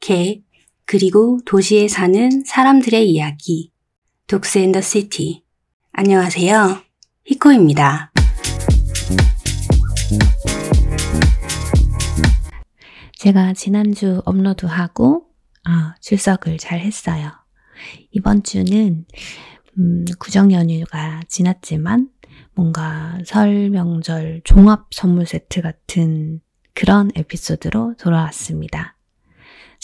개, 그리고 도시에 사는 사람들의 이야기. Dogs and the City. 안녕하세요. 히코입니다. 제가 지난주 업로드하고 아, 출석을 잘 했어요. 이번 주는 음, 구정 연휴가 지났지만 뭔가 설 명절 종합 선물 세트 같은 그런 에피소드로 돌아왔습니다.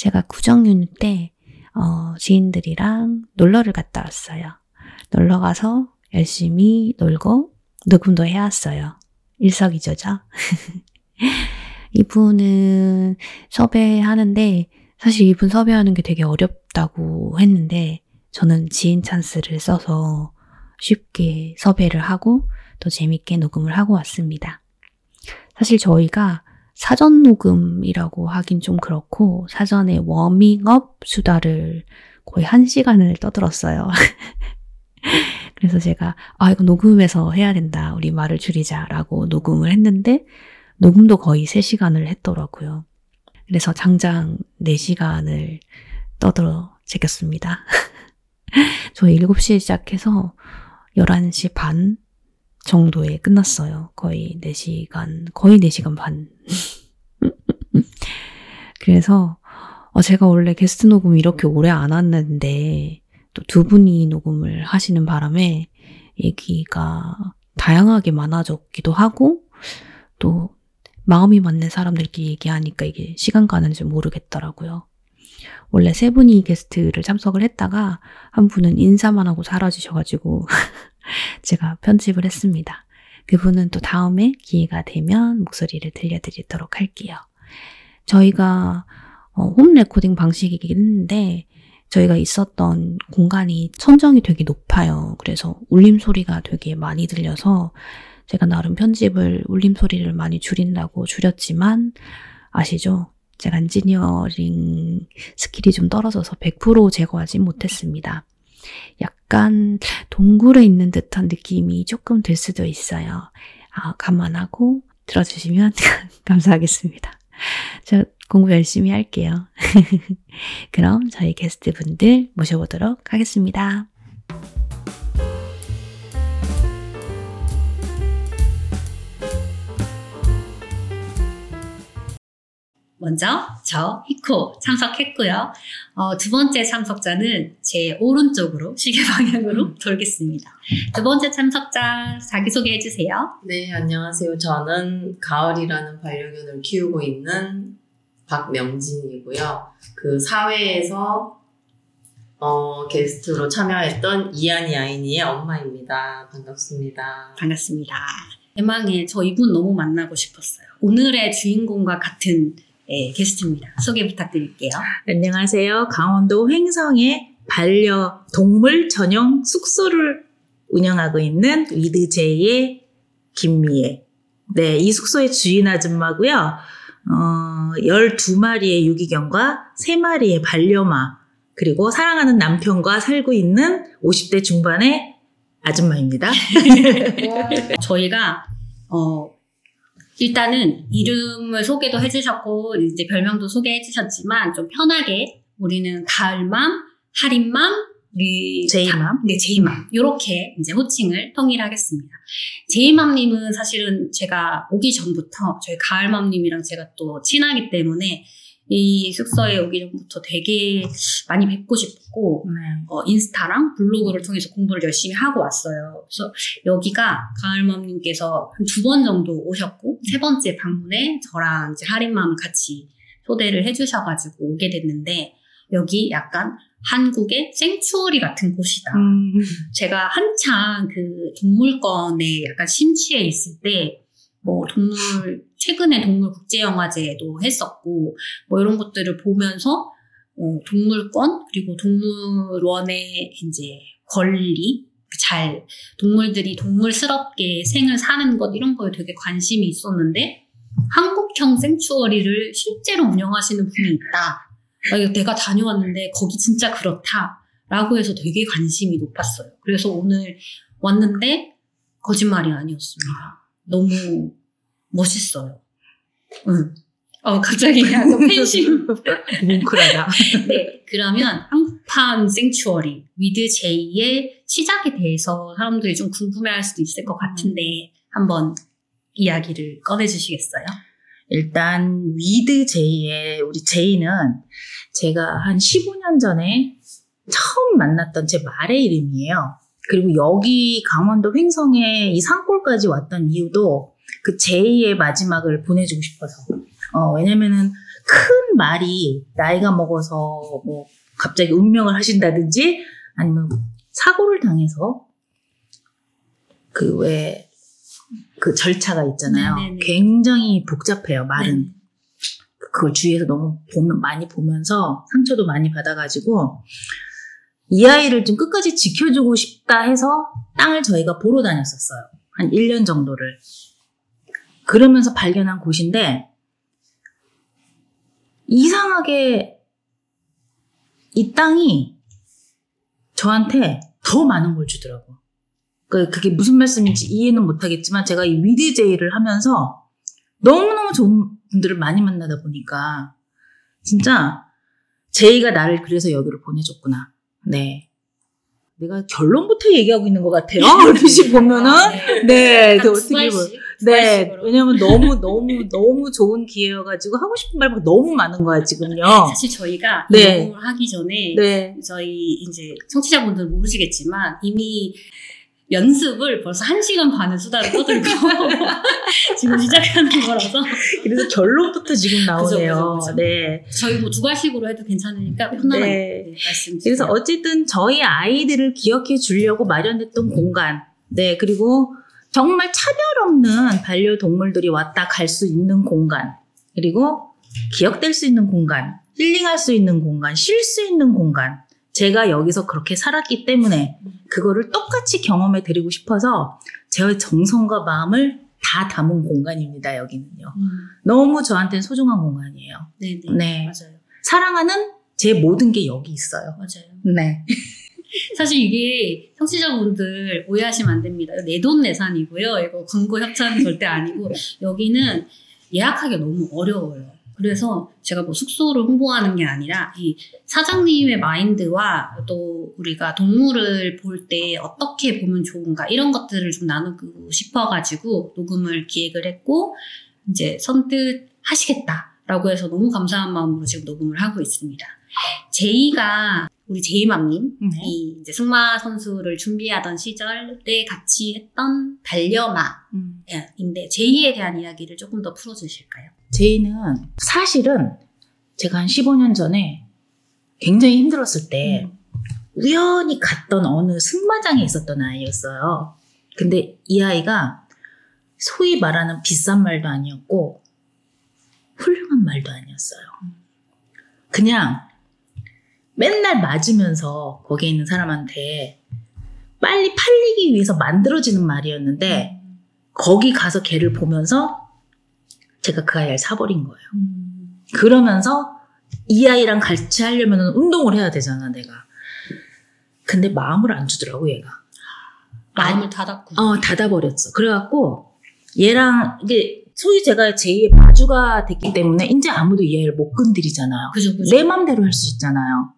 제가 구정 연휴 때 어, 지인들이랑 놀러를 갔다 왔어요. 놀러 가서 열심히 놀고 녹음도 해왔어요. 일석이조죠. 이분은 섭외하는데 사실 이분 섭외하는 게 되게 어렵다고 했는데 저는 지인 찬스를 써서 쉽게 섭외를 하고 또 재밌게 녹음을 하고 왔습니다. 사실 저희가 사전 녹음이라고 하긴 좀 그렇고 사전에 워밍업 수다를 거의 한 시간을 떠들었어요. 그래서 제가 아 이거 녹음해서 해야 된다. 우리 말을 줄이자라고 녹음을 했는데 녹음도 거의 3시간을 했더라고요. 그래서 장장 4시간을 떠들어 제꼈습니다. 저희 7시에 시작해서 11시 반 정도에 끝났어요. 거의 4시간, 거의 4시간 반. 그래서 어, 제가 원래 게스트 녹음 이렇게 오래 안 왔는데 또 두 분이 녹음을 하시는 바람에 얘기가 다양하게 많아졌기도 하고 또 마음이 맞는 사람들끼리 얘기하니까 이게 시간 가는 줄 모르겠더라고요. 원래 세 분이 게스트를 참석을 했다가 한 분은 인사만 하고 사라지셔가지고 제가 편집을 했습니다. 그분은 또 다음에 기회가 되면 목소리를 들려드리도록 할게요. 저희가 어, home recording 방식이긴 했는데 저희가 있었던 공간이 천정이 되게 높아요. 그래서 울림 소리가 되게 많이 들려서 제가 나름 편집을 울림 소리를 많이 줄인다고 줄였지만 아시죠? 제가 engineering skill이 좀 떨어져서 100% 제거하지 못했습니다. 약간 동굴에 있는 듯한 느낌이 조금 들 수도 있어요. 아, 감안하고 들어주시면 감사하겠습니다. 저 공부 열심히 할게요. 그럼 저희 게스트 분들 모셔보도록 하겠습니다. 먼저 저 히코 참석했고요. 어, 두 번째 참석자는 제 오른쪽으로 시계 방향으로 돌겠습니다. 두 번째 참석자 자기소개해 주세요. 네, 안녕하세요. 저는 가을이라는 반려견을 키우고 있는 박명진이고요. 그 사회에서 어, 게스트로 참여했던 이한이 아이니의 엄마입니다. 반갑습니다. 반갑습니다. 대망의 저 이분 너무 만나고 싶었어요. 오늘의 주인공과 같은 네, 게스트입니다. 소개 부탁드릴게요. 안녕하세요. 강원도 횡성의 반려 동물 전용 숙소를 운영하고 있는 위드제이의 김미애. 네, 이 숙소의 주인 아줌마고요. 어, 12마리의 유기견과 3마리의 반려마, 그리고 사랑하는 남편과 살고 있는 50대 중반의 아줌마입니다. 저희가 어, 일단은 이름을 소개도 해주셨고 이제 별명도 소개해주셨지만 좀 편하게 우리는 가을맘, 우리 제이맘, 네 제이맘 이렇게 이제 호칭을 통일하겠습니다. 제이맘님은 사실은 제가 오기 전부터 저희 가을맘님이랑 제가 또 친하기 때문에 이 숙소에 오기 전부터 되게 많이 뵙고 싶고 네. 어, 인스타랑 블로그를 통해서 공부를 열심히 하고 왔어요. 그래서 여기가 가을맘님께서 한 두 번 정도 오셨고 세 번째 방문에 저랑 이제 할인맘을 같이 초대를 해주셔가지고 오게 됐는데 여기 약간 한국의 생추어리 같은 곳이다. 음. 제가 한창 그 동물권에 약간 심취해 있을 때 뭐 동물 최근에 동물 국제 영화제도 했었고 뭐 이런 것들을 보면서 어, 동물권 그리고 동물원의 이제 권리 잘 동물들이 동물스럽게 생을 사는 것 이런 거에 되게 관심이 있었는데 한국형 생추어리를 실제로 운영하시는 분이 있다. 아, 내가 다녀왔는데 거기 진짜 그렇다 라고 해서 되게 관심이 높았어요. 그래서 오늘 왔는데 거짓말이 아니었습니다. 너무 멋있어요. 응. 어, 갑자기 약간 팬심. 뭉클하다. 네, 그러면 한국판 sanctuary with 제이의 시작에 대해서 사람들이 좀 궁금해할 수도 있을 것 같은데 한번 이야기를 꺼내주시겠어요? 일단 with 제이의 우리 제이는 제가 한 15년 전에 처음 만났던 제 말의 이름이에요. 그리고 여기 강원도 횡성에 이 산골까지 왔던 이유도 그 제이의 마지막을 보내주고 싶어서. 어, 왜냐면은 큰 말이 나이가 먹어서 뭐 갑자기 운명을 하신다든지 아니면 사고를 당해서 그 왜 그 절차가 있잖아요. 네네네. 굉장히 복잡해요, 말은. 네. 그걸 주위에서 너무 보면, 많이 보면서 상처도 많이 받아가지고 이 아이를 좀 끝까지 지켜주고 싶다 해서 땅을 저희가 보러 다녔었어요. 한 1년 정도를. 그러면서 발견한 곳인데 이상하게 이 땅이 저한테 더 많은 걸 주더라고. 그 그게 무슨 말씀인지 이해는 못하겠지만 제가 이 위드제이를 하면서 너무너무 좋은 분들을 많이 만나다 보니까 진짜 제이가 나를 그래서 여기로 보내줬구나. 네. 내가 결론부터 얘기하고 있는 것 같아요. 얼핏이 보면은. 네. 약간 어떻게 보면. 네. 왜냐면 너무, 너무, 너무 좋은 기회여가지고 하고 싶은 말막 너무 많은 거야, 지금요. 사실 저희가 네. 이 녹음을 하기 전에 네. 저희 이제 청취자분들은 모르시겠지만 이미 연습을 벌써 한 시간 반을 수다를 떠들고 지금 시작하는 거라서 그래서 결론부터 지금 나오네요. 그죠, 그죠, 그죠. 네. 저희 뭐 두 가식으로 해도 괜찮으니까 편안하게 네. 네, 말씀 주세요. 그래서 어쨌든 저희 아이들을 기억해 주려고 마련했던 공간. 네, 그리고 정말 차별 없는 반려동물들이 왔다 갈 수 있는 공간. 그리고 기억될 수 있는 공간. 힐링할 수 있는 공간. 쉴 수 있는 공간. 제가 여기서 그렇게 살았기 때문에 그거를 똑같이 경험해 드리고 싶어서 제 정성과 마음을 다 담은 공간입니다, 여기는요. 음, 너무 저한테는 소중한 공간이에요. 네네 네. 맞아요 사랑하는 제 모든 게 여기 있어요. 맞아요. 네. 사실 이게 청취자분들 오해하시면 안 됩니다. 내 돈 내산이고요. 이거 광고 협찬 절대 아니고 여기는 예약하기 너무 어려워요. 그래서 제가 뭐 숙소를 홍보하는 게 아니라 이 사장님의 마인드와 또 우리가 동물을 볼 때 어떻게 보면 좋은가 이런 것들을 좀 나누고 싶어가지고 녹음을 기획을 했고 이제 선뜻 하시겠다라고 해서 너무 감사한 마음으로 지금 녹음을 하고 있습니다. 제이가 우리 제이맘님 네. 이 이제 승마 선수를 준비하던 시절에 같이 했던 반려마인데 제이에 대한 이야기를 조금 더 풀어주실까요? 제이는 사실은 제가 한 15년 전에 굉장히 힘들었을 때 음. 우연히 갔던 어느 승마장에 있었던 아이였어요. 근데 이 아이가 소위 말하는 비싼 말도 아니었고 훌륭한 말도 아니었어요. 그냥 맨날 맞으면서 거기에 있는 사람한테 빨리 팔리기 위해서 만들어지는 말이었는데 거기 가서 걔를 보면서 제가 그 아이를 사버린 거예요. 음. 그러면서 이 아이랑 같이 하려면 운동을 해야 되잖아, 내가. 근데 마음을 안 주더라고, 얘가. 마음을 닫았고 어, 닫아버렸어. 그래갖고, 얘랑, 이게, 소위 제가 제2의 마주가 됐기 때문에, 이제 아무도 이 아이를 못 건드리잖아요. 그죠 그죠 내 맘대로 할 수 있잖아요.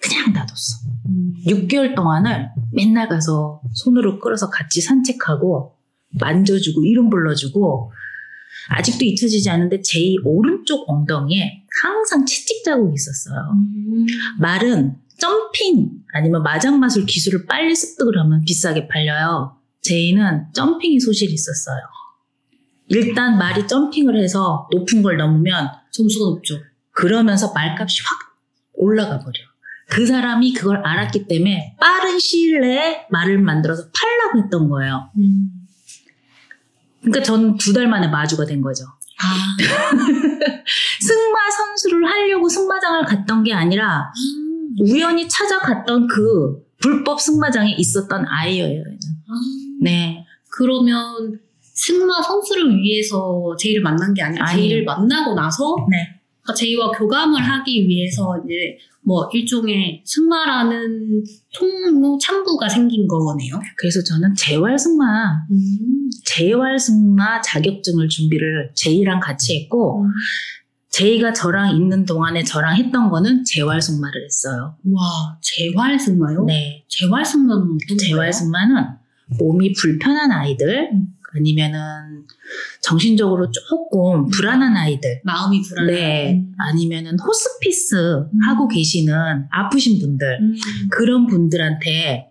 그냥 놔뒀어. 음. 6개월 동안을 맨날 가서 손으로 끌어서 같이 산책하고, 만져주고, 이름 불러주고, 아직도 잊혀지지 않는데, 제 오른쪽 엉덩이에 항상 채찍 자국이 있었어요. 음. 말은 점핑 아니면 마장마술 기술을 빨리 습득을 하면 비싸게 팔려요. 제이는 점핑이 소질이 있었어요. 일단 말이 점핑을 해서 높은 걸 넘으면 점수가 높죠. 그러면서 말값이 확 올라가 버려. 그 사람이 그걸 알았기 때문에 빠른 시일 내에 말을 만들어서 팔라고 했던 거예요. 음. 그러니까 저는 두달 만에 마주가 된 거죠. 아. 승마 선수를 하려고 승마장을 갔던 게 아니라 우연히 찾아갔던 그 불법 승마장에 있었던 아이예요. 아. 네. 그러면 승마 선수를 위해서 제이를 만난 게 아니라 아니에요. 제이를 만나고 나서 네. 그러니까 제이와 교감을 하기 위해서 이제 뭐 일종의 승마라는 통로 창구가 생긴 거네요. 그래서 저는 재활 승마, 음. 재활 승마 자격증을 준비를 제이랑 같이 했고, 제이가 저랑 있는 동안에 저랑 했던 거는 재활 승마를 했어요. 와, 재활 승마요? 네. 재활 승마는 어떤 거예요? 재활 승마는 몸이 불편한 아이들 음. 아니면은 정신적으로 조금 불안한 아이들 마음이 불안해. 네. 아니면은 호스피스 하고 계시는 아프신 분들 음. 그런 분들한테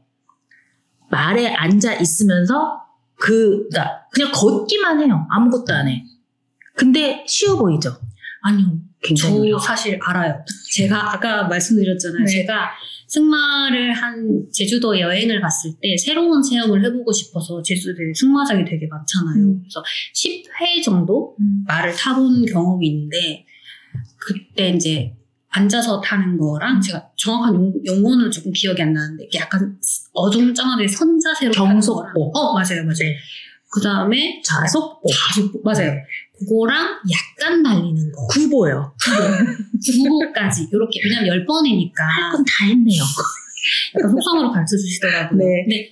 말에 앉아 있으면서 그 그러니까 그냥 걷기만 해요. 아무것도 안 해. 근데 쉬워 보이죠? 아니요. 굉장히 저 어려워. 사실 알아요. 제가 아까 말씀드렸잖아요. 네. 제가 승마를 한 제주도 여행을 갔을 때 새로운 체험을 해보고 싶어서 제주도에 승마장이 되게 많잖아요. 음. 그래서 10회 정도 음. 말을 타본 경험이 있는데 그때 이제 앉아서 타는 거랑 제가 정확한 용, 용어는 조금 기억이 안 나는데 이게 약간 어중쩡하게 선자세로 경속보. 어 맞아요 맞아요 네. 그 다음에 좌속보. 좌속보 맞아요 그거랑 약간 달리는 거 구보요. 구호까지 이렇게 왜냐면 열 번이니까 할 건 다 했네요. 약간 속성으로 가르쳐 주시더라고요. 네. 근데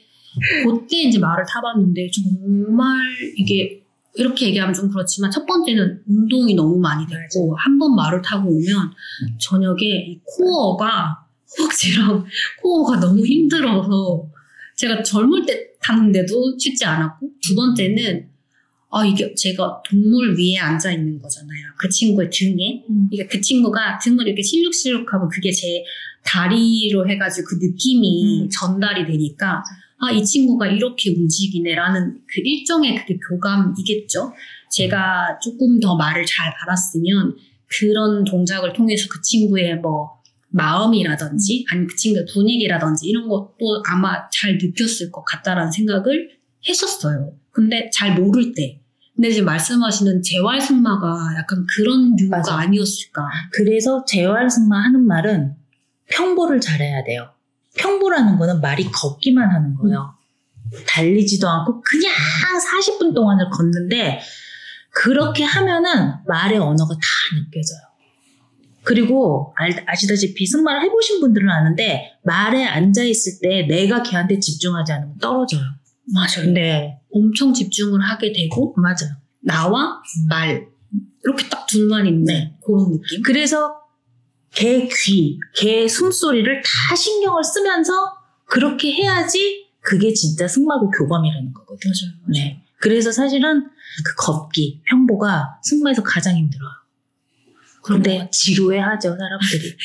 그때 이제 말을 타봤는데 정말 이게 이렇게 얘기하면 좀 그렇지만 첫 번째는 운동이 너무 많이 됐고 한 번 말을 타고 오면 저녁에 이 코어가 허벅지랑 코어가 너무 힘들어서 제가 젊을 때 탔는데도 쉽지 않았고 두 번째는 아 이게 제가 동물 위에 앉아 있는 거잖아요. 그 친구의 등에 이게 그 친구가 등을 이렇게 실룩실룩 하면 그게 제 다리로 해가지고 그 느낌이 음. 전달이 되니까 아 이 친구가 이렇게 움직이네라는 그 일종의 그게 교감이겠죠. 제가 조금 더 말을 잘 알았으면 그런 동작을 통해서 그 친구의 뭐 마음이라든지 아니면 그 친구의 분위기라든지 이런 것도 아마 잘 느꼈을 것 같다라는 생각을 했었어요. 근데 잘 모를 때. 근데 지금 말씀하시는 재활승마가 약간 그런 류가 맞아. 아니었을까. 그래서 재활승마 하는 말은 평보를 잘해야 돼요. 평보라는 거는 말이 걷기만 하는 거예요. 달리지도 않고 그냥 40분 동안을 걷는데 그렇게 하면은 말의 언어가 다 느껴져요. 그리고 알- 아시다시피 승마를 해보신 분들은 아는데 말에 앉아 있을 때 내가 걔한테 집중하지 않으면 떨어져요. 맞아요. 네, 엄청 집중을 하게 되고 맞아요. 나와 말 이렇게 딱 둘만 있는 네. 그런 느낌. 그래서 개 귀, 개 숨소리를 다 신경을 쓰면서 그렇게 해야지 그게 진짜 승마고 교감이라는 거거든요. 맞아요. 네. 그래서 사실은 그 걷기, 평보가 승마에서 가장 힘들어요. 근데 지루해하죠, 사람들이.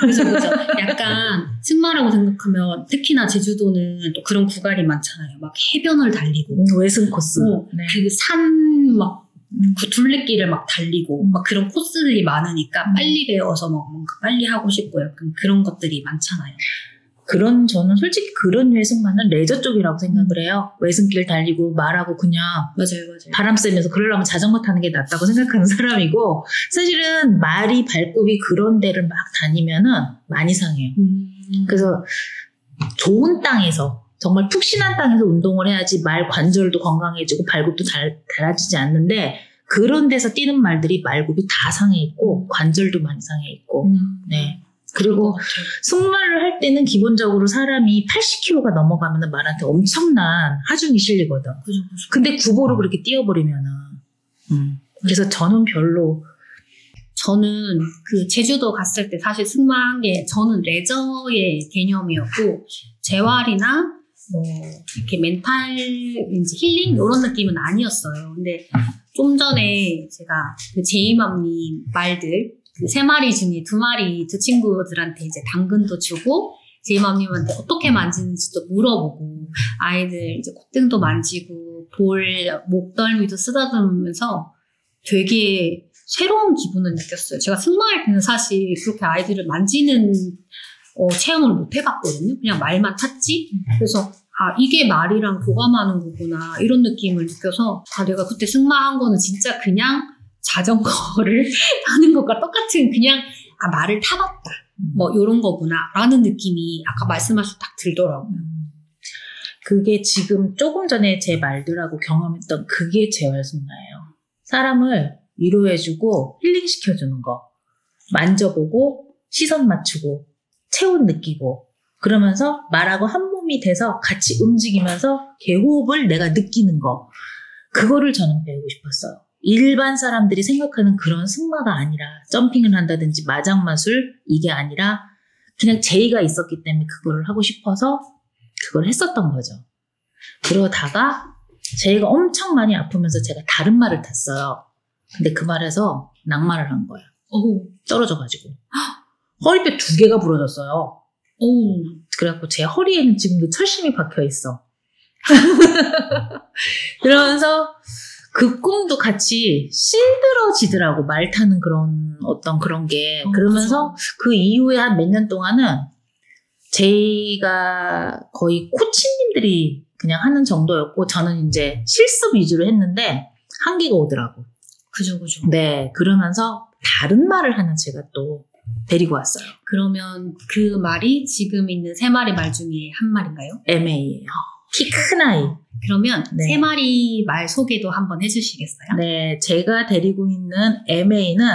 그래서 그죠. 약간 승마라고 생각하면 특히나 제주도는 또 그런 구간이 많잖아요. 막 해변을 달리고 음, 외승 코스. 어, 네. 그산막 그 둘레길을 막 달리고 막 그런 코스들이 많으니까 음. 빨리 배워서 막 뭔가 빨리 하고 싶고 약간 그런 것들이 많잖아요. 그런, 저는 솔직히 그런 외승마는 레저 쪽이라고 생각을 해요. 외승길 달리고 말하고 그냥 맞아요, 맞아요. 바람 쐬면서 그러려면 자전거 타는 게 낫다고 생각하는 사람이고, 사실은 말이 발굽이 그런 데를 막 다니면은 많이 상해요. 음, 그래서 좋은 땅에서 정말 푹신한 땅에서 운동을 해야지 말 관절도 건강해지고 발굽도 잘 달아지지 않는데 그런 데서 뛰는 말들이 말굽이 다 상해 있고 관절도 많이 상해 있고 음, 네 그리고 같아요. 승마를 할 때는 기본적으로 사람이 80kg가 넘어가면 말한테 엄청난 하중이 실리거든 그죠, 그죠. 근데 구보로 그렇게 뛰어버리면은 음. 그래서 저는 별로 저는 그 제주도 갔을 때 사실 승마한 게 저는 레저의 개념이었고 재활이나 뭐 이렇게 멘탈 왠지 힐링 이런 느낌은 아니었어요. 근데 좀 전에 제가 그 제이맘님 말들 그 세 마리 중에 두 마리 두 친구들한테 이제 당근도 주고 제이맘님한테 어떻게 만지는지도 물어보고 아이들 이제 콧등도 만지고 볼 목덜미도 쓰다듬으면서 되게 새로운 기분을 느꼈어요. 제가 승마할 때는 사실 그렇게 아이들을 만지는 어, 체험을 못 해봤거든요. 그냥 말만 탔지. 그래서 아 이게 말이랑 교감하는 거구나 이런 느낌을 느껴서 아 내가 그때 승마한 거는 진짜 그냥 자전거를 타는 것과 똑같은 그냥 아 말을 타봤다 뭐 이런 거구나라는 느낌이 아까 말씀하셔서 딱 들더라고요. 음. 그게 지금 조금 전에 제 말들하고 경험했던 그게 재활승마예요. 사람을 위로해주고 힐링시켜주는 거. 만져보고 시선 맞추고 체온 느끼고 그러면서 말하고 한 몸이 돼서 같이 움직이면서 개호흡을 내가 느끼는 거. 그거를 저는 배우고 싶었어요. 일반 사람들이 생각하는 그런 승마가 아니라 점핑을 한다든지 마장마술 이게 아니라 그냥 제의가 있었기 때문에 그거를 하고 싶어서 그걸 했었던 거죠. 그러다가 제이가 엄청 많이 아프면서 제가 다른 말을 탔어요. 근데 그 말에서 낙마를 한 거예요. 오, 떨어져가지고. 허리뼈 두 개가 부러졌어요. 오, 그래갖고 제 허리에는 지금도 철심이 박혀 있어. 그러면서 그 꿈도 같이 실들어지더라고 말 타는 그런 어떤 그런 게 어, 그러면서 그 이후에 한 몇 년 동안은 제가 거의 코치님들이 그냥 하는 정도였고 저는 이제 실습 위주로 했는데 한계가 오더라고. 그죠, 그죠. 네 그러면서 다른 말을 하는 제가 또 데리고 왔어요. 그러면 그 말이 지금 있는 세 마리 말 중에 한 마리인가요? MA예요. 키 큰 아이. 그러면 네. 세 마리 말 소개도 한번 해주시겠어요? 네, 제가 데리고 있는 MA는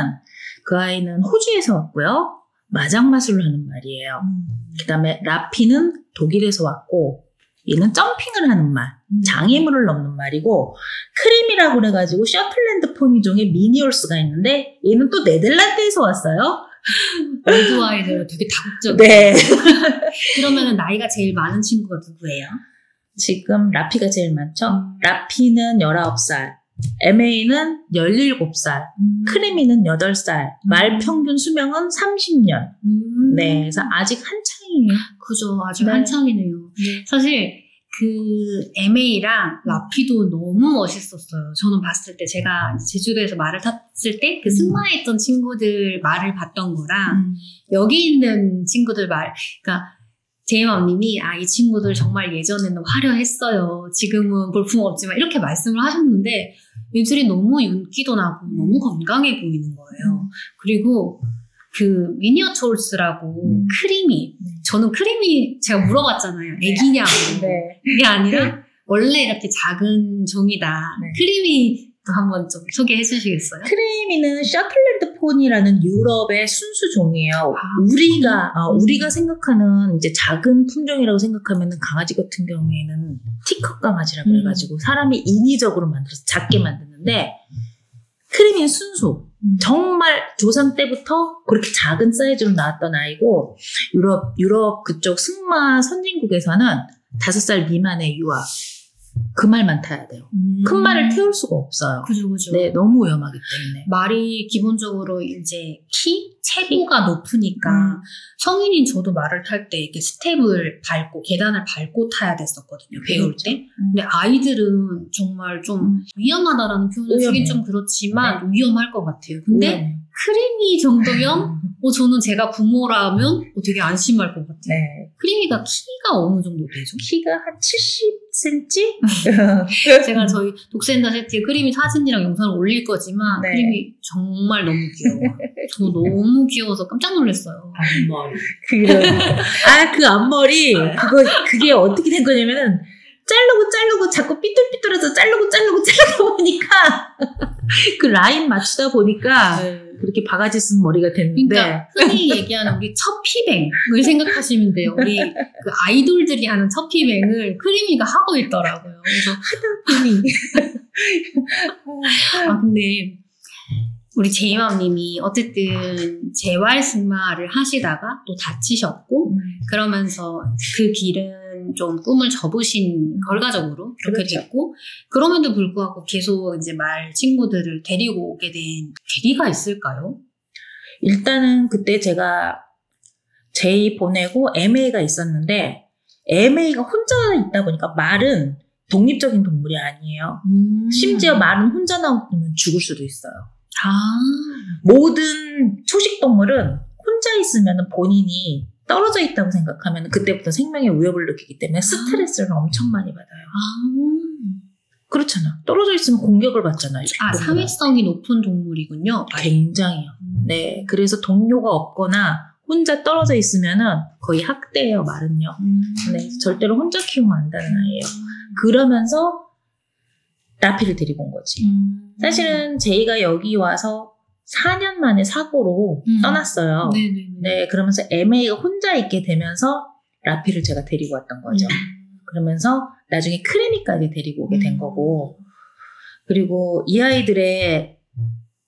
그 아이는 호주에서 왔고요. 마장마술을 하는 말이에요. 음. 그 다음에 라피는 독일에서 왔고, 얘는 점핑을 하는 말, 음. 장애물을 넘는 말이고, 크림이라고 그래가지고 셔틀랜드 포니종의 미니올스가 있는데, 얘는 또 네덜란드에서 왔어요. 모두 아이들 되게 다국적. 네. 그러면 나이가 제일 많은 친구가 누구예요? 지금 라피가 제일 많죠? 음. 라피는 19살, MA는 17살, 크리미는 8살, 말 평균 수명은 30년. 음. 네, 그래서 아직 한창이에요. 그죠. 아주 네. 한창이네요. 사실 그 MA랑 라피도 너무 멋있었어요. 저는 봤을 때 제가 제주도에서 말을 탔을 때 그 승마했던 친구들 말을 봤던 거랑 여기 있는 친구들 말, 그러니까 제이맘님이 아 이 친구들 정말 예전에는 화려했어요. 지금은 볼품 없지만 이렇게 말씀을 하셨는데 얘들이 너무 윤기도 나고 너무 건강해 보이는 거예요. 그리고 그 miniature horse라고 음. 크리미 저는 크리미 제가 물어봤잖아요. 애기냐고 네. 그게 아니라 원래 이렇게 작은 종이다. 네. 크리미 도 한번 좀 소개해 주시겠어요? 크레미는 Shetland pony라는 유럽의 순수 종이에요. 아, 우리가 어, 음. 우리가 생각하는 이제 작은 품종이라고 생각하면은 강아지 같은 경우에는 티컷 강아지라고 음. 해가지고 사람이 인위적으로 만들어서 작게 만드는데 크레미는 순수. 음. 정말 조상 때부터 그렇게 작은 사이즈로 나왔던 아이고 유럽 유럽 그쪽 승마 선진국에서는 다섯 살 미만의 유아 그 말만 타야 돼요. 큰 말을 태울 수가 없어요. 음. 그죠, 그죠. 네, 너무 위험하기 때문에. 말이 기본적으로 이제 키, 체구가 높으니까 음. 성인인 저도 말을 탈 때 이렇게 스텝을 밟고 계단을 밟고 타야 됐었거든요. 배울 그렇죠. 때. 근데 아이들은 정말 좀 음. 위험하다라는 표현을 쓰긴. 좀 그렇지만 위험할 것 같아요. 근데 위험해요. 크리미 정도면 어, 저는 제가 부모라면 어, 되게 안심할 것 같아요. 네. 크리미가 키가 어느 정도 되죠? 키가 한 70cm? 제가 저희 독센더 세트에 크리미 사진이랑 영상을 올릴 거지만 네. 크리미 정말 너무 귀여워요. 저 너무 귀여워서 깜짝 놀랐어요. 앞머리. 그러니까. 아, 그 앞머리, 그거, 그게 어떻게 된 거냐면은, 자르고 자르고 자꾸 삐뚤삐뚤해서 자르고 자르고 자르다 보니까, 그 라인 맞추다 보니까, 그렇게 바가지 쓴 머리가 됐는데, 그러니까 흔히 얘기하는 우리 첫피뱅을 생각하시면 돼요. 우리 그 아이돌들이 하는 첫피뱅을 크리미가 하고 있더라고요. 그래서 흔히. 아 근데 우리 제이맘님이 어쨌든 재활 승마를 하시다가 또 다치셨고 그러면서 그 길은 좀 꿈을 접으신 결과적으로 그렇게 그렇죠. 됐고 그럼에도 불구하고 계속 이제 말 친구들을 데리고 오게 된 계기가 있을까요? 일단은 그때 제가 제이 보내고 MA가 있었는데, MA가 혼자 있다 보니까 말은 독립적인 동물이 아니에요. 심지어 말은 혼자 나오면 죽을 수도 있어요. 아 모든 초식 동물은 혼자 있으면 본인이 떨어져 있다고 생각하면 그때부터 생명의 위협을 느끼기 때문에 스트레스를 엄청 많이 받아요. 아, 그렇잖아. 떨어져 있으면 공격을 받잖아요. 아 동물은. 사회성이 높은 동물이군요. 굉장히요. 네. 그래서 동료가 없거나 혼자 떨어져 있으면은 거의 학대예요, 말은요. 음. 네. 절대로 혼자 키우면 안 되는 아이예요. 그러면서 라피를 데리고 온 거지. 음. 사실은 제이가 여기 와서 4년 만에 사고로 음. 떠났어요. 네네네. 네, 그러면서 MA가 혼자 있게 되면서 라피를 제가 데리고 왔던 거죠. 음. 그러면서 나중에 크리미까지 데리고 오게 된 음. 거고. 그리고 이 아이들의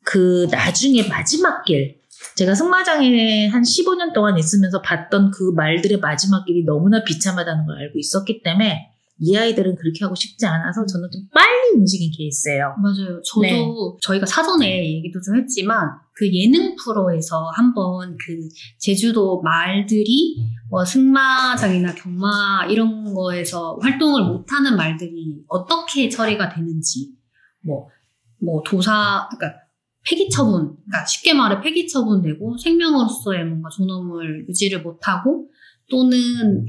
그 나중에 마지막 길 제가 승마장에 한 15년 동안 있으면서 봤던 그 말들의 마지막 길이 너무나 비참하다는 걸 알고 있었기 때문에 이 아이들은 그렇게 하고 싶지 않아서 저는 좀 빨리 움직인 케이스예요. 맞아요. 저도 네. 저희가 사전에 얘기도 좀 했지만 그 예능 프로에서 한번 그 제주도 말들이 뭐 승마장이나 경마 이런 거에서 활동을 못하는 말들이 어떻게 처리가 되는지 뭐뭐 도사 그러니까 폐기 처분 그러니까 쉽게 말해 폐기 처분되고 생명으로서의 뭔가 존엄을 유지를 못하고 또는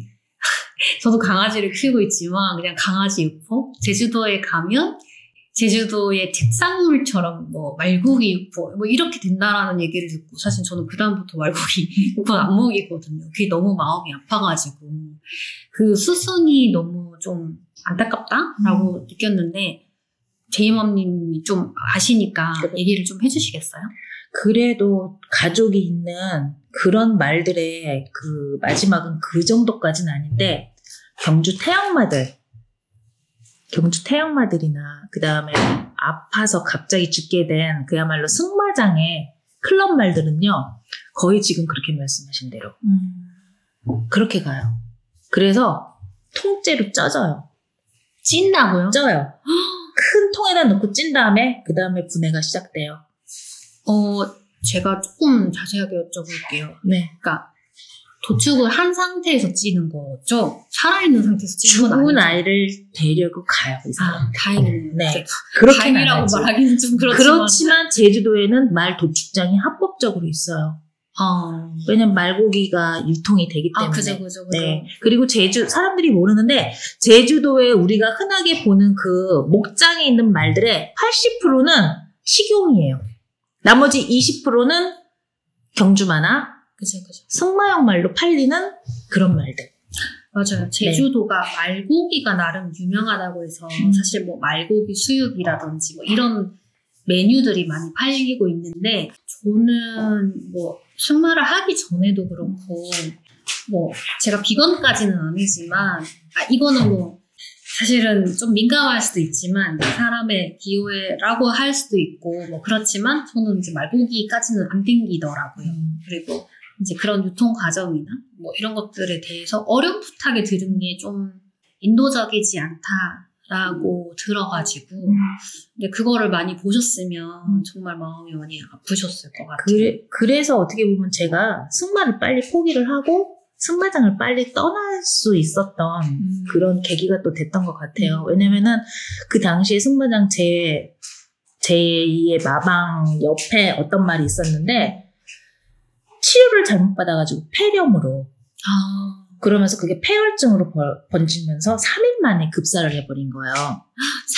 저도 강아지를 키우고 있지만 그냥 강아지 육포 제주도에 가면 제주도의 특산물처럼 뭐 말고기 육포 뭐 이렇게 된다라는 얘기를 듣고 사실 저는 그 다음부터 말고기 육포는 안 먹이거든요. 그게 너무 마음이 아파가지고 그 수순이 너무 좀 안타깝다라고 느꼈는데 제이맘님이 좀 아시니까 얘기를 좀 해주시겠어요? 그래도 가족이 있는 그런 말들의 그 마지막은 그 정도까지는 아닌데 경주 태양마들 경주 태양마들이나 그 다음에 아파서 갑자기 죽게 된 그야말로 승마장의 클럽 말들은요 거의 지금 그렇게 말씀하신 대로 그렇게 가요. 그래서 통째로 쪄져요. 찐다고요? 쪄요. 큰 통에다 넣고 찐 다음에 그 다음에 분해가 시작돼요. 어 제가 조금 자세하게 여쭤볼게요. 네. 그러니까 도축을 한 상태에서 찌는 거죠? 살아있는 상태에서 찌는 건 죽은 아니죠? 아이를 데려고 가요, 이 사람. 아, 다행이네요. 네. 그렇게 다행이라고 말하기는 좀 그렇지만. 그렇지만 제주도에는 말 도축장이 합법적으로 있어요. 아, 왜냐면 말고기가 유통이 되기 아 때문에. 그죠, 그죠, 그죠. 네. 그리고 제주 사람들이 모르는데 제주도에 우리가 흔하게 보는 그 목장에 있는 말들의 80%는 식용이에요. 나머지 20%는 경주마나 그죠, 그죠. 승마용 말로 팔리는 그런 말들. 맞아요. 제주도가 말고기가 나름 유명하다고 해서 음. 사실 뭐 말고기 수육이라든지 뭐 이런 메뉴들이 많이 팔리고 있는데 저는 뭐 승마를 하기 전에도 그렇고 뭐 제가 비건까지는 아니지만 아 이거는 뭐 사실은 좀 민감할 수도 있지만 사람의 기호라고 할 수도 있고 뭐 그렇지만 저는 이제 말고기까지는 안 땡기더라고요. 그리고 이제 그런 유통 과정이나 뭐 이런 것들에 대해서 어렴풋하게 들은 게 좀 인도적이지 않다라고 들어가지고 근데 그거를 많이 보셨으면 정말 마음이 많이 아프셨을 것 같아요. 그래, 그래서 어떻게 보면 제가 승마를 빨리 포기를 하고 승마장을 빨리 떠날 수 있었던 음. 그런 계기가 또 됐던 것 같아요. 왜냐면은 그 당시에 승마장 제, 제2의 마방 옆에 어떤 말이 있었는데 치료를 잘못 받아가지고 폐렴으로 아, 그러면서 그게 폐혈증으로 벌- 번지면서 3일 만에 급사를 해버린 거예요.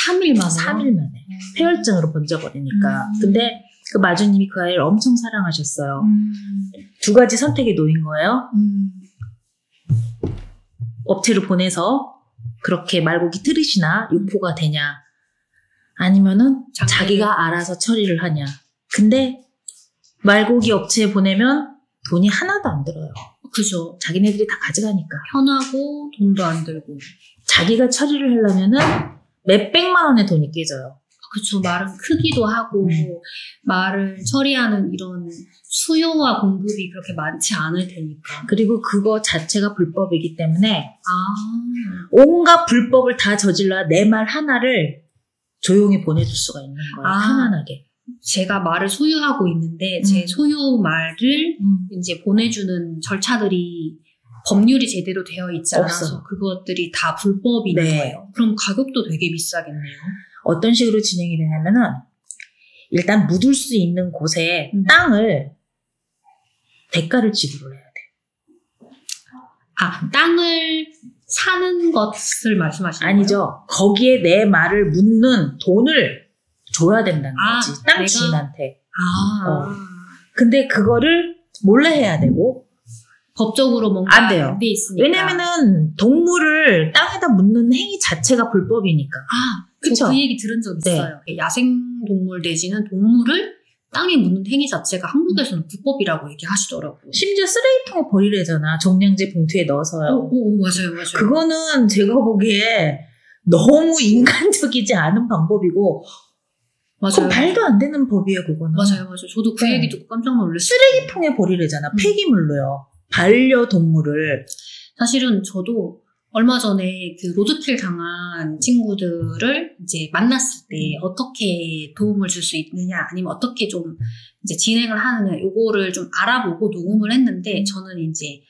3일 만에. 3일 만에. 폐혈증으로 번져버리니까. 음. 근데 그 마주님이 그 아이를 엄청 사랑하셨어요. 음. 두 가지 선택에 놓인 거예요. 음. 업체를 보내서 그렇게 말고기 트릿이나 육포가 되냐. 아니면은 장비를- 자기가 알아서 처리를 하냐. 근데 말고기 업체에 보내면 돈이 하나도 안 들어요. 그죠. 자기네들이 다 가져가니까. 편하고 돈도 안 들고. 자기가 처리를 하려면은 몇백만 원의 돈이 깨져요. 그쵸. 말은 크기도 하고, 음. 말을 처리하는 이런 수요와 공급이 그렇게 많지 않을 테니까. 그리고 그거 자체가 불법이기 때문에 아. 온갖 불법을 다 저질러 내 말 하나를 조용히 보내줄 수가 있는 거예요. 아. 편안하게. 제가 말을 소유하고 있는데, 제 음. 소유 말을 이제 보내주는 절차들이 법률이 제대로 되어 있지 않아서 없어. 그것들이 다 불법인 네. 거예요. 그럼 가격도 되게 비싸겠네요. 어떤 식으로 진행이 되냐면은 일단 묻을 수 있는 곳에 음. 땅을 대가를 지불을 해야 돼. 아, 땅을 사는 것을 말씀하시는? 아니죠. 거기에 내 말을 묻는 돈을 줘야 된다는 아, 거지. 땅 내가- 지인한테. 아, 어. 근데 그거를 몰래 해야 되고 법적으로 뭔가 안 돼요. 왜냐면은 동물을 땅에다 묻는 행위 자체가 불법이니까. 아, 그쵸? 저그 얘기 들은 적 네. 있어요. 야생 동물 내지는 동물을 땅에 묻는 행위 자체가 한국에서는 불법이라고 얘기하시더라고요. 심지어 쓰레기통에 버리래잖아. 종량제 봉투에 넣어서요. 오, 오, 오, 맞아요, 맞아요. 그거는 제가 보기에 너무 인간적이지 않은 방법이고 맞아요. 말도 안 되는 법이에요, 그거는. 맞아요, 맞아요. 저도 그 네. 얘기 듣고 깜짝 놀랐어요. 쓰레기통에 버리래잖아, 음. 폐기물로요. 반려동물을. 사실은 저도 얼마 전에 그 로드킬 당한 친구들을 이제 만났을 때 어떻게 도움을 줄 수 있느냐 아니면 어떻게 좀 이제 진행을 하느냐 요거를 좀 알아보고 녹음을 했는데 저는 이제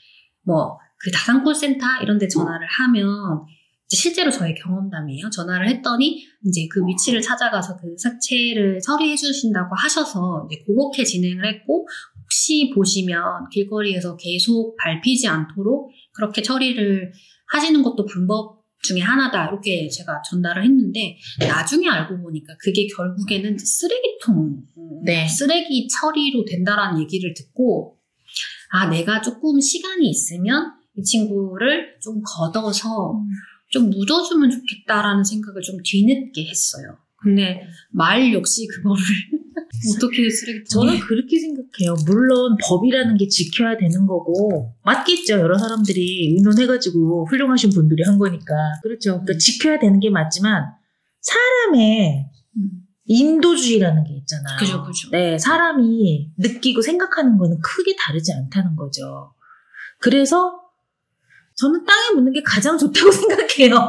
뭐 그 다산 콜센터 이런 데 전화를 하면 이제 실제로 저의 경험담이에요. 전화를 했더니 이제 그 위치를 찾아가서 그 사체를 처리해 주신다고 하셔서 이제 그렇게 진행을 했고 혹시 보시면 길거리에서 계속 밟히지 않도록 그렇게 처리를 하시는 것도 방법 중에 하나다 이렇게 제가 전달을 했는데 나중에 알고 보니까 그게 결국에는 쓰레기통 네. 쓰레기 처리로 된다라는 얘기를 듣고 아 내가 조금 시간이 있으면 이 친구를 좀 걷어서 좀 묻어주면 좋겠다라는 생각을 좀 뒤늦게 했어요. 근데 말 역시 그거를 어떻게 쓰레기통 저는 그렇게 생각해요. 물론 법이라는 게 지켜야 되는 거고 맞겠죠. 여러 사람들이 의논해가지고 훌륭하신 분들이 한 거니까 그렇죠. 그러니까 음. 지켜야 되는 게 맞지만 사람의 음. 인도주의라는 게 있잖아요. 그죠, 그죠. 네, 사람이 느끼고 생각하는 거는 크게 다르지 않다는 거죠. 그래서 저는 땅에 묻는 게 가장 좋다고 생각해요.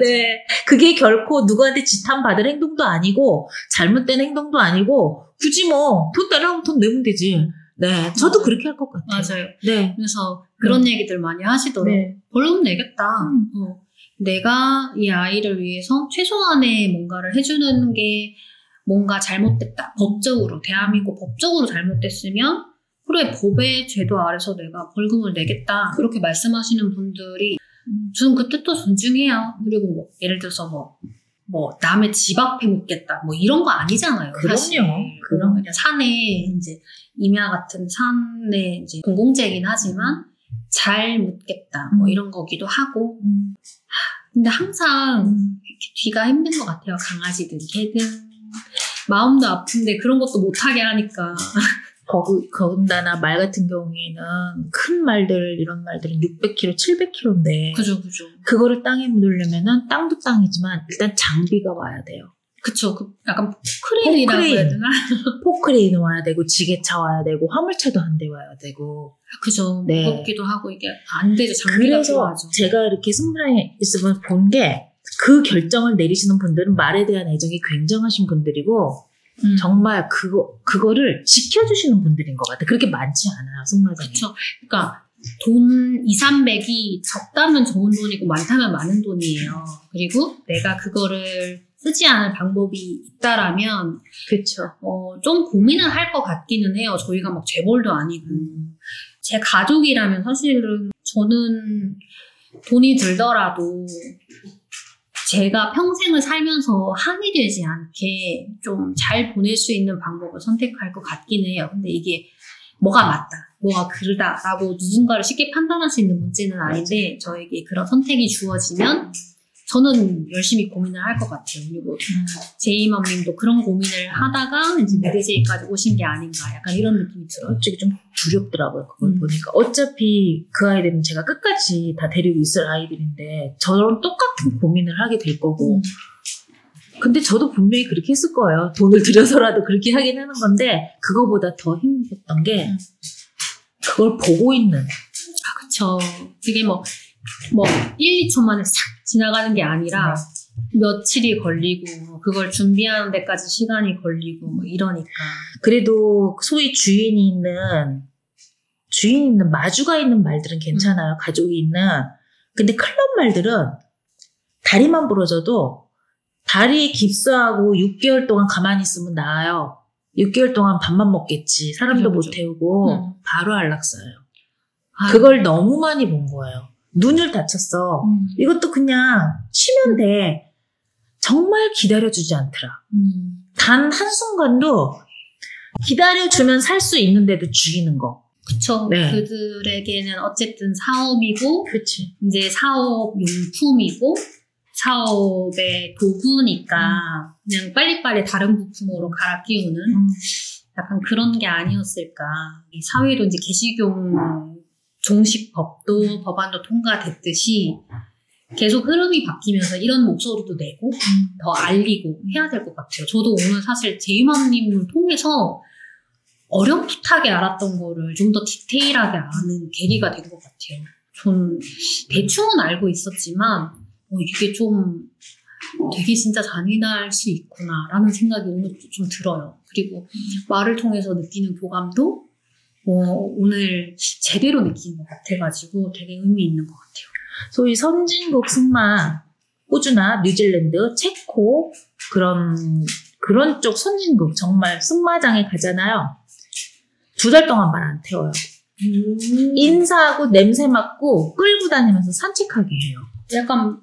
네. 그게 결코 누구한테 지탄받을 행동도 아니고, 잘못된 행동도 아니고, 굳이 뭐, 돈 달라면 돈 내면 되지. 네. 저도 맞아요. 그렇게 할 것 같아요. 맞아요. 네. 그래서 그런 얘기들 많이 하시더라고요. 네. 벌금 내겠다. 음. 어. 내가 이 아이를 위해서 최소한의 뭔가를 해주는 게 뭔가 잘못됐다. 법적으로, 대한민국 법적으로 잘못됐으면, 그래, 법의 제도 아래서 내가 벌금을 내겠다. 그렇게 말씀하시는 분들이, 저는 그 뜻도 존중해요. 그리고 뭐, 예를 들어서 뭐, 뭐, 남의 집 앞에 묻겠다. 뭐, 이런 거 아니잖아요. 그럼요. 사실. 그럼. 그냥 산에, 이제, 임야 같은 산에 이제 공공재이긴 하지만, 잘 묻겠다. 뭐, 음. 이런 거기도 하고. 음. 근데 항상 뒤가 힘든 것 같아요. 강아지든 개든. 마음도 아픈데 그런 것도 못하게 하니까. 거기, 거기다나 말 같은 경우에는 큰 말들, 이런 말들은 600kg, 700kg인데, 그죠, 그죠. 그거를 땅에 묻으려면은 땅도 땅이지만 일단 장비가 와야 돼요. 그쵸. 그 약간 포크레인이라고 포크레인. 해야 되나? 포크레인 와야 되고, 지게차 와야 되고, 화물차도 한 대 와야 되고. 그죠. 네. 무겁기도 하고 이게 안 되죠. 장비가 그래서 필요하죠. 제가 이렇게 승부에 있으면 본 게, 그 결정을 내리시는 분들은 말에 대한 애정이 굉장하신 분들이고, 음. 정말 그거, 그거를 지켜주시는 분들인 것 같아요. 그렇게 많지 않아요, 승마장에. 그쵸. 그러니까 돈 2, 300이 적다면 좋은 돈이고 많다면 많은 돈이에요. 그리고 내가 그거를 쓰지 않을 방법이 있다라면 그쵸. 어, 좀 고민을 할것 같기는 해요. 저희가 막 재벌도 아니고. 제 가족이라면 사실은 저는 돈이 들더라도 제가 평생을 살면서 한이 되지 않게 좀 잘 보낼 수 있는 방법을 선택할 것 같기는 해요. 근데 이게 뭐가 맞다, 뭐가 그르다라고 누군가를 쉽게 판단할 수 있는 문제는 아닌데 저에게 그런 선택이 주어지면 저는 열심히 고민을 할 것 같아요. 그리고 제이맘님도 그런 고민을 하다가 이제 미드제이까지 오신 게 아닌가 약간 이런 느낌이 들어요. 솔직히 좀 두렵더라고요, 그걸 음. 보니까. 어차피 그 아이들은 제가 끝까지 다 데리고 있을 아이들인데, 저런 똑같은 고민을 하게 될 거고. 근데 저도 분명히 그렇게 했을 거예요. 돈을 들여서라도 그렇게 하긴 하는 건데, 그거보다 더 힘들었던 게, 음. 그걸 보고 있는. 아, 그쵸. 그게 뭐, 뭐, 1, 2초 만에 싹 지나가는 게 아니라, 며칠이 걸리고, 그걸 준비하는 데까지 시간이 걸리고, 뭐 이러니까. 그래도 소위 주인이 있는, 주인 있는, 마주가 있는 말들은 괜찮아요. 가족이 있는. 근데 클럽 말들은 다리만 부러져도 다리에 깁스하고 6개월 동안 가만히 있으면 나아요. 6개월 동안 밥만 먹겠지. 사람도 그죠, 못 그죠. 태우고 음. 바로 안락사예요. 아유, 그걸 너무 많이 본 거예요. 눈을 다쳤어. 음, 이것도 그냥 쉬면 돼. 정말 기다려주지 않더라. 음, 단 한순간도 기다려주면 살 수 있는데도 죽이는 거. 그쵸. 네. 그들에게는 어쨌든 사업이고, 그치. 이제 사업 용품이고, 사업의 도구니까, 그냥 빨리빨리 다른 부품으로 갈아 끼우는 음. 약간 그런 게 아니었을까. 이 사회도 이제 개식용 종식법도 법안도 통과됐듯이 계속 흐름이 바뀌면서 이런 목소리도 내고 더 알리고 해야 될 것 같아요. 저도 오늘 사실 제이맘님을 통해서 어렴풋하게 알았던 거를 좀 더 디테일하게 아는 계기가 된 것 같아요. 전 대충은 알고 있었지만 어, 이게 좀 되게 진짜 잔인할 수 있구나라는 생각이 오늘 좀 들어요. 그리고 말을 통해서 느끼는 교감도 어, 오늘 제대로 느낀 것 같아가지고 되게 의미 있는 것 같아요. 소위 선진국 승마, 호주나 뉴질랜드, 체코 그런 그런 쪽 선진국 정말 승마장에 가잖아요. 두 달 동안 말 안 태워요. 인사하고 냄새 맡고 끌고 다니면서 산책하게 해요. 약간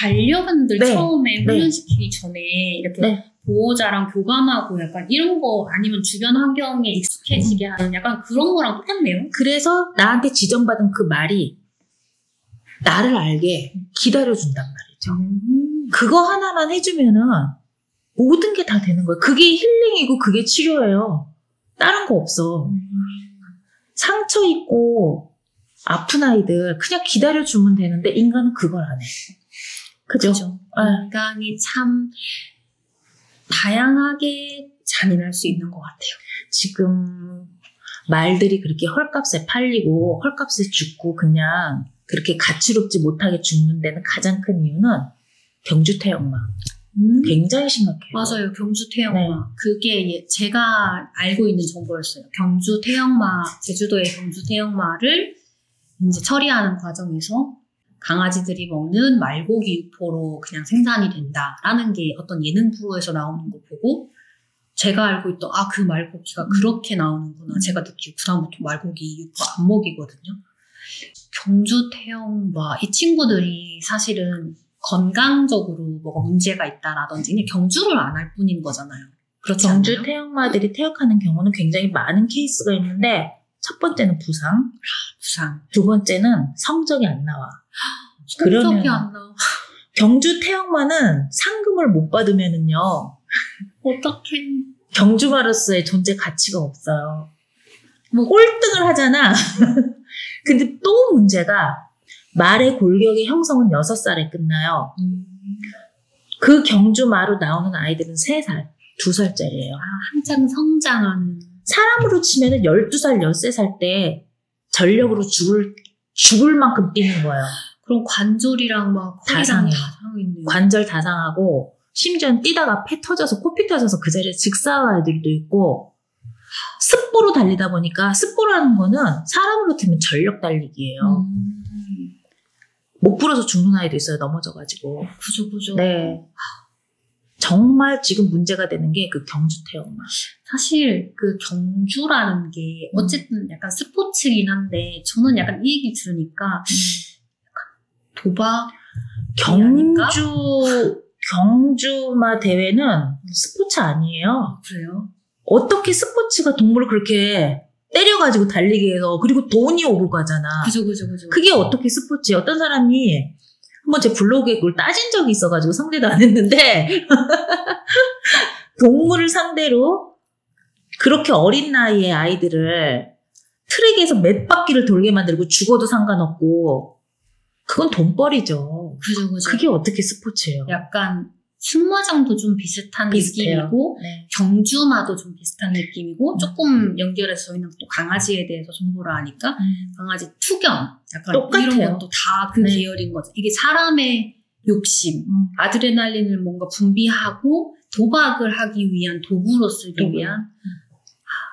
반려견들 네. 처음에 네. 훈련시키기 전에 이렇게 네. 보호자랑 교감하고 약간 이런 거 아니면 주변 환경에 익숙해지게 하는 약간 그런 거랑 똑같네요. 그래서 나한테 지정받은 그 말이 나를 알게 기다려준단 말이죠. 그거 하나만 해주면은 모든 게 다 되는 거예요. 그게 힐링이고 그게 치료예요. 다른 거 없어. 상처 있고 아픈 아이들 그냥 기다려주면 되는데 인간은 그걸 안 해. 그죠? 그죠. 네. 인간이 참 다양하게 잔인할 수 있는 것 같아요. 지금 말들이 그렇게 헐값에 팔리고 헐값에 죽고 그냥 그렇게 가치롭지 못하게 죽는 데는 가장 큰 이유는 경주 태역마. 굉장히 심각해요. 맞아요. 경주 태영마. 네. 그게 예- 제가 알고 있는 정보였어요. 경주 태영마, 제주도의 경주 태영마를 이제 처리하는 과정에서 강아지들이 먹는 말고기 육포로 그냥 생산이 된다라는 게 어떤 예능 프로에서 나오는 거 보고 제가 알고 있던 아 그 말고기가 그렇게 나오는구나. 제가 느끼고 그 다음부터 말고기 육포 안 먹이거든요. 경주 태영마 이 친구들이 사실은 건강적으로 뭐가 문제가 있다라든지 그냥 경주를 안 할 뿐인 거잖아요. 그렇지 경주 않나요? 태역마들이 태역하는 경우는 굉장히 많은 케이스가 있는데 첫 번째는 부상, 부상. 두 번째는 성적이 안 나와. 그러면-. 경주 태역마는 상금을 못 받으면은요 어떡해. 경주 마로서의 존재 가치가 없어요. 뭐 꼴등을 하잖아. 근데 또 문제가 말의 골격의 형성은 6살에 끝나요. 그 경주 마로 나오는 아이들은 3살, 2살짜리예요. 아, 한창 성장하는. 사람으로 치면은 12살, 13살 때 전력으로 죽을, 죽을 만큼 뛰는 거예요. 그런 관절이랑 막다 허리랑 상해요. 다 상했네요. 관절 다 상하고, 심지어 뛰다가 폐 터져서, 코피 터져서 그 자리에 즉사한 아이들도 있고, 습보로 달리다 보니까, 습보라는 거는 사람으로 치면 전력 달리기예요. 음, 목 부러서 죽는 아이도 있어요, 넘어져가지고. 그죠, 그죠. 네. 정말 지금 문제가 되는 게 그 경주 태역마. 사실 그 경주라는 게 어쨌든 약간 스포츠긴 한데 저는 약간 이 얘기 들으니까 도박? 경주, 경주마 대회는 스포츠 아니에요. 그래요? 어떻게 스포츠가 동물을 그렇게 때려가지고 달리게 해서, 그리고 돈이 오고 가잖아. 그죠, 그죠, 그죠. 그게 어떻게 스포츠? 어떤 사람이 한번 제 블로그에 그걸 따진 적이 있어가지고 상대도 안 했는데 동물을 상대로 그렇게 어린 나이에 아이들을 트랙에서 몇 바퀴를 돌게 만들고 죽어도 상관없고 그건 돈벌이죠. 그죠, 그죠. 그게 어떻게 스포츠예요? 약간 승마장도 좀 비슷한 비슷해요. 느낌이고 네. 경주마도 좀 비슷한 느낌이고 조금 연결해서 저희는 또 강아지에 대해서 정보를 아니까 강아지 투견 약간 똑같아요. 이런 것도 다그 네. 계열인 거죠. 이게 사람의 욕심, 음. 아드레날린을 뭔가 분비하고 도박을 하기 위한 도구로 쓰기 도구. 위한 하,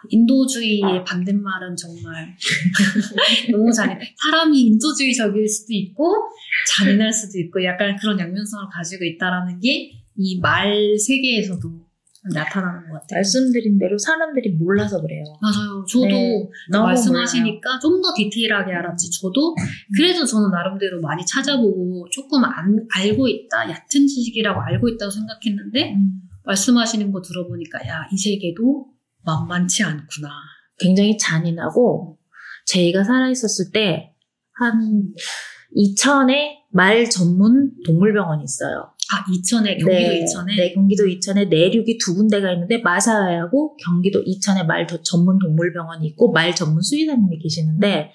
인도주의의 반대말은 정말 너무 잔인. 사람이 인도주의적일 수도 있고 잔인할 수도 있고 약간 그런 양면성을 가지고 있다라는 게 이 말 세계에서도 나타나는 것 같아요. 말씀드린 대로 사람들이 몰라서 그래요. 맞아요. 저도 네, 너무 말씀하시니까 좀 더 디테일하게 알았지. 저도 그래도 저는 나름대로 많이 찾아보고 조금 안, 알고 있다, 얕은 지식이라고 알고 있다고 생각했는데 음. 말씀하시는 거 들어보니까 야, 이 세계도 만만치 않구나. 굉장히 잔인하고 제이가 살아있었을 때한 2000에 말 전문 동물병원이 있어요. 아, 이천에, 경기도 이천에? 네, 경기도 이천에 내륙이 두 군데가 있는데 마사야하고 경기도 이천에 말 더- 전문 동물병원이 있고 말 전문 수의사님이 계시는데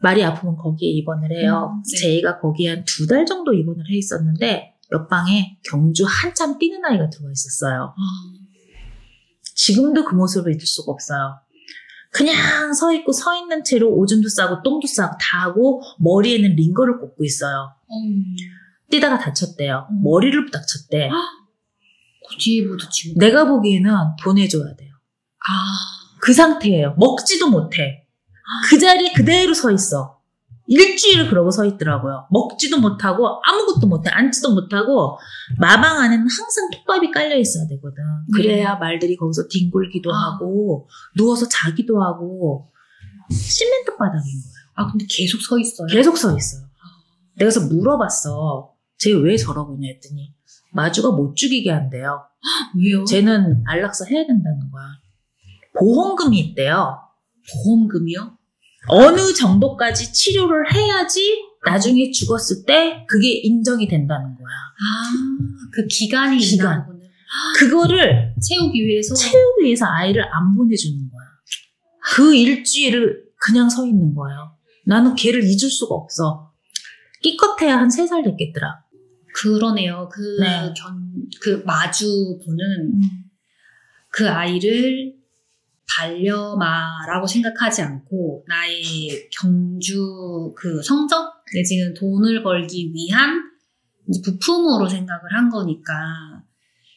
말이 아프면 거기에 입원을 해요. 음, 네. 제이가 거기에 한 두 달 정도 입원을 해 있었는데 옆방에 경주 한참 뛰는 아이가 들어와 있었어요. 지금도 그 모습을 잊을 수가 없어요. 그냥 서 있고 서 있는 채로 오줌도 싸고 똥도 싸고 다 하고 머리에는 링거를 꽂고 있어요. 음. 뛰다가 다쳤대요. 음. 머리를 다쳤대. 그 뒤에 부딪히고. 내가 보기에는 보내줘야 돼요. 아, 그 상태예요. 먹지도 못해. 그 자리에 그대로 서 있어. 일주일을 그러고 서 있더라고요. 먹지도 못하고 아무것도 못해. 앉지도 못하고 마방 안에는 항상 톱밥이 깔려 있어야 되거든. 그래야 말들이 거기서 뒹굴기도 아. 하고 누워서 자기도 하고 시멘트 바닥인 거예요. 아 근데 계속 서 있어요. 계속 서 있어요. 내가 그래서 물어봤어. 쟤 왜 저러고 있냐 했더니 마주가 못 죽이게 한대요. 왜요? 쟤는 안락사 해야 된다는 거야. 보험금이 있대요. 보험금이요? 어느 정도까지 치료를 해야지 나중에 죽었을 때 그게 인정이 된다는 거야. 아, 그 기간이 기간. 있나. 그거를 채우기 위해서. 채우기 위해서 아이를 안 보내주는 거야. 그 일주일을 그냥 서 있는 거예요. 나는 걔를 잊을 수가 없어. 끼껏해야 한 세 살 됐겠더라. 그러네요. 그 네. 견, 그 마주분은 그 아이를 반려마라고 생각하지 않고 나의 경주 그 성적 내지는 돈을 벌기 위한 부품으로 생각을 한 거니까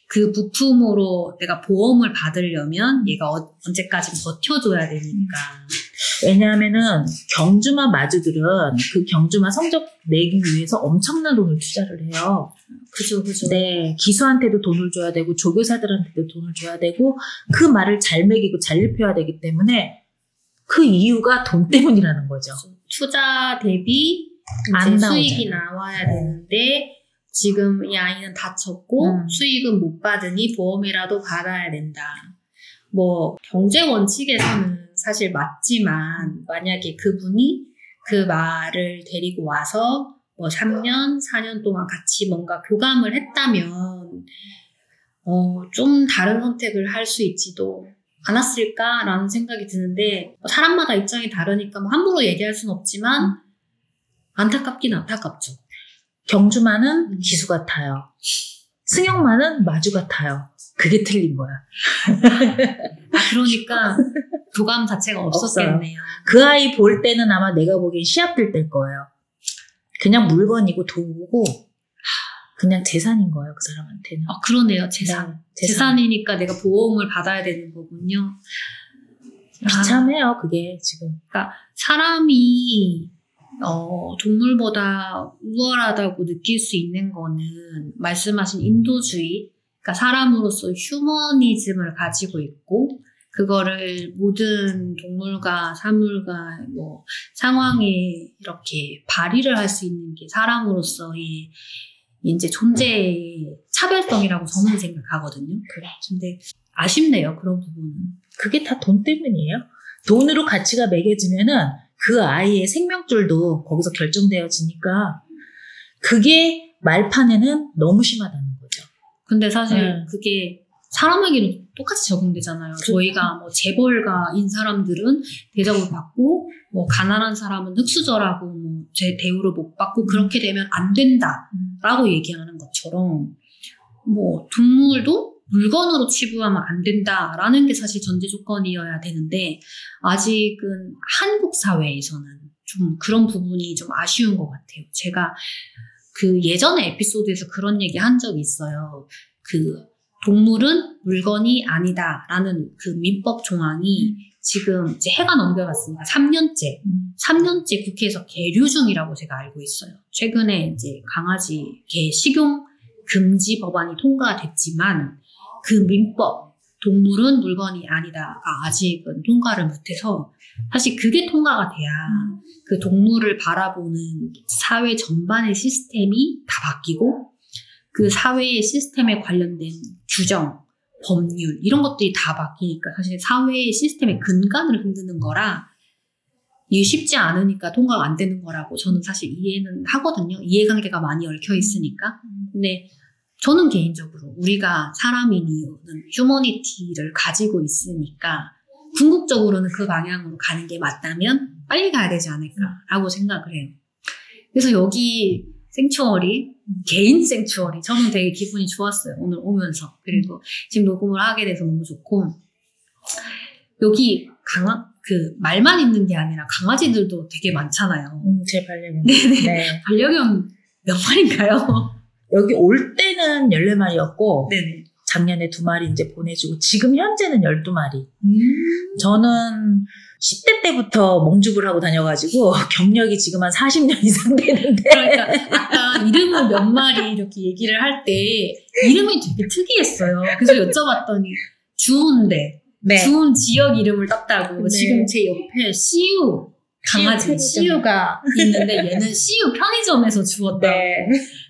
그 부품으로 내가 보험을 받으려면 얘가 어- 언제까지 버텨줘야 되니까 왜냐하면은 경주마 마주들은 그 경주마 성적 내기 위해서 엄청난 돈을 투자를 해요. 그죠 그죠 네, 기수한테도 돈을 줘야 되고 조교사들한테도 돈을 줘야 되고 그 말을 잘 먹이고 잘 입혀야 되기 때문에 그 이유가 돈 때문이라는 거죠. 투자 대비 안 수익이 나오잖아요. 나와야 되는데 지금 이 아이는 다쳤고 음. 수익은 못 받으니 보험이라도 받아야 된다. 뭐 경제 원칙에서는 사실 맞지만 만약에 그분이 그 말을 데리고 와서 뭐 3년, 4년 동안 같이 뭔가 교감을 했다면 어, 좀 다른 선택을 할 수 있지도 않았을까라는 생각이 드는데 뭐 사람마다 입장이 다르니까 뭐 함부로 얘기할 수는 없지만 안타깝긴 안타깝죠. 음. 기수 같아요. 승용마는 마주 같아요. 그게 틀린 거야. 아, 그러니까 교감 자체가 없었겠네요. 그 아이 볼 때는 아마 내가 보기엔 시합 들 때일 거예요. 그냥 물건이고 도구고 그냥 재산인 거예요. 그 사람한테는. 아, 그러네요. 재산. 네, 재산 이니까 내가 보험을 받아야 되는 거군요. 아, 비참해요. 그게 지금. 사람이 어, 동물보다 우월하다고 느낄 수 있는 거는 말씀하신 인도주의, 그러니까 사람으로서 휴머니즘을 가지고 있고 그거를 모든 동물과 사물과 뭐 상황에 이렇게 발휘를 할 수 있는 게 사람으로서의 이제 존재의 차별성이라고 저는 생각하거든요. 그래. 근데 아쉽네요 그런 부분은. 그게 다 돈 때문이에요. 돈으로 가치가 매겨지면은 그 아이의 생명줄도 거기서 결정되어지니까 그게 말판에는 너무 심하다는 거죠. 근데 사실 네. 그게 사람에게도 똑같이 적용되잖아요. 그렇죠. 저희가 뭐 재벌가인 사람들은 대접을 받고 뭐 가난한 사람은 흙수저라고 뭐 제 대우를 못 받고 그렇게 되면 안 된다라고 얘기하는 것처럼 뭐 동물도 물건으로 취급하면 안 된다라는 게 사실 전제 조건이어야 되는데 아직은 한국 사회에서는 좀 그런 부분이 좀 아쉬운 것 같아요. 제가 그 예전에 에피소드에서 그런 얘기 한 적이 있어요. 그 동물은 물건이 아니다 라는 그 민법 조항이 지금 이제 해가 넘겨갔으니까 3년째, 3년째 국회에서 계류 중이라고 제가 알고 있어요. 최근에 이제 강아지 개 식용 금지 법안이 통과됐지만 그 민법 동물은 물건이 아니다가 아직은 통과를 못해서 사실 그게 통과가 돼야 그 동물을 바라보는 사회 전반의 시스템이 다 바뀌고 그 사회의 시스템에 관련된 규정, 법률 이런 것들이 다 바뀌니까 사실 사회의 시스템의 근간을 흔드는 거라 이게 쉽지 않으니까 통과가 안 되는 거라고 저는 사실 이해는 하거든요. 이해관계가 많이 얽혀 있으니까. 근데 저는 개인적으로 우리가 사람인 이유는 휴머니티를 가지고 있으니까 궁극적으로는 그 방향으로 가는 게 맞다면 빨리 가야 되지 않을까라고 생각을 해요. 그래서 여기 생추어리, 개인 생추어리, 저는 되게 기분이 좋았어요. 오늘 오면서. 그리고 지금 녹음을 하게 돼서 너무 좋고, 여기 강아, 그, 말만 있는 게 아니라 강아지들도 되게 많잖아요. 음, 제 반려견. 네네. 네. 반려견 몇 마리인가요? 여기 올 때는 14마리였고, 네네. 작년에 두 마리 이제 보내주고, 지금 현재는 12마리. 음. 저는 10대 때부터 멍죽을 하고 다녀가지고, 경력이 지금 한 40년 이상 되는데, 그러니까 아까 이름을 몇 마리 이렇게 얘기를 할 때 이름이 되게 특이했어요. 그래서 여쭤봤더니 주운데 네. 주운 지역 이름을 땄다고 네. 지금 제 옆에 CU 강아지. CU가 있는데 얘는 CU 편의점에서 주웠다. 네.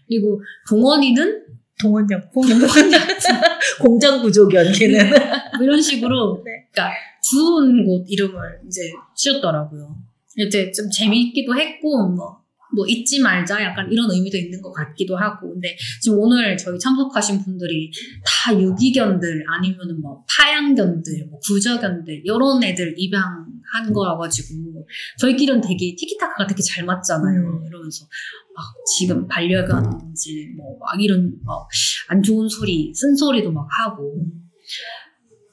그리고 동원이는 동원약품. 공장 구조견, 걔는. 뭐 이런 식으로 네. 그러니까 주운 곳 이름을 이제 지었더라고요. 이제 좀 재미있기도 했고 뭐. 뭐 잊지 말자 약간 이런 의미도 있는 것 같기도 하고 근데 지금 오늘 저희 참석하신 분들이 다 유기견들 아니면은 뭐 파양견들 뭐 구저견들 이런 애들 입양 한 거라 가지고 저희끼리는 되게 티키타카가 되게 잘 맞잖아요 음. 이러면서 막 지금 반려견인지 뭐 막 이런 막 안 좋은 소리 쓴소리도 막 하고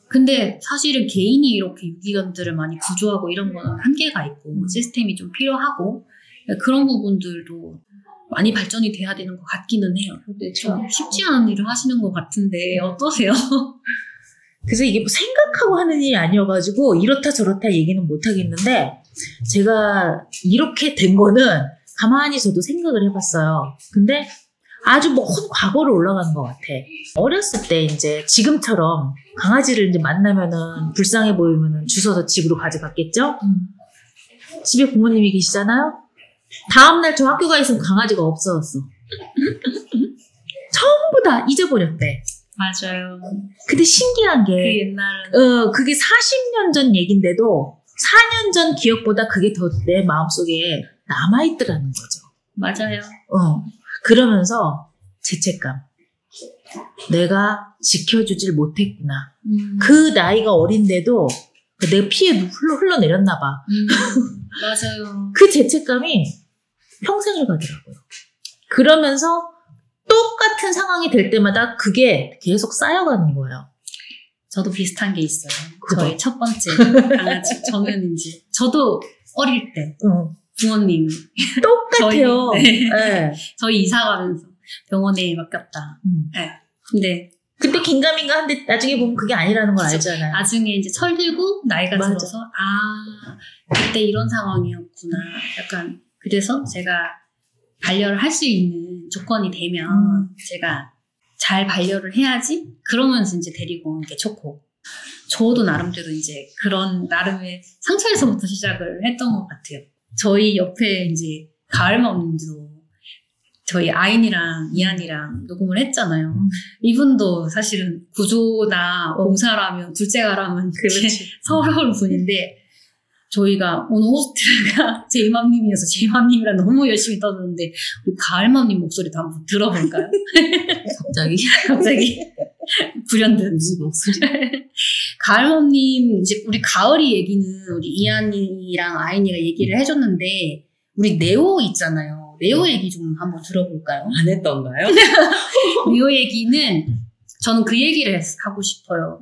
근데 사실은 개인이 이렇게 유기견들을 많이 구조하고 이런 거는 한계가 있고 시스템이 좀 필요하고 그런 부분들도 많이 발전이 돼야 되는 것 같기는 해요. 근데 좀 쉽지 않은 일을 하시는 것 같은데 어떠세요? 그래서 이게 뭐 생각하고 하는 일이 아니어가지고 이렇다 저렇다 얘기는 못 하겠는데 제가 이렇게 된 거는 가만히 저도 생각을 해봤어요. 근데 아주 먼 과거로 올라가는 것 같아. 어렸을 때 이제 지금처럼 강아지를 이제 만나면은 불쌍해 보이면은 주워서 집으로 가져갔겠죠? 집에 부모님이 계시잖아요? 다음날 저 학교 가 있으면 강아지가 없어졌어. 전부 다 잊어버렸대. 맞아요. 근데 신기한 그게 옛날은 어, 그게 40년 전 얘긴데도 4년 전 기억보다 그게 더 내 마음속에 남아있더라는 거죠. 맞아요. 어. 그러면서 죄책감. 내가 지켜주질 못했구나. 음. 그 나이가 어린데도 내가 피해 흘러, 흘러내렸나 봐. 음. 맞아요. 그 죄책감이 평생을 가더라고요. 그러면서 똑같은 상황이 될 때마다 그게 계속 쌓여가는 거예요. 저도 비슷한 게 있어요. 그거. 저의 첫 번째 강아지. 이제 저도 어릴 때 어. 부모님 똑같아요. 저희, 네. 네. 저희 이사 가면서 병원에 맡겼다. 음. 네. 근데 그때 긴가민가 한데 나중에 보면 그게 아니라는 걸 그쵸. 알잖아요. 나중에 이제 철들고 나이가 맞아. 들어서 아 그때 이런 상황이었구나. 약간 그래서 제가 반려를 할 수 있는 조건이 되면 음. 제가 잘 반려를 해야지. 그러면서 이제 데리고 온 게 좋고. 저도 나름대로 이제 그런 나름의 상처에서부터 시작을 했던 것 같아요. 저희 옆에 이제 가을맘님도 저희 아인이랑 이한이랑 녹음을 했잖아요. 음. 이분도 사실은 구조나 공사라면 둘째가라면 서러운 분인데 저희가 오늘 호스트가 제이맘님이어서 제이맘님이랑 너무 열심히 떠드는데 우리 가을맘님 목소리도 한번 들어볼까요? 갑자기 갑자기 불현듯 무슨 목소리? 가을맘님 이제 우리 가을이 얘기는 우리 이한이랑 아인이가 얘기를 해줬는데 우리 네오 있잖아요. 네오 얘기 좀 한번 들어볼까요? 안 했던가요? 네오 얘기는 저는 그 얘기를 했- 하고 싶어요.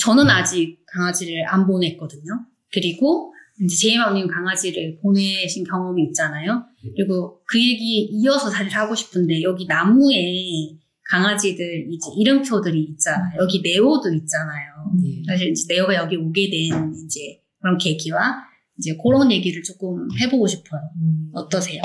저는 아직 강아지를 안 보냈거든요. 그리고 이제 제이맘님 강아지를 보내신 경험이 있잖아요. 그리고 그 얘기 이어서 사실 하고 싶은데 여기 나무에 강아지들 이제 이름표들이 있잖아요. 여기 네오도 있잖아요. 네. 사실 이제 네오가 여기 오게 된 이제 그런 계기와 이제 그런 얘기를 조금 해보고 싶어요. 음, 어떠세요?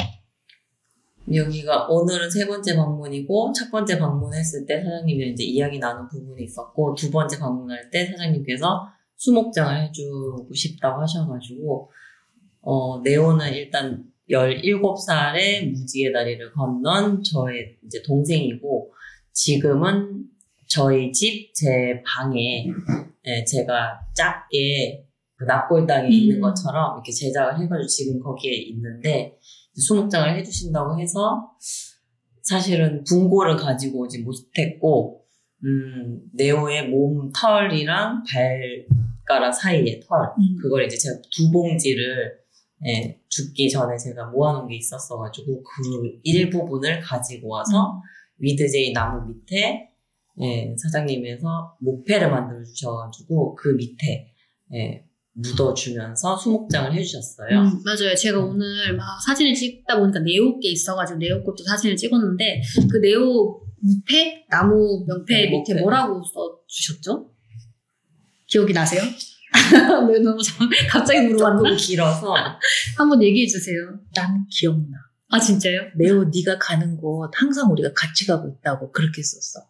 여기가 오늘은 세 번째 방문이고 첫 번째 방문했을 때 사장님이랑 이제 이야기 나눈 부분이 있었고 두 번째 방문할 때 사장님께서 수목장을 해주고 싶다고 하셔가지고 어 네오는 일단 17살에 무지개 다리를 건넌 저의 이제 동생이고 지금은 저희 집 제 방에 예, 제가 작게 그 납골당에 있는 음. 것처럼 이렇게 제작을 해가지고 지금 거기에 있는데 수목장을 해주신다고 해서 사실은 분고를 가지고 오지 못했고 음, 네오의 몸 털이랑 발가락 사이의 털 음. 그걸 이제 제가 두 봉지를 예, 죽기 전에 제가 모아놓은 게 있었어가지고 그 일부분을 가지고 와서 위드제이 나무 밑에 예, 사장님에서 목패를 만들어 주셔가지고 그 밑에 예, 묻어주면서 수목장을 해주셨어요. 음, 맞아요. 제가 오늘 막 사진을 찍다 보니까 네오께 있어가지고 네오꽃도 사진을 찍었는데 그 네오 무패 나무 명패 네, 밑에. 뭐라고 써 주셨죠? 기억이 나세요? 네, 너무 참- 갑자기 물어봤나? 조금 길어서 한번 얘기해 주세요. 난 기억나. 아 진짜요? 네오 네가 가는 곳 항상 우리가 같이 가고 있다고 그렇게 썼어.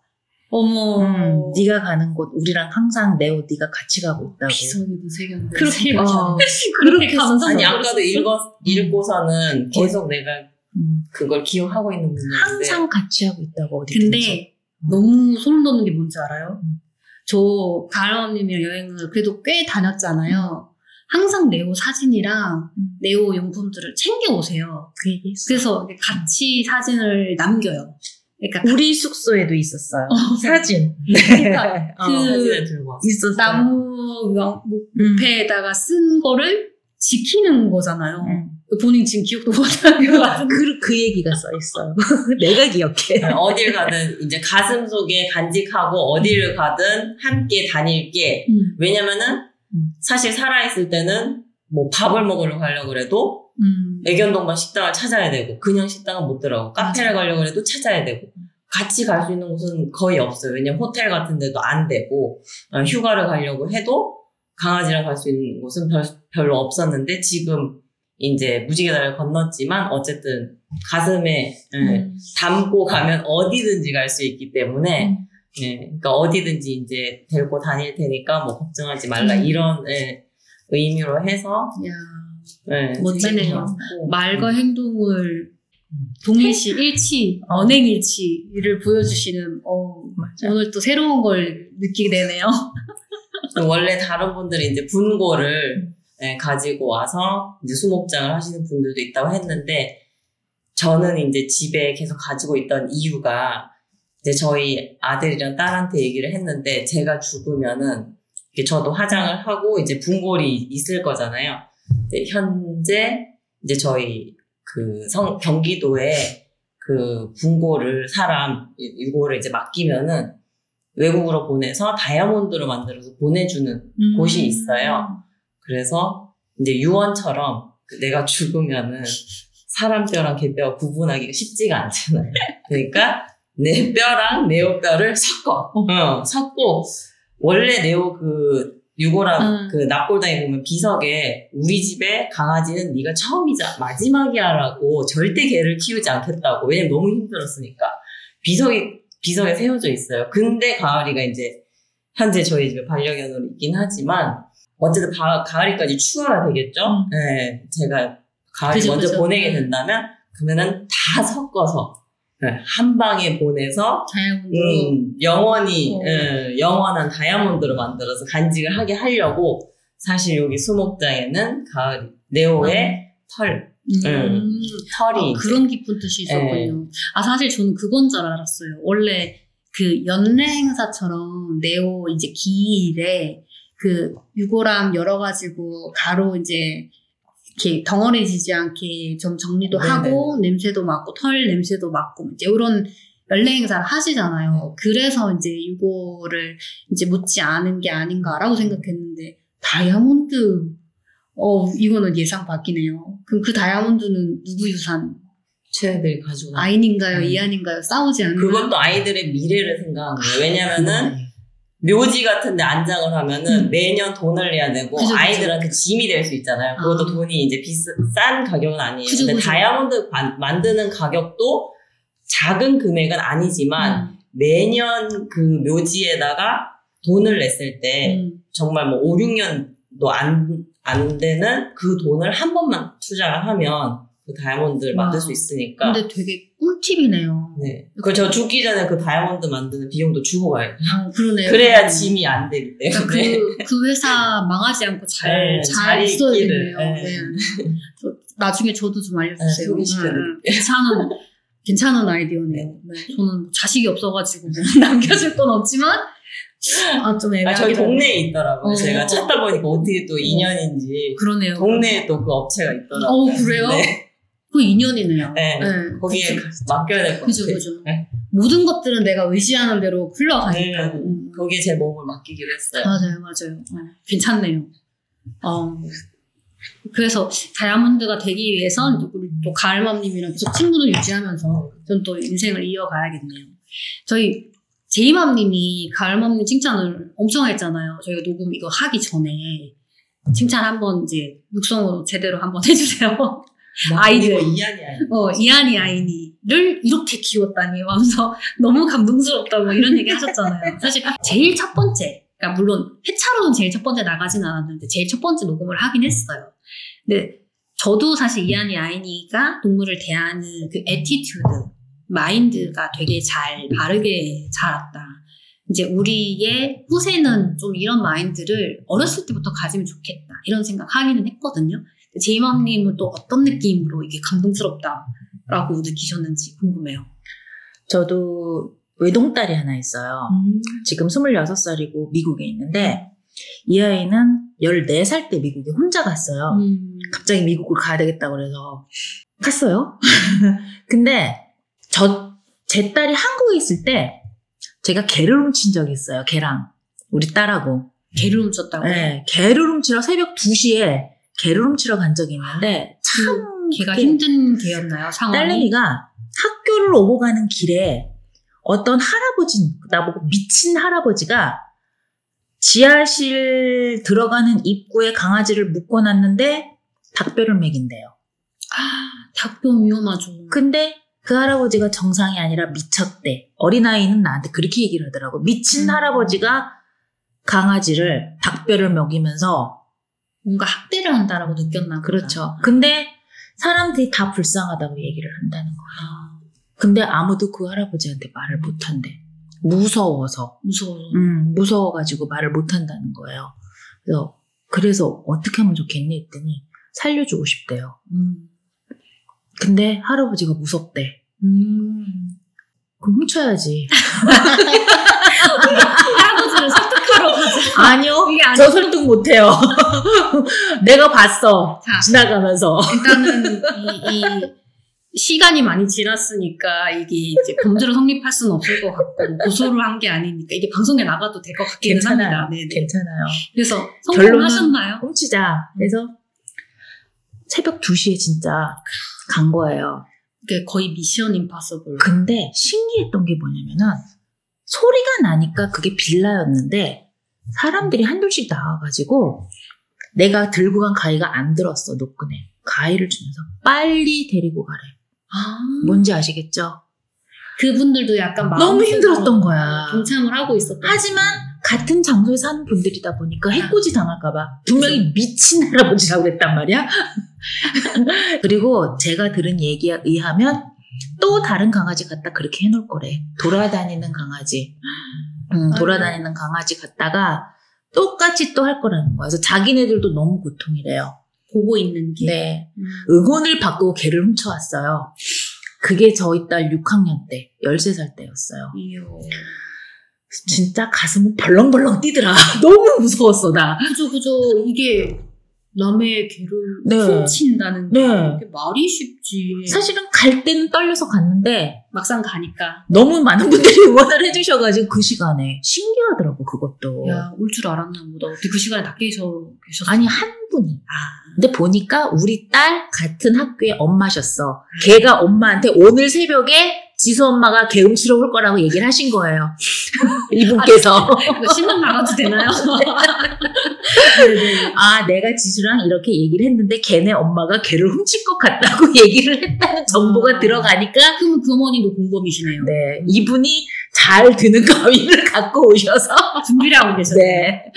어머. 음, 네가 가는 곳 우리랑 항상 네오 네가 같이 가고 있다고. 비석이도 새겼는데 그렇게 어, 그렇게 아니 아까도 읽었 읽고서는 계속 내가 음, 그걸 기억하고 있는 부분인데 항상 같이 하고 있다고 어디든지. 근데 너무 소름 돋는 게 뭔지 알아요? 음. 저 가을맘님이랑 여행을 그래도 꽤 다녔잖아요. 항상 네오 사진이랑 음. 네오 용품들을 챙겨 오세요. 그. 그래서 같이 사진을 남겨요. 그러니까 우리 숙소에도 있었어요. 어, 사진. 그러니까 어, 그 사진을 들고 왔어. 있었어요. 나무 뭐, 음. 목패에다가 쓴 거를 지키는 거잖아요. 음. 본인 지금 기억도 못하는 것 같은데. 그, 그 얘기가 써 있어요. 내가 기억해. 어딜 가든 이제 가슴 속에 간직하고 어디를 가든 함께 다닐게. 음, 왜냐면은 음. 사실 살아있을 때는 뭐 밥을 먹으러 가려고 그래도 음. 애견동반 식당을 찾아야 되고 그냥 식당은 못 들어가고 카페를 가려고 해도 찾아야 되고 같이 갈 수 있는 곳은 거의 없어요. 왜냐면 호텔 같은 데도 안 되고 어, 휴가를 가려고 해도 강아지랑 갈 수 있는 곳은 별, 별로 없었는데 지금 이제 무지개다리를 건넜지만 어쨌든 가슴에 예, 음. 담고 가면 어디든지 갈 수 있기 때문에 음. 예, 그러니까 어디든지 이제 데리고 다닐 테니까 뭐 걱정하지 말라 음. 이런 예, 의미로 해서 야. 예, 멋지네요. 말과 행동을 동일시 일치, 어. 언행일치를 보여주시는 어, 맞아. 오늘 또 새로운 걸 느끼게 되네요. 원래 다른 분들이 이제 분고를 예, 가지고 와서 이제 수목장을 하시는 분들도 있다고 했는데 저는 이제 집에 계속 가지고 있던 이유가 이제 저희 아들이랑 딸한테 얘기를 했는데 제가 죽으면은 저도 화장을 하고 이제 분골이 있을 거잖아요. 현재 이제 저희 그 성, 경기도에 그 분고를 사람 유고를 이제 맡기면은 외국으로 보내서 다이아몬드로 만들어서 보내주는 곳이 있어요. 그래서 이제 유언처럼 그 내가 죽으면은 사람 뼈랑 개 뼈 구분하기가 쉽지가 않잖아요. 그러니까 내 뼈랑 네오 뼈를 섞어. 어, 섞고 원래 네오 그 유고랑 음. 그 납골당에 보면 비석에 우리 집에 강아지는 네가 처음이자 마지막이야라고 절대 개를 키우지 않겠다고 왜냐면 너무 힘들었으니까 비석이 비석에 세워져 있어요. 근데 가을이가 이제 현재 저희 집에 반려견으로 있긴 하지만 어쨌든 가, 가을이까지 추가가 되겠죠. 음. 네, 제가 가을이 그죠, 먼저 그죠. 보내게 음. 된다면 그러면은 다 섞어서 네, 한 방에 보내서 다이아몬드로 음, 영원히 어. 예, 영원한 다이아몬드로 만들어서 간직을 하게 하려고 사실 여기 수목장에는 가을 네오의 털 음. 털이 아, 그런 깊은 뜻이 있었군요. 네. 아 사실 저는 그건 줄 알았어요. 원래 그 연례 행사처럼 네오 이제 기일에 그 유골함 여러 가지고 가로 이제 이렇게 덩어리지지 않게 좀 정리도 네네. 하고 냄새도 맡고 털 냄새도 맡고 이제 이런 연례 행사를 하시잖아요. 그래서 이제 유골을 이제 묻지 않은 게 아닌가라고 생각했는데 다이아몬드 어 이거는 예상 바뀌네요. 그럼 그 다이아몬드는 누구 유산? 최애들이 가지고 나 아인인가요? 음. 이안인가요? 싸우지 않나요? 그것도 아이들의 미래를 생각한 거예요. 왜냐면은 네. 묘지 같은데 안장을 하면은 음. 매년 돈을 내야 되고 그죠, 그죠. 아이들한테 짐이 될 수 있잖아요. 그것도 아. 돈이 이제 비싼 가격은 아니에요. 그죠, 근데. 다이아몬드 만- 만드는 가격도 작은 금액은 아니지만 음, 매년 그 묘지에다가 돈을 냈을 때 음. 정말 뭐 5, 6년도 안, 안 되는 그 돈을 한 번만 투자를 하면 그 다이아몬드를 와. 만들 수 있으니까. 근데 되게 꿀팁이네요. 네. 그 저 죽기 전에 그 다이아몬드 만드는 비용도 주고 가야 돼. 어, 그러네요. 그래야 음. 짐이 안 되기 그러니까 때문에. 그, 그 회사 망하지 않고 잘, 네, 잘 잘 있어야겠네요. 있기를. 네. 네. 저, 나중에 저도 좀 알려주세요. 네. 음, 음. 괜찮은, 괜찮은 아이디어네요. 네, 저는 자식이 없어가지고 뭐 남겨줄 건 없지만, 아, 좀 아, 애매하게. 저희 동네에 있더라고요. 어. 제가 찾다 보니까 어떻게 또 인연인지. 그러네요. 동네에 또 그 업체가 있더라고요. 어, 그래요? 네. 그 인연이네요. 네. 거기에 그쵸. 맡겨야 될것 그죠, 같아요. 그죠. 네. 모든 것들은 내가 의지하는 대로 흘러가니까. 네. 음. 거기에 제 몸을 맡기기로 했어요. 맞아요, 맞아요. 어, 괜찮네요. 어, 그래서 다이아몬드가 되기 위해선 또 우리 또 가을맘님이랑 계속 친분을 유지하면서 전 또 인생을 이어가야겠네요. 저희 제이맘님이 가을맘님 칭찬을 엄청 했잖아요. 저희가 녹음 이거 하기 전에 칭찬 한번 이제 육성으로 제대로 한번 해주세요. 아이들. 아니. 어, 이한이 아이니를 이렇게 키웠다니 하면서 너무 감동스럽다고 뭐 이런 얘기 하셨잖아요. 사실 제일 첫 번째, 그러니까 물론 해차로는 제일 첫 번째 나가진 않았는데 제일 첫 번째 녹음을 하긴 했어요. 근데 저도 사실 이한이 아이니가 동물을 대하는 그 attitude, 마인드가 되게 잘 바르게 자랐다. 이제 우리의 후세는 좀 이런 마인드를 어렸을 때부터 가지면 좋겠다. 이런 생각 하기는 했거든요. 제이맘님은 또 어떤 느낌으로 이게 감동스럽다라고 느끼셨는지 궁금해요. 저도 외동딸이 하나 있어요. 지금 26살이고 미국에 있는데 이 아이는 14살 때 미국에 혼자 갔어요. 음. 갑자기 미국을 가야 되겠다고 그래서 갔어요. 근데 저 제 딸이 한국에 있을 때 제가 개를 훔친 적이 있어요. 개랑 우리 딸하고. 개를 훔쳤다고. 네, 개를 훔치러 새벽 2시에 개를 훔치러 간 적이 있는데 참 개가 그게 힘든 개였나요? 상황이? 딸내미가 학교를 오고 가는 길에 어떤 할아버지, 나보고 미친 할아버지가 지하실 들어가는 입구에 강아지를 묶어 놨는데 닭뼈를 먹인대요. 닭뼈 위험하죠. 근데 그 할아버지가 정상이 아니라 미쳤대. 어린아이는 나한테 그렇게 얘기를 하더라고. 미친 음. 할아버지가 강아지를 닭뼈를 먹이면서 뭔가 학대를 한다라고 느꼈나. 그렇죠. 근데 사람들이 다 불쌍하다고 얘기를 한다는 거야. 아, 근데 아무도 그 할아버지한테 말을 못 한대. 무서워서. 무서워서. 음, 무서워가지고 말을 못 한다는 거예요. 그래서, 그래서 어떻게 하면 좋겠니? 했더니 살려주고 싶대요. 음. 근데 할아버지가 무섭대. 음. 그럼 훔쳐야지. 가자. 아니요. 이게 아니고. 저 설득 못해요. 내가 봤어. 자. 지나가면서. 일단은 이, 이 시간이 많이 지났으니까 이게 이제 범죄로 성립할 수는 없을 것 같고 고소를 한 게 아니니까 이게 방송에 나가도 될 것 같기는 합니다. 네 네. 괜찮아요. 그래서 결론은 성공하셨나요? 훔치자. 그래서 새벽 2시에 진짜 간 거예요. 그게 거의 미션 임파서블. 근데 신기했던 게 뭐냐면은 소리가 나니까 그게 빌라였는데 사람들이 한둘씩 나와가지고 내가 들고 간 가위가 안 들었어 노끈에 가위를 주면서 빨리 데리고 가래. 아, 뭔지 아시겠죠? 그분들도 약간 너무 힘들었던 거야. 동참을 하고 있었던. 하지만 같은 장소에 사는 분들이다 보니까 해코지 당할까봐 분명히 미친 할아버지라고 그랬단 말이야. 그리고 제가 들은 얘기에 의하면 또 다른 강아지 갖다 그렇게 해놓을 거래. 돌아다니는 강아지 음, 돌아다니는 강아지 갖다가 똑같이 또 할 거라는 거야 그래서 자기네들도 너무 고통이래요 보고 있는 게. 네 음. 응원을 받고 개를 훔쳐왔어요 그게 저희 딸 6학년 때 13살 때였어요 이요. 진짜 가슴은 벌렁벌렁 뛰더라. 너무 무서웠어, 나. 그죠, 그죠. 이게 남의 개를 네. 훔친다는 게 네. 말이 쉽지. 사실은 갈 때는 떨려서 갔는데 막상 가니까 너무 많은 분들이 응원을 해주셔가지고 그 시간에 신기하더라고, 그것도. 야올 줄 알았나 보다. 어떻게 그 시간에 다 계셔 계셨어? 아니, 한 분이. 아, 근데 보니까 우리 딸 같은 학교의 엄마셨어. 걔가 엄마한테 오늘 새벽에 지수 엄마가 개 훔치러 올 거라고 얘기를 하신 거예요. 이분께서. 이거 신문 나가도 되나요? 네네. 아, 내가 지수랑 이렇게 얘기를 했는데 걔네 엄마가 개를 훔칠 것 같다고 얘기를 했다는 정보가 아. 들어가니까 그럼 그 어머니도 공범이시네요. 네, 이분이 잘 드는 가위를 갖고 오셔서 준비를 하고 계셨네요. 네.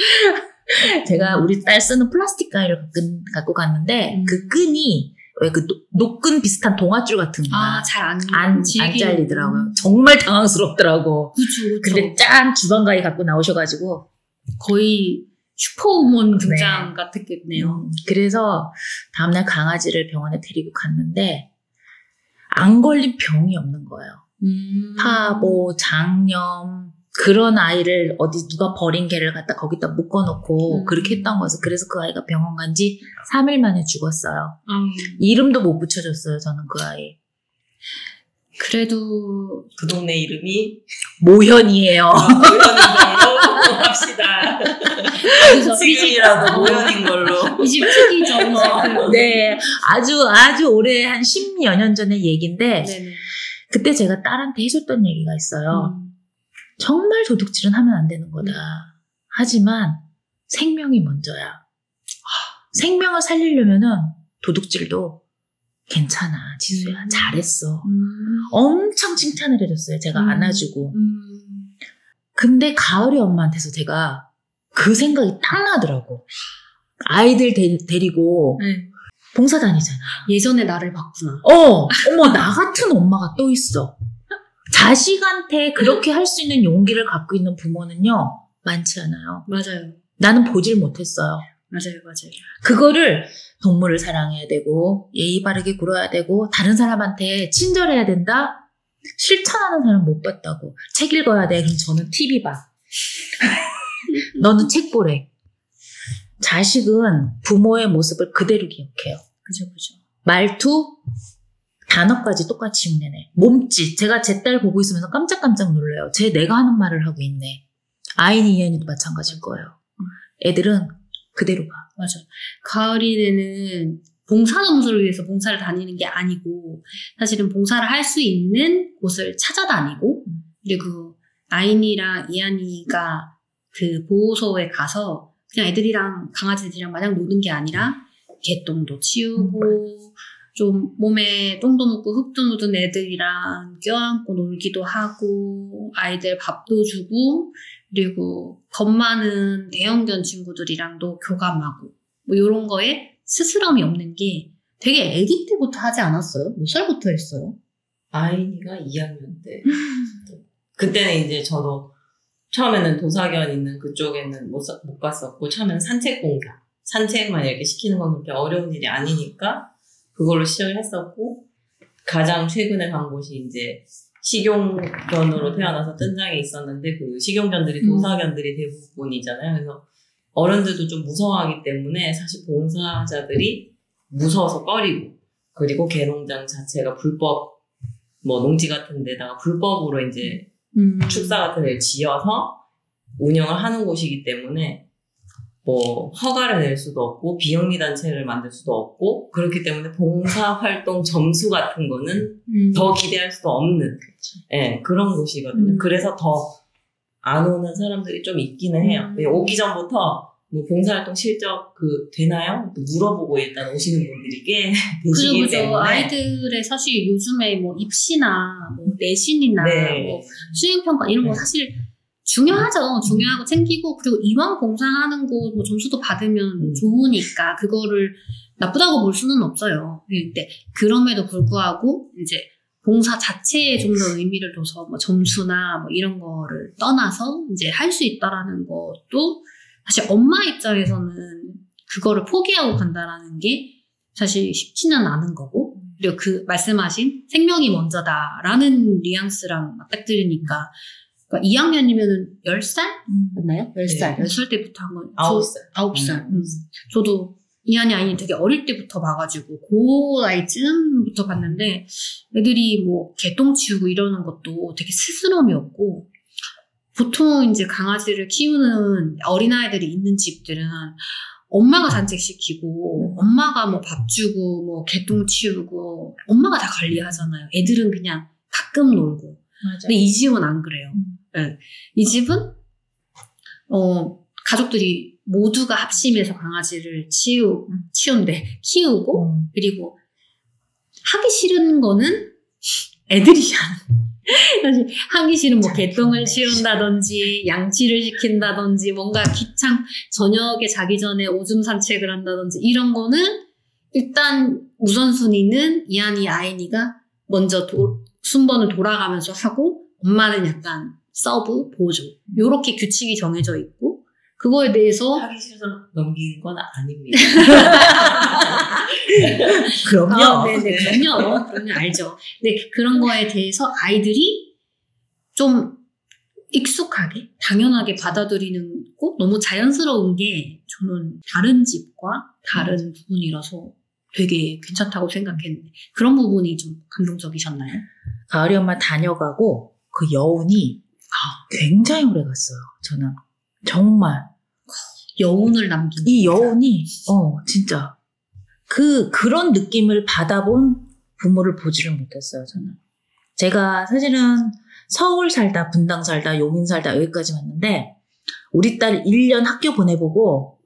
제가 우리 딸 쓰는 플라스틱 가위를 갖고, 갖고 갔는데 음. 그 끈이 왜그 노끈 비슷한 동아줄 같은 거야. 아, 잘 안, 안, 안 질기는. 잘리더라고요. 정말 당황스럽더라고. 그쵸, 그쵸. 근데 짠 주방 가위 갖고 나오셔가지고 거의 슈퍼우먼 네. 등장 같았겠네요. 음, 그래서 다음날 강아지를 병원에 데리고 갔는데 안 걸린 병이 없는 거예요. 음. 파보, 장염, 그런 아이를 어디 누가 버린 개를 갖다 거기다 묶어놓고 음. 그렇게 했던 거여서 그래서 그 아이가 병원 간 지 3일 만에 죽었어요. 아, 이름도 못 붙여줬어요, 저는 그 아이. 그래도 그 동네 이름이 모현이에요. 모현인 걸로 합시다. 그래서 지금이라도 모현인 걸로. 이집 특이죠. 그, 네, 아주 아주 오래 한 10여 년 전의 얘기인데 네네. 그때 제가 딸한테 해줬던 얘기가 있어요. 음. 정말 도둑질은 하면 안 되는 거다. 하지만 생명이 먼저야. 생명을 살리려면은 도둑질도 괜찮아, 지수야. 음. 잘했어. 음. 엄청 칭찬을 해줬어요. 제가 음. 안아주고. 음. 근데 가을이 엄마한테서 제가 그 생각이 딱 나더라고. 아이들 데, 데리고 네. 봉사 다니잖아. 예전에 나를 봤구나. 어, 어머, 나 같은 엄마가 또 있어. 자식한테 그렇게 할 수 있는 용기를 갖고 있는 부모는요, 많지 않아요. 맞아요. 나는 보질 못했어요. 맞아요. 맞아요. 그거를 동물을 사랑해야 되고, 예의 바르게 굴어야 되고, 다른 사람한테 친절해야 된다? 실천하는 사람 못 봤다고. 책 읽어야 돼. 그럼 저는 TV 봐. 너는 책 보래. 자식은 부모의 모습을 그대로 기억해요. 그죠, 그죠. 말투, 단어까지 똑같이 흉내내. 몸짓. 제가 제 딸 보고 있으면서 깜짝깜짝 놀라요. 쟤 내가 하는 말을 하고 있네. 아이니, 이한이도 마찬가지일 거예요. 애들은 그대로 봐. 맞아. 가을이네는 봉사점수를 위해서 봉사를 다니는 게 아니고 사실은 봉사를 할 수 있는 곳을 찾아다니고 음. 그리고 아인이랑 이한이가 그 보호소에 가서 그냥 애들이랑 강아지들이랑 마냥 노는 게 아니라 개똥도 치우고 좀 몸에 똥도 묻고 흙도 묻은 애들이랑 껴안고 놀기도 하고 아이들 밥도 주고 그리고 겁 많은 대형견 친구들이랑도 교감하고 뭐 이런 거에 스스럼이 없는 게 되게 아기 때부터 하지 않았어요? 몇 살부터 했어요? 아이니가 2학년 때. 그때는 이제 저도 처음에는 도사견 있는 그쪽에는 못, 사- 못 갔었고, 처음에는 산책 공사. 산책만 이렇게 시키는 건 그렇게 어려운 일이 아니니까, 그걸로 시작을 했었고, 가장 최근에 간 곳이 이제 식용견으로 태어나서 뜬장에 있었는데, 그 식용견들이 음. 도사견들이 대부분이잖아요. 그래서 어른들도 좀 무서워하기 때문에 사실 봉사자들이 무서워서 꺼리고, 그리고 개농장 자체가 불법, 뭐 농지 같은 데다가 불법으로 이제 음. 축사 같은 데를 지어서 운영을 하는 곳이기 때문에 뭐 허가를 낼 수도 없고 비영리 단체를 만들 수도 없고 그렇기 때문에 봉사 활동 점수 같은 거는 음. 더 기대할 수도 없는 예, 그런 곳이거든요. 음. 그래서 더 안 오는 사람들이 좀 있기는 해요. 음. 근데 오기 전부터 뭐 봉사활동 실적 그 되나요? 물어보고 일단 오시는 분들이 꽤 계시기 그죠. 때문에 아이들의 사실 요즘에 뭐 입시나 뭐 내신이나 네. 뭐 수행평가 이런 거 네. 사실 중요하죠. 중요하고 챙기고 그리고 이왕 봉사하는 곳뭐 점수도 받으면 음. 좋으니까 그거를 나쁘다고 볼 수는 없어요. 근데 그럼에도 불구하고 이제 봉사 자체에 좀 더 의미를 둬서 뭐 점수나 뭐 이런 거를 떠나서 이제 할 수 있다라는 것도 사실 엄마 입장에서는 그거를 포기하고 간다라는 게 사실 쉽지는 않은 거고 그리고 그 말씀하신 생명이 먼저다라는 뉘앙스랑 맞닥뜨리니까 그러니까 2학년이면은 10살 맞나요? 10살. 네. 10살 때부터 한 건. 아홉 저- 살. 아홉 살. 음. 음. 저도 이한이 아이 되게 어릴 때부터 봐가지고 고 나이쯤부터 봤는데 애들이 뭐 개똥 치우고 이러는 것도 되게 스스럼이 없고 보통 이제 강아지를 키우는 어린아이들이 있는 집들은 엄마가 산책시키고 엄마가 뭐 밥 주고 뭐 개똥 치우고 엄마가 다 관리하잖아요. 애들은 그냥 가끔 놀고. 맞아. 근데 이 집은 안 그래요. 음. 네. 이 집은 어 가족들이 모두가 합심해서 강아지를 치우 음. 치운대 키우고 음. 그리고 하기 싫은 거는 애들이 하는. 사실 하기 싫은 뭐 개똥을 치운다든지 양치를 시킨다든지 뭔가 기창 저녁에 자기 전에 오줌 산책을 한다든지 이런 거는 일단 우선순위는 이한이 아이니가 먼저 도- 순번을 돌아가면서 하고 엄마는 약간 sub 보조 요렇게 규칙이 정해져 있고 그거에 대해서 하기 싫어서 넘기는 건 아닙니다. 그럼요. 아, 네네, 그럼요. 그럼요, 알죠. 근데 그런 거에 대해서 아이들이 좀 익숙하게 당연하게 받아들이는 거 너무 자연스러운 게 저는 다른 집과 다른 부분이라서 되게 괜찮다고 생각했는데 그런 부분이 좀 감동적이셨나요? 가을이 엄마 다녀가고 그 여운이 굉장히 오래 갔어요. 저는 정말 여운을 남긴 이 여운이 어 진짜 그 그런 느낌을 받아본 부모를 보지를 못했어요. 저는 제가 사실은 서울 살다 분당 살다 용인 살다 여기까지 왔는데 우리 딸 1년 학교 보내보고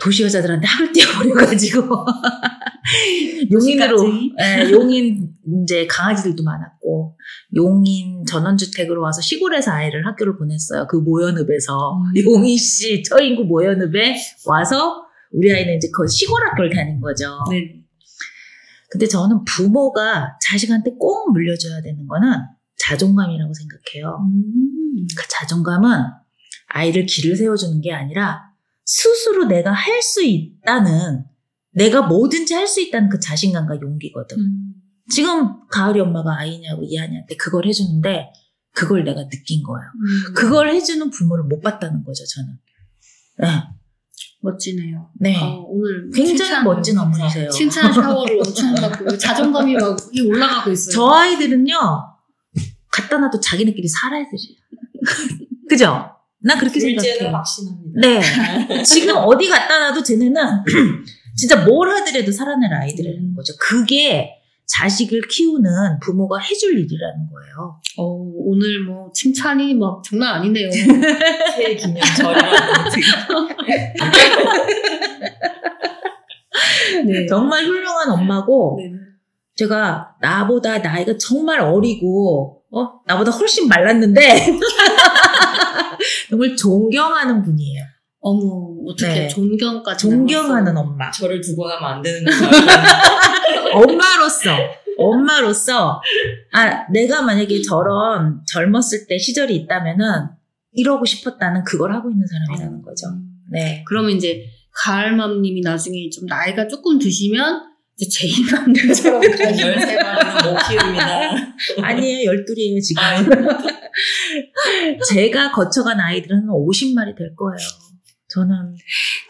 도시 여자들한테 학을 띄워버려가지고 용인으로? 예, 용인 이제 강아지들도 많았고 용인 전원주택으로 와서 시골에서 아이를 학교를 보냈어요. 그 모연읍에서 음. 용인시 처인구 모연읍에 와서 우리 아이는 이제 그 시골 학교를 다닌 거죠. 네. 근데 저는 부모가 자식한테 꼭 물려줘야 되는 거는 자존감이라고 생각해요. 음. 그 자존감은 아이를 길을 세워주는 게 아니라 스스로 내가 할 수 있다는 내가 뭐든지 할 수 있다는 그 자신감과 용기거든. 음. 지금 가을이 엄마가 아이냐고 이하냐한테 그걸 해주는데 그걸 내가 느낀 거예요. 음. 그걸 해주는 부모를 못 봤다는 거죠, 저는. 네. 멋지네요. 네. 아, 오늘 굉장히 칭찬- 멋진 어머니세요. 칭찬 샤워를 엄청 받고 자존감이 막 올라가고 있어요. 저 아이들은요, 갖다 놔도 자기네끼리 살아야 되지. 그죠? 난 그렇게 생각해요. 확신합니다. 네. 지금 어디 갖다 놔도 쟤네는 진짜 뭘 하더라도 살아낼 아이들이라는 거죠. 그게 자식을 키우는 부모가 해줄 일이라는 거예요. 어, 오늘 뭐 칭찬이 막 장난 아니네요. 새 기념 절이라고 네. 정말 훌륭한 엄마고, 네. 제가 나보다 나이가 정말 어리고, 어? 나보다 훨씬 말랐는데, 정말 존경하는 분이에요. 어머 어떻게 네. 존경까지 존경하는. 엄마. 저를 두고 가면 안 되는 거죠. 엄마로서, 엄마로서, 아, 내가 만약에 저런 젊었을 때 시절이 있다면은, 이러고 싶었다는 그걸 하고 있는 사람이라는 거죠. 네. 그러면 이제 가을맘님이 나중에 좀 나이가 조금 드시면 이제 제이맘님처럼 13마리는 못 키웁니다. 아니에요, 열둘이에요, 지금. 아, 제가 거쳐간 아이들은 한 50마리 될 거예요. 저는.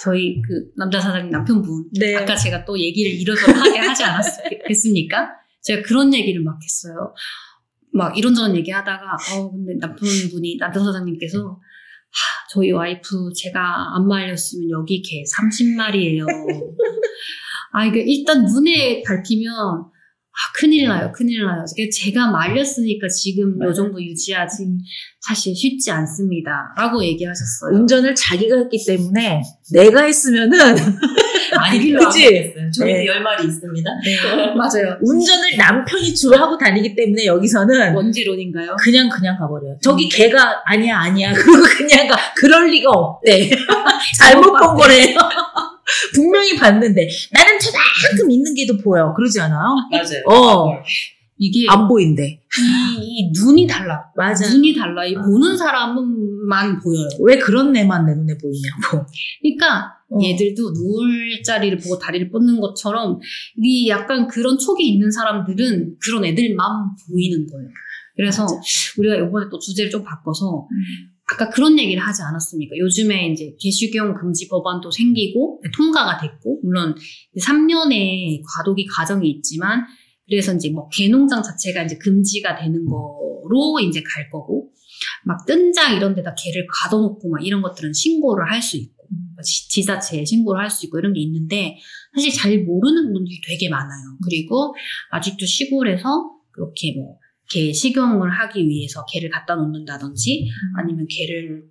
저희 그 남자 사장님 남편분 네. 아까 제가 또 얘기를 이뤄서 하게 하지 않았겠습니까? 제가 그런 얘기를 막 했어요. 막 이런저런 얘기하다가 어 근데 남편분이 남자 사장님께서 하, 저희 와이프 제가 안 말렸으면 여기 개 30마리예요. 아 이게 일단 눈에 밟히면 아, 큰일 나요, 큰일 나요. 제가 말렸으니까 지금 요 정도 유지하지 사실 쉽지 않습니다. 라고 얘기하셨어요. 운전을 자기가 했기 때문에 내가 했으면은 아니, 그치? 그치? 저희도 네. 10마리 있습니다. 맞아요. 운전을 남편이 주로 하고 다니기 때문에 여기서는 원지론인가요? 그냥 그냥 가버려요. 저기 걔가 아니야 아니야 그러고 그냥 가. 그럴 리가 없대. 잘못 본 거래요. 분명히 봤는데 나는 저만큼 있는 게도 보여. 그러지 않아요? 맞아요. 어. 이게 안 보인대. 이, 이 눈이 달라. 맞아. 눈이 달라. 이 아. 보는 사람만 보여요. 왜 그런 애만 내 눈에 보이냐고. 그러니까 어. 얘들도 누울 자리를 보고 다리를 뻗는 것처럼 이 약간 그런 촉이 있는 사람들은 그런 애들만 보이는 거예요. 그래서 맞아. 우리가 이번에 또 주제를 좀 바꿔서 아까 그런 얘기를 하지 않았습니까? 요즘에 이제 개식용 금지 법안도 생기고 통과가 됐고 물론 3년의 과도기 과정이 있지만 그래서 이제 뭐 개농장 자체가 이제 금지가 되는 거로 이제 갈 거고 막 뜬장 이런 데다 개를 가둬놓고 막 이런 것들은 신고를 할 수 있고 지- 지자체에 신고를 할 수 있고 이런 게 있는데 사실 잘 모르는 분들이 되게 많아요. 그리고 아직도 시골에서 그렇게 뭐 개 식용을 하기 위해서 개를 갖다 놓는다든지 아니면 개를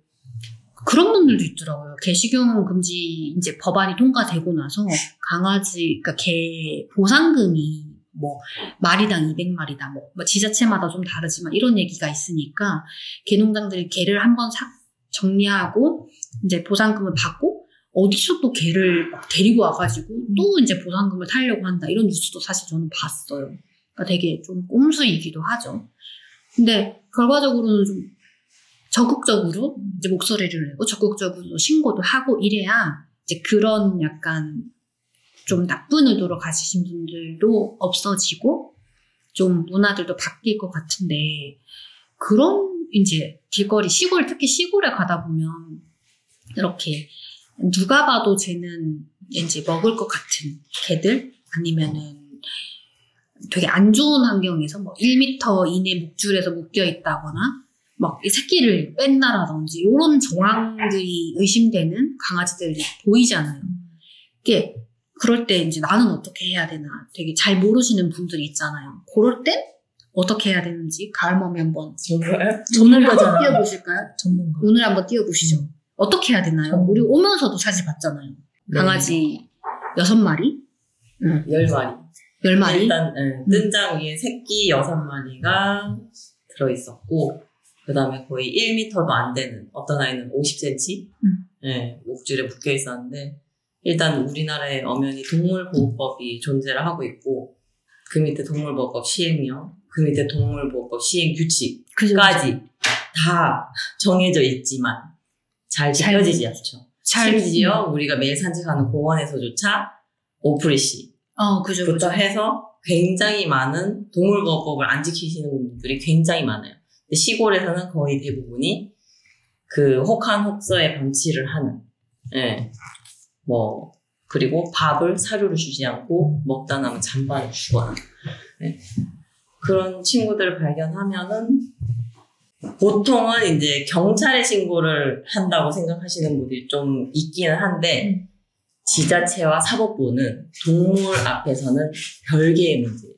그런 분들도 있더라고요. 개 식용 금지 이제 법안이 통과되고 나서 강아지 그러니까 개 보상금이 뭐 마리당 200마리다 뭐, 뭐 지자체마다 좀 다르지만 이런 얘기가 있으니까 개농장들이 개를 한번 싹 정리하고 이제 보상금을 받고 어디서 또 개를 막 데리고 와가지고 또 이제 보상금을 타려고 한다 이런 뉴스도 사실 저는 봤어요. 되게 좀 꼼수이기도 하죠. 근데 결과적으로는 좀 적극적으로 이제 목소리를 내고 적극적으로 신고도 하고 이래야 이제 그런 약간 좀 나쁜 의도로 가시신 분들도 없어지고 좀 문화들도 바뀔 것 같은데 그런 이제 길거리 시골 특히 시골에 가다 보면 이렇게 누가 봐도 쟤는 왠지 먹을 것 같은 개들 아니면은 되게 안 좋은 환경에서 뭐 1m 이내 목줄에서 묶여 있다거나 막이 새끼를 뺀다라든지 이런 정황들이 의심되는 강아지들이 보이잖아요. 이게 그럴 때 이제 나는 어떻게 해야 되나 되게 잘 모르시는 분들이 있잖아요. 그럴 땐 어떻게 해야 되는지 가을맘이 한번 정말 전문가잖아. 띄워보실까요? 전문가. 오늘 한번 띄워보시죠. 음. 어떻게 해야 되나요? 전문가. 우리 오면서도 사실 봤잖아요. 네. 강아지 여섯 마리, 열 마리. 열 마리. 일단 예, 뜬장 위에 새끼 여섯 마리가 들어 있었고 그다음에 거의 1m도 안 되는 어떤 아이는 50cm 음. 예, 목줄에 묶여 있었는데 일단 우리나라에 엄연히 동물보호법이 존재를 하고 있고 그 밑에 동물보호법 시행령, 그 밑에 동물보호법 시행 규칙까지? 다 정해져 있지만 잘잘 지켜지지 않죠. 잘- 심지어 우리가 매일 산책하는 공원에서조차 오프리시 어, 그죠, 부터 그죠. 해서 굉장히 많은 동물보호법을 안 지키시는 분들이 굉장히 많아요. 시골에서는 거의 대부분이 그 혹한 혹서에 방치를 하는, 예, 뭐, 그리고 밥을 사료를 주지 않고 먹다 남은 잔반을 주거나, 예. 그런 친구들을 발견하면은 보통은 이제 경찰에 신고를 한다고 생각하시는 분들이 좀 있기는 한데, 지자체와 사법부는 동물 앞에서는 별개의 문제예요.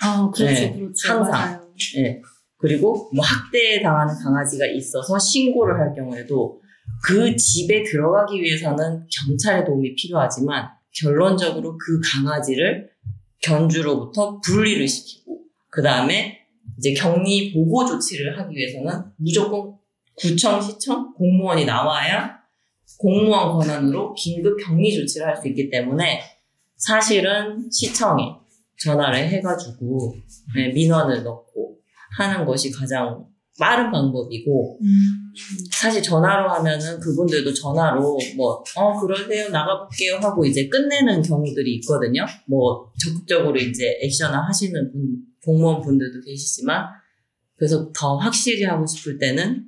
아, 그렇죠, 네, 그렇죠. 항상. 맞아요. 예. 그리고 뭐 학대에 당하는 강아지가 있어서 신고를 할 경우에도 그 집에 들어가기 위해서는 경찰의 도움이 필요하지만 결론적으로 그 강아지를 견주로부터 분리를 시키고 그 다음에 이제 격리 보호 조치를 하기 위해서는 무조건 구청, 시청, 공무원이 나와야 공무원 권한으로 긴급 격리 조치를 할 수 있기 때문에 사실은 시청에 전화를 해가지고 네, 민원을 넣고 하는 것이 가장 빠른 방법이고 음, 사실 전화로 하면은 그분들도 전화로 뭐 어 그러세요 나가볼게요 하고 이제 끝내는 경우들이 있거든요. 뭐 적극적으로 이제 액션을 하시는 분, 공무원 분들도 계시지만 그래서 더 확실히 하고 싶을 때는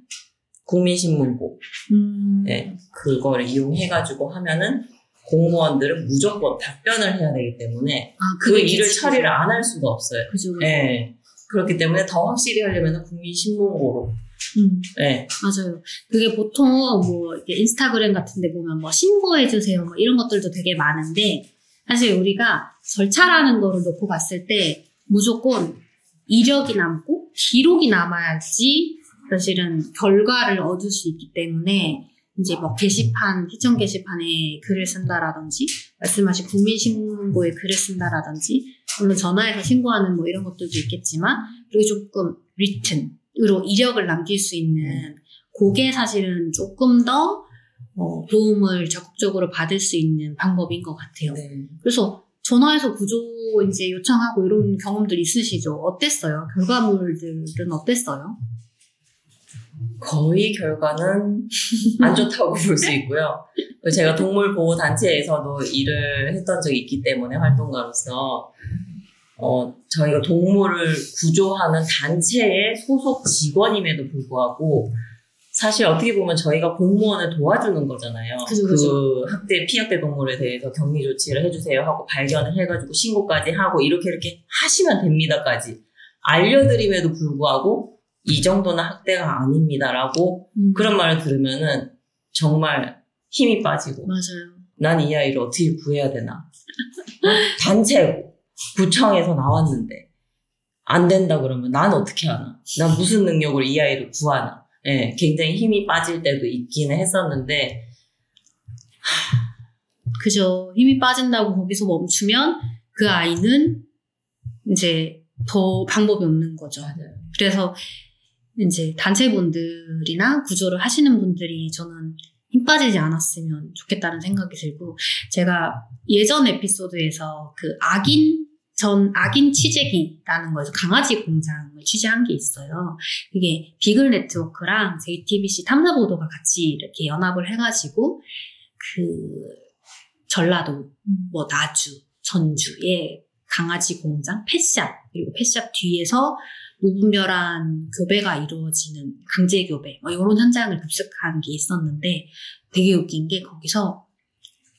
국민신문고 음. 네, 그거를 이용해가지고 하면은 공무원들은 무조건 답변을 해야 되기 때문에 아, 그 일을. 처리를 안 할 수가 없어요. 그죠. 예. 그렇기 때문에 더 확실히 하려면 국민신문고로. 음. 예. 맞아요. 그게 보통 뭐 이렇게 인스타그램 같은 데 보면 뭐 신고해 주세요. 뭐 이런 것들도 되게 많은데 사실 우리가 절차라는 거를 놓고 봤을 때 무조건 이력이 남고 기록이 남아야지 사실은 결과를 얻을 수 있기 때문에 이제 뭐 게시판, 시청 게시판에 글을 쓴다라든지 말씀하신 국민신고에 글을 쓴다라든지 물론 전화해서 신고하는 뭐 이런 것들도 있겠지만 그리고 조금 리튼으로 이력을 남길 수 있는 그게 사실은 조금 더 어, 도움을 적극적으로 받을 수 있는 방법인 것 같아요. 네. 그래서 전화해서 구조 이제 요청하고 이런 경험들 있으시죠? 어땠어요? 결과물들은 어땠어요? 거의 결과는 안 좋다고 볼 수 있고요. 제가 동물보호단체에서도 일을 했던 적이 있기 때문에 활동가로서, 어, 저희가 동물을 구조하는 단체의 소속 직원임에도 불구하고, 사실 어떻게 보면 저희가 공무원을 도와주는 거잖아요. 그죠, 그 그죠. 학대, 피학대 동물에 대해서 격리 조치를 해주세요 하고 발견을 해가지고 신고까지 하고 이렇게 이렇게 하시면 됩니다까지 알려드림에도 불구하고 이 정도는 학대가 아닙니다라고 음, 그런 말을 들으면은 정말 힘이 빠지고 맞아요. 난 이 아이를 어떻게 구해야 되나 어? 단체고 구청에서 나왔는데 안 된다 그러면 난 어떻게 하나 난 무슨 능력으로 이 아이를 구하나 예, 굉장히 힘이 빠질 때도 있기는 했었는데 그죠. 힘이 빠진다고 거기서 멈추면 그 아이는 이제 더 방법이 없는 거죠. 맞아요. 그래서 이제 단체분들이나 구조를 하시는 분들이 저는 힘 빠지지 않았으면 좋겠다는 생각이 들고 제가 예전 에피소드에서 그 악인 전 악인 취재기라는 거에서 강아지 공장을 취재한 게 있어요. 이게 비글 네트워크랑 JTBC 탐사보도가 같이 이렇게 연합을 해가지고 그 전라도, 뭐 나주, 전주에 강아지 공장, 펫샵 그리고 펫샵 뒤에서 무분별한 교배가 이루어지는 강제 교배 뭐 이런 현장을 급습한 게 있었는데 되게 웃긴 게 거기서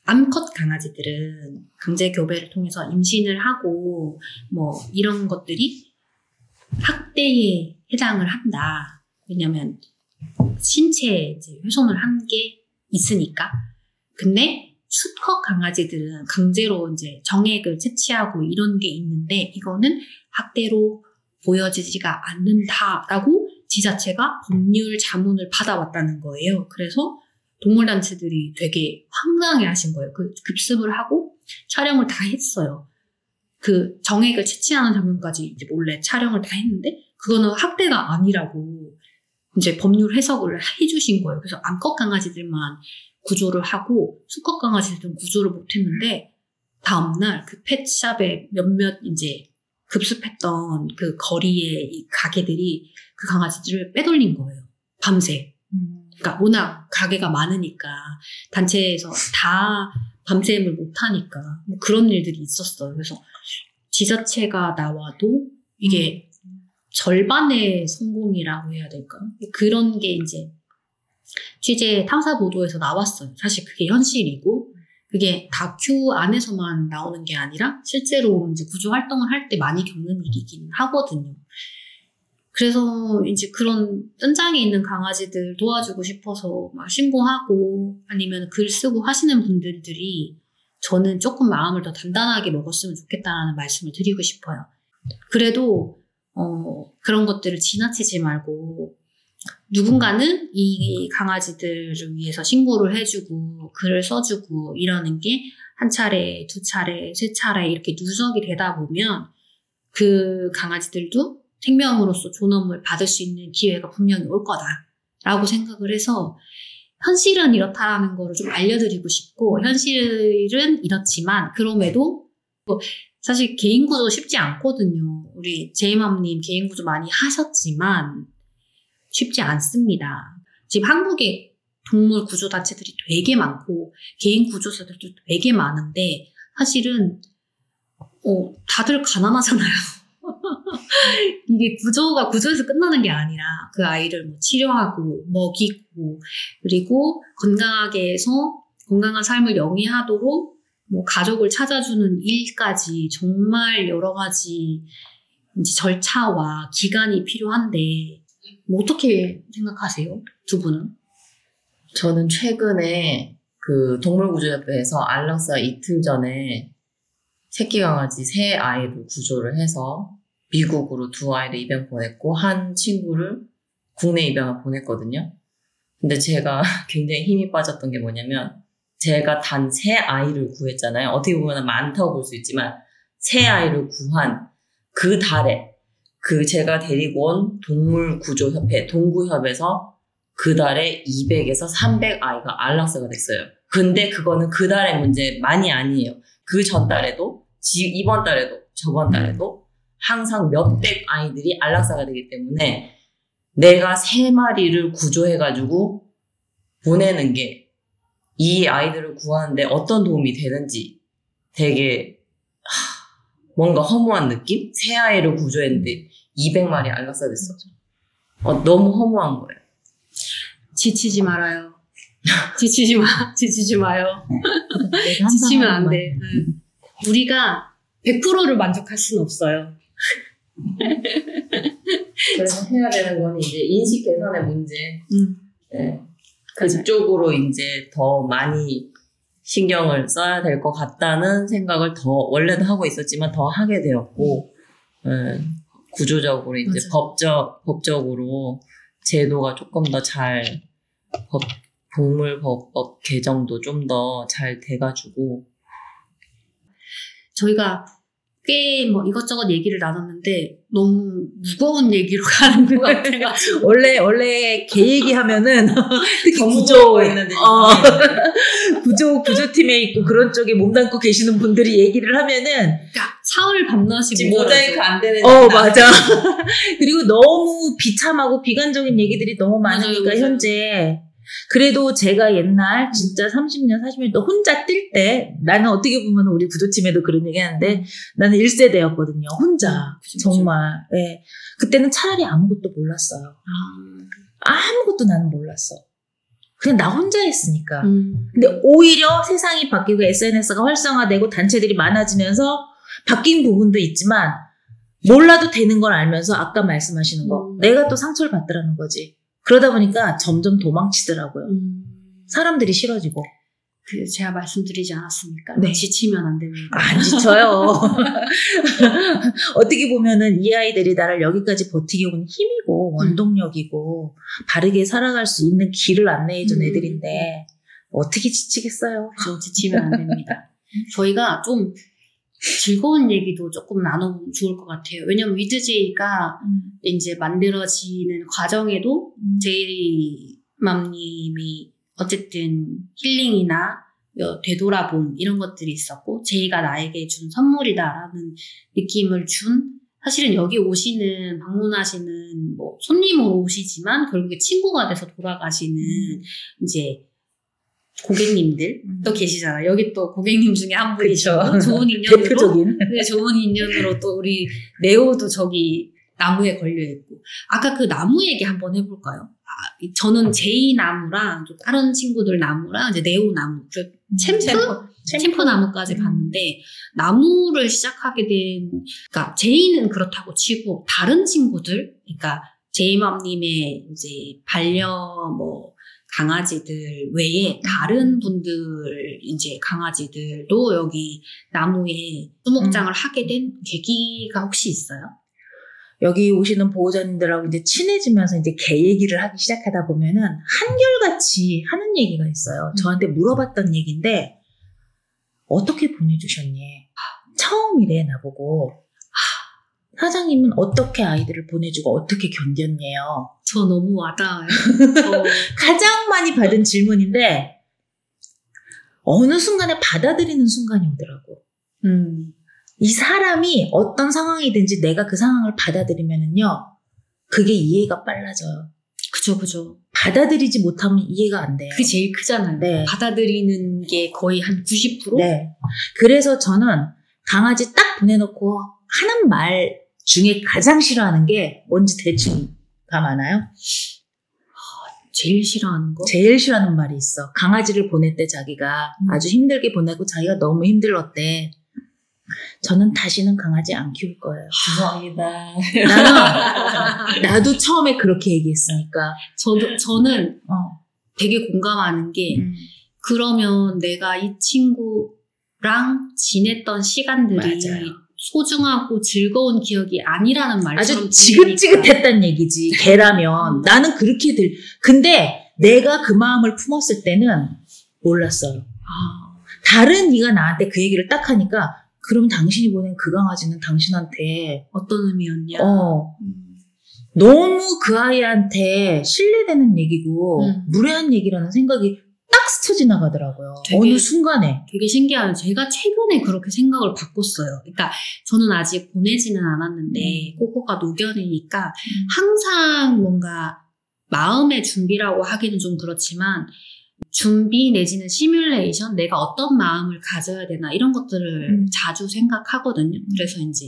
암컷 강아지들은 강제 교배를 통해서 임신을 하고 뭐 이런 것들이 학대에 해당을 한다. 왜냐면 신체에 이제 훼손을 한 게 있으니까. 근데 수컷 강아지들은 강제로 이제 정액을 채취하고 이런 게 있는데 이거는 학대로 보여지지가 않는다라고 지자체가 법률 자문을 받아왔다는 거예요. 그래서 동물단체들이 되게 황당해 하신 거예요. 그 급습을 하고 촬영을 다 했어요. 그 정액을 채취하는 장면까지 이제 몰래 촬영을 다 했는데 그거는 학대가 아니라고 이제 법률 해석을 해주신 거예요. 그래서 암컷 강아지들만 구조를 하고 수컷 강아지들은 구조를 못했는데 다음날 그 펫샵에 몇몇 이제 급습했던 그 거리의 이 가게들이 그 강아지들을 빼돌린 거예요. 밤새. 그러니까 워낙 가게가 많으니까 단체에서 다 밤샘을 못하니까 뭐 그런 일들이 있었어요. 그래서 지자체가 나와도 이게 절반의 성공이라고 해야 될까? 그런 게 이제 취재 탐사 보도에서 나왔어요. 사실 그게 현실이고 그게 다큐 안에서만 나오는 게 아니라 실제로 이제 구조 활동을 할 때 많이 겪는 일이긴 하거든요. 그래서 이제 그런 뜬장에 있는 강아지들 도와주고 싶어서 막 신고하고 아니면 글 쓰고 하시는 분들이 저는 조금 마음을 더 단단하게 먹었으면 좋겠다라는 말씀을 드리고 싶어요. 그래도 어, 그런 것들을 지나치지 말고 누군가는 이 강아지들을 위해서 신고를 해주고 글을 써주고 이러는 게 한 차례, 두 차례, 세 차례 이렇게 누적이 되다 보면 그 강아지들도 생명으로서 존엄을 받을 수 있는 기회가 분명히 올 거다라고 생각을 해서 현실은 이렇다라는 거를 좀 알려드리고 싶고 현실은 이렇지만 그럼에도 뭐 사실 개인 구조 쉽지 않거든요. 우리 제이맘님 개인 구조 많이 하셨지만 쉽지 않습니다. 지금 한국에 동물 구조 단체들이 되게 많고 개인 구조사들도 되게 많은데 사실은 어, 다들 가난하잖아요. 이게 구조가 구조에서 끝나는 게 아니라 그 아이를 뭐 치료하고 먹이고 그리고 건강하게 해서 건강한 삶을 영위하도록 뭐 가족을 찾아주는 일까지 정말 여러 가지 절차와 기간이 필요한데 뭐 어떻게 생각하세요? 두 분은? 저는 최근에 그 동물구조협회에서 안락사 이틀 전에 새끼 강아지 세 아이를 구조를 해서 미국으로 두 아이를 입양 보냈고 한 친구를 국내 입양을 보냈거든요. 근데 제가 굉장히 힘이 빠졌던 게 뭐냐면 제가 단 세 아이를 구했잖아요. 어떻게 보면 많다고 볼 수 있지만 세 아이를 구한 그 달에 그 제가 데리고 온 동물구조협회 동구협에서 그 달에 200에서 300 아이가 안락사가 됐어요. 근데 그거는 그 달의 문제만이 아니에요. 그 전달에도 이번 달에도 저번 달에도 항상 몇백 아이들이 안락사가 되기 때문에 내가 세 마리를 구조해가지고 보내는 게 이 아이들을 구하는데 어떤 도움이 되는지 되게 하, 뭔가 허무한 느낌? 새 아이를 구조했는데 200마리 안락사 됐어. 어, 너무 허무한 거예요. 지치지 말아요. 지치지 마, 지치지 마요. 지치면 안 돼. 응. 우리가 100%를 만족할 수는 없어요. 그래서 해야 되는 건 이제 인식 개선의 문제. 음. 네. 그쪽으로 이제 더 많이 신경을 써야 될 것 같다는 생각을 더 원래도 하고 있었지만 더 하게 되었고 음, 구조적으로 이제 맞아. 법적 법적으로 제도가 조금 더잘 법 동물법법 개정도 좀 더 잘 돼가지고 저희가 꽤 뭐 이것저것 얘기를 나눴는데 너무 무거운 얘기로 가는 것 같아가지고 원래 원래 개 얘기하면은 특히 더 구조 있는데 어, 구조 구조팀에 있고 그런 쪽에 몸담고 계시는 분들이 얘기를 하면은 그러니까 사흘 밤낮이 모자이크 안 되는 어 맞아. 그리고 너무 비참하고 비관적인 얘기들이 너무 많으니까 맞아요. 현재 그래도 제가 옛날 진짜 30년, 40년 또 혼자 뛸 때 나는 어떻게 보면 우리 구조팀에도 그런 얘기 하는데 나는 1세대였거든요. 혼자. 그죠. 정말. 예. 그때는 차라리 아무것도 몰랐어요. 아 무것도 나는 몰랐어. 그냥 나 혼자 했으니까. 음. 근데 오히려 세상이 바뀌고 SNS가 활성화되고 단체들이 많아지면서 바뀐 부분도 있지만 몰라도 되는 걸 알면서 아까 말씀하시는 거 음. 내가 또 상처를 받더라는 거지. 그러다 보니까 점점 도망치더라고요. 음. 사람들이 싫어지고 그 제가 말씀드리지 않았습니까? 네. 지치면 안 됩니다. 안 지쳐요. 어떻게 보면은 이 아이들이 나를 여기까지 버티게 온 힘이고 원동력이고 바르게 살아갈 수 있는 길을 안내해준 음. 애들인데 어떻게 지치겠어요? 저 지치면 안 됩니다. 저희가 좀 즐거운 얘기도 조금 나눠보면 좋을 것 같아요. 왜냐면 위드제이가 이제 만들어지는 과정에도 제이맘님이 어쨌든 힐링이나 어, 되돌아봄 이런 것들이 있었고 제이가 나에게 준 선물이다라는 느낌을 준 사실은 여기 오시는 방문하시는 뭐 손님으로 오시지만 결국에 친구가 돼서 돌아가시는 이제 고객님들 음. 또 계시잖아요. 여기 또 고객님 중에 한 그쵸. 좋은 인연으로 대표적인 네, 좋은 인연으로 또 우리 네오도 저기 나무에 걸려 있고 아까 그 나무 얘기 한번 해볼까요? 아, 저는 제이 나무랑 또 다른 친구들 나무랑 이제 네오 나무, 그 챔프, 챔프 나무까지 음. 봤는데 나무를 시작하게 된 그러니까 제이는 그렇다고 치고 다른 친구들, 그러니까 제이맘님의 이제 반려 뭐 강아지들 외에 다른 분들 이제 강아지들도 여기 나무에 수목장을 하게 된 계기가 혹시 있어요? 여기 오시는 보호자님들하고 이제 친해지면서 이제 개 얘기를 하기 시작하다 보면은 한결같이 하는 얘기가 있어요. 저한테 물어봤던 얘기인데 어떻게 보내주셨니? 처음이래 나보고 사장님은 어떻게 아이들을 보내주고 어떻게 견뎠네요. 저 너무 와닿아요. 저 가장 많이 받은 질문인데 어느 순간에 받아들이는 순간이 오더라고. 음, 이 사람이 어떤 상황이든지 내가 그 상황을 받아들이면은요, 그게 이해가 빨라져요. 그죠, 그죠. 받아들이지 못하면 이해가 안 돼요. 그게 제일 크잖아요. 네. 받아들이는 게 거의 한 90%? 네. 그래서 저는 강아지 딱 보내놓고 하는 말 중에 가장 싫어하는 게 뭔지 대충 감 아나요? 제일 싫어하는 거? 제일 싫어하는 말이 있어. 강아지를 보낼 때 자기가 음. 아주 힘들게 보내고 자기가 너무 힘들었대. 저는 다시는 강아지 안 키울 거예요. 죄송합니다. 나는 나도 처음에 그렇게 얘기했으니까. 저도, 저는 어. 되게 공감하는 게, 음. 그러면 내가 이 친구랑 지냈던 시간들이 맞아요. 소중하고 즐거운 기억이 아니라는 말처럼 아주. 지긋지긋했단 얘기지. 걔라면 음. 나는 그렇게 들. 근데 내가 그 마음을 품었을 때는 몰랐어요. 아, 다른 네가 나한테 그 얘기를 딱 하니까 그럼 당신이 보낸 그 강아지는 당신한테 어떤 의미였냐? 어 음. 너무 그 아이한테 신뢰되는 얘기고 음. 무례한 얘기라는 생각이 딱 스쳐 지나가더라고요. 되게- 어느 순간에. 되게 신기해요. 제가 최근에 그렇게 생각을 바꿨어요. 그러니까 저는 아직 보내지는 않았는데 코코가 노견이니까 항상 뭔가 마음의 준비라고 하기는 좀 그렇지만 준비 내지는 시뮬레이션 내가 어떤 마음을 가져야 되나 이런 것들을 음. 자주 생각하거든요. 그래서 이제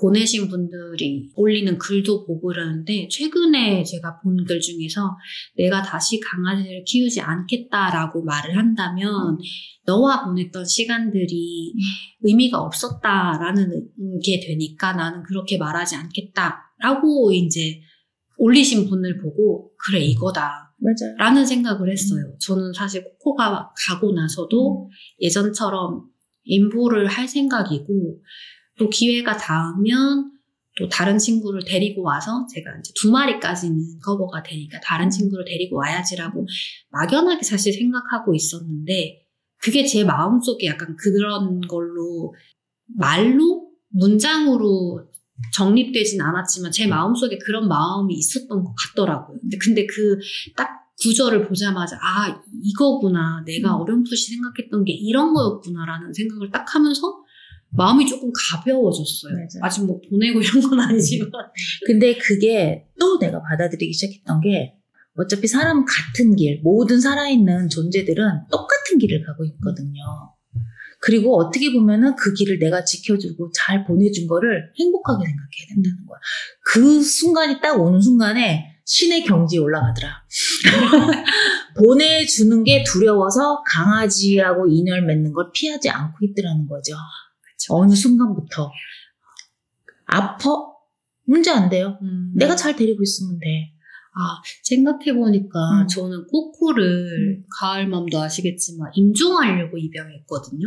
보내신 분들이 올리는 글도 보고 그러는데 최근에 제가 본 글 중에서 내가 다시 강아지를 키우지 않겠다라고 말을 한다면 너와 보냈던 시간들이 의미가 없었다라는 게 되니까 나는 그렇게 말하지 않겠다라고 이제 올리신 분을 보고 그래 이거다 맞아요. 라는 생각을 했어요. 저는 사실 코코가 가고 나서도 예전처럼 인보를 할 생각이고 또 기회가 닿으면 또 다른 친구를 데리고 와서 제가 이제 두 마리까지는 커버가 되니까 다른 친구를 데리고 와야지라고 막연하게 사실 생각하고 있었는데 그게 제 마음속에 약간 그런 걸로 말로 문장으로 정립되진 않았지만 제 마음속에 그런 마음이 있었던 것 같더라고요. 근데, 근데 그 딱 구절을 보자마자 아 이거구나 내가 어렴풋이 생각했던 게 이런 거였구나라는 생각을 딱 하면서 마음이 조금 가벼워졌어요. 맞아요. 아직 뭐 보내고 이런 건 아니지만 근데 그게 또 내가 받아들이기 시작했던 게 어차피 사람은 같은 길, 모든 살아있는 존재들은 똑같은 길을 가고 있거든요. 그리고 어떻게 보면은 그 길을 내가 지켜주고 잘 보내준 거를 행복하게 생각해야 된다는 거야. 그 순간이 딱 오는 순간에 신의 경지에 올라가더라. 보내주는 게 두려워서 강아지하고 인연을 맺는 걸 피하지 않고 있더라는 거죠. 어느 순간부터. 아퍼? 문제 안 돼요. 음. 내가 잘 데리고 있으면 돼. 아, 생각해보니까 음. 저는 코코를 가을맘도 아시겠지만 임종하려고 입양했거든요.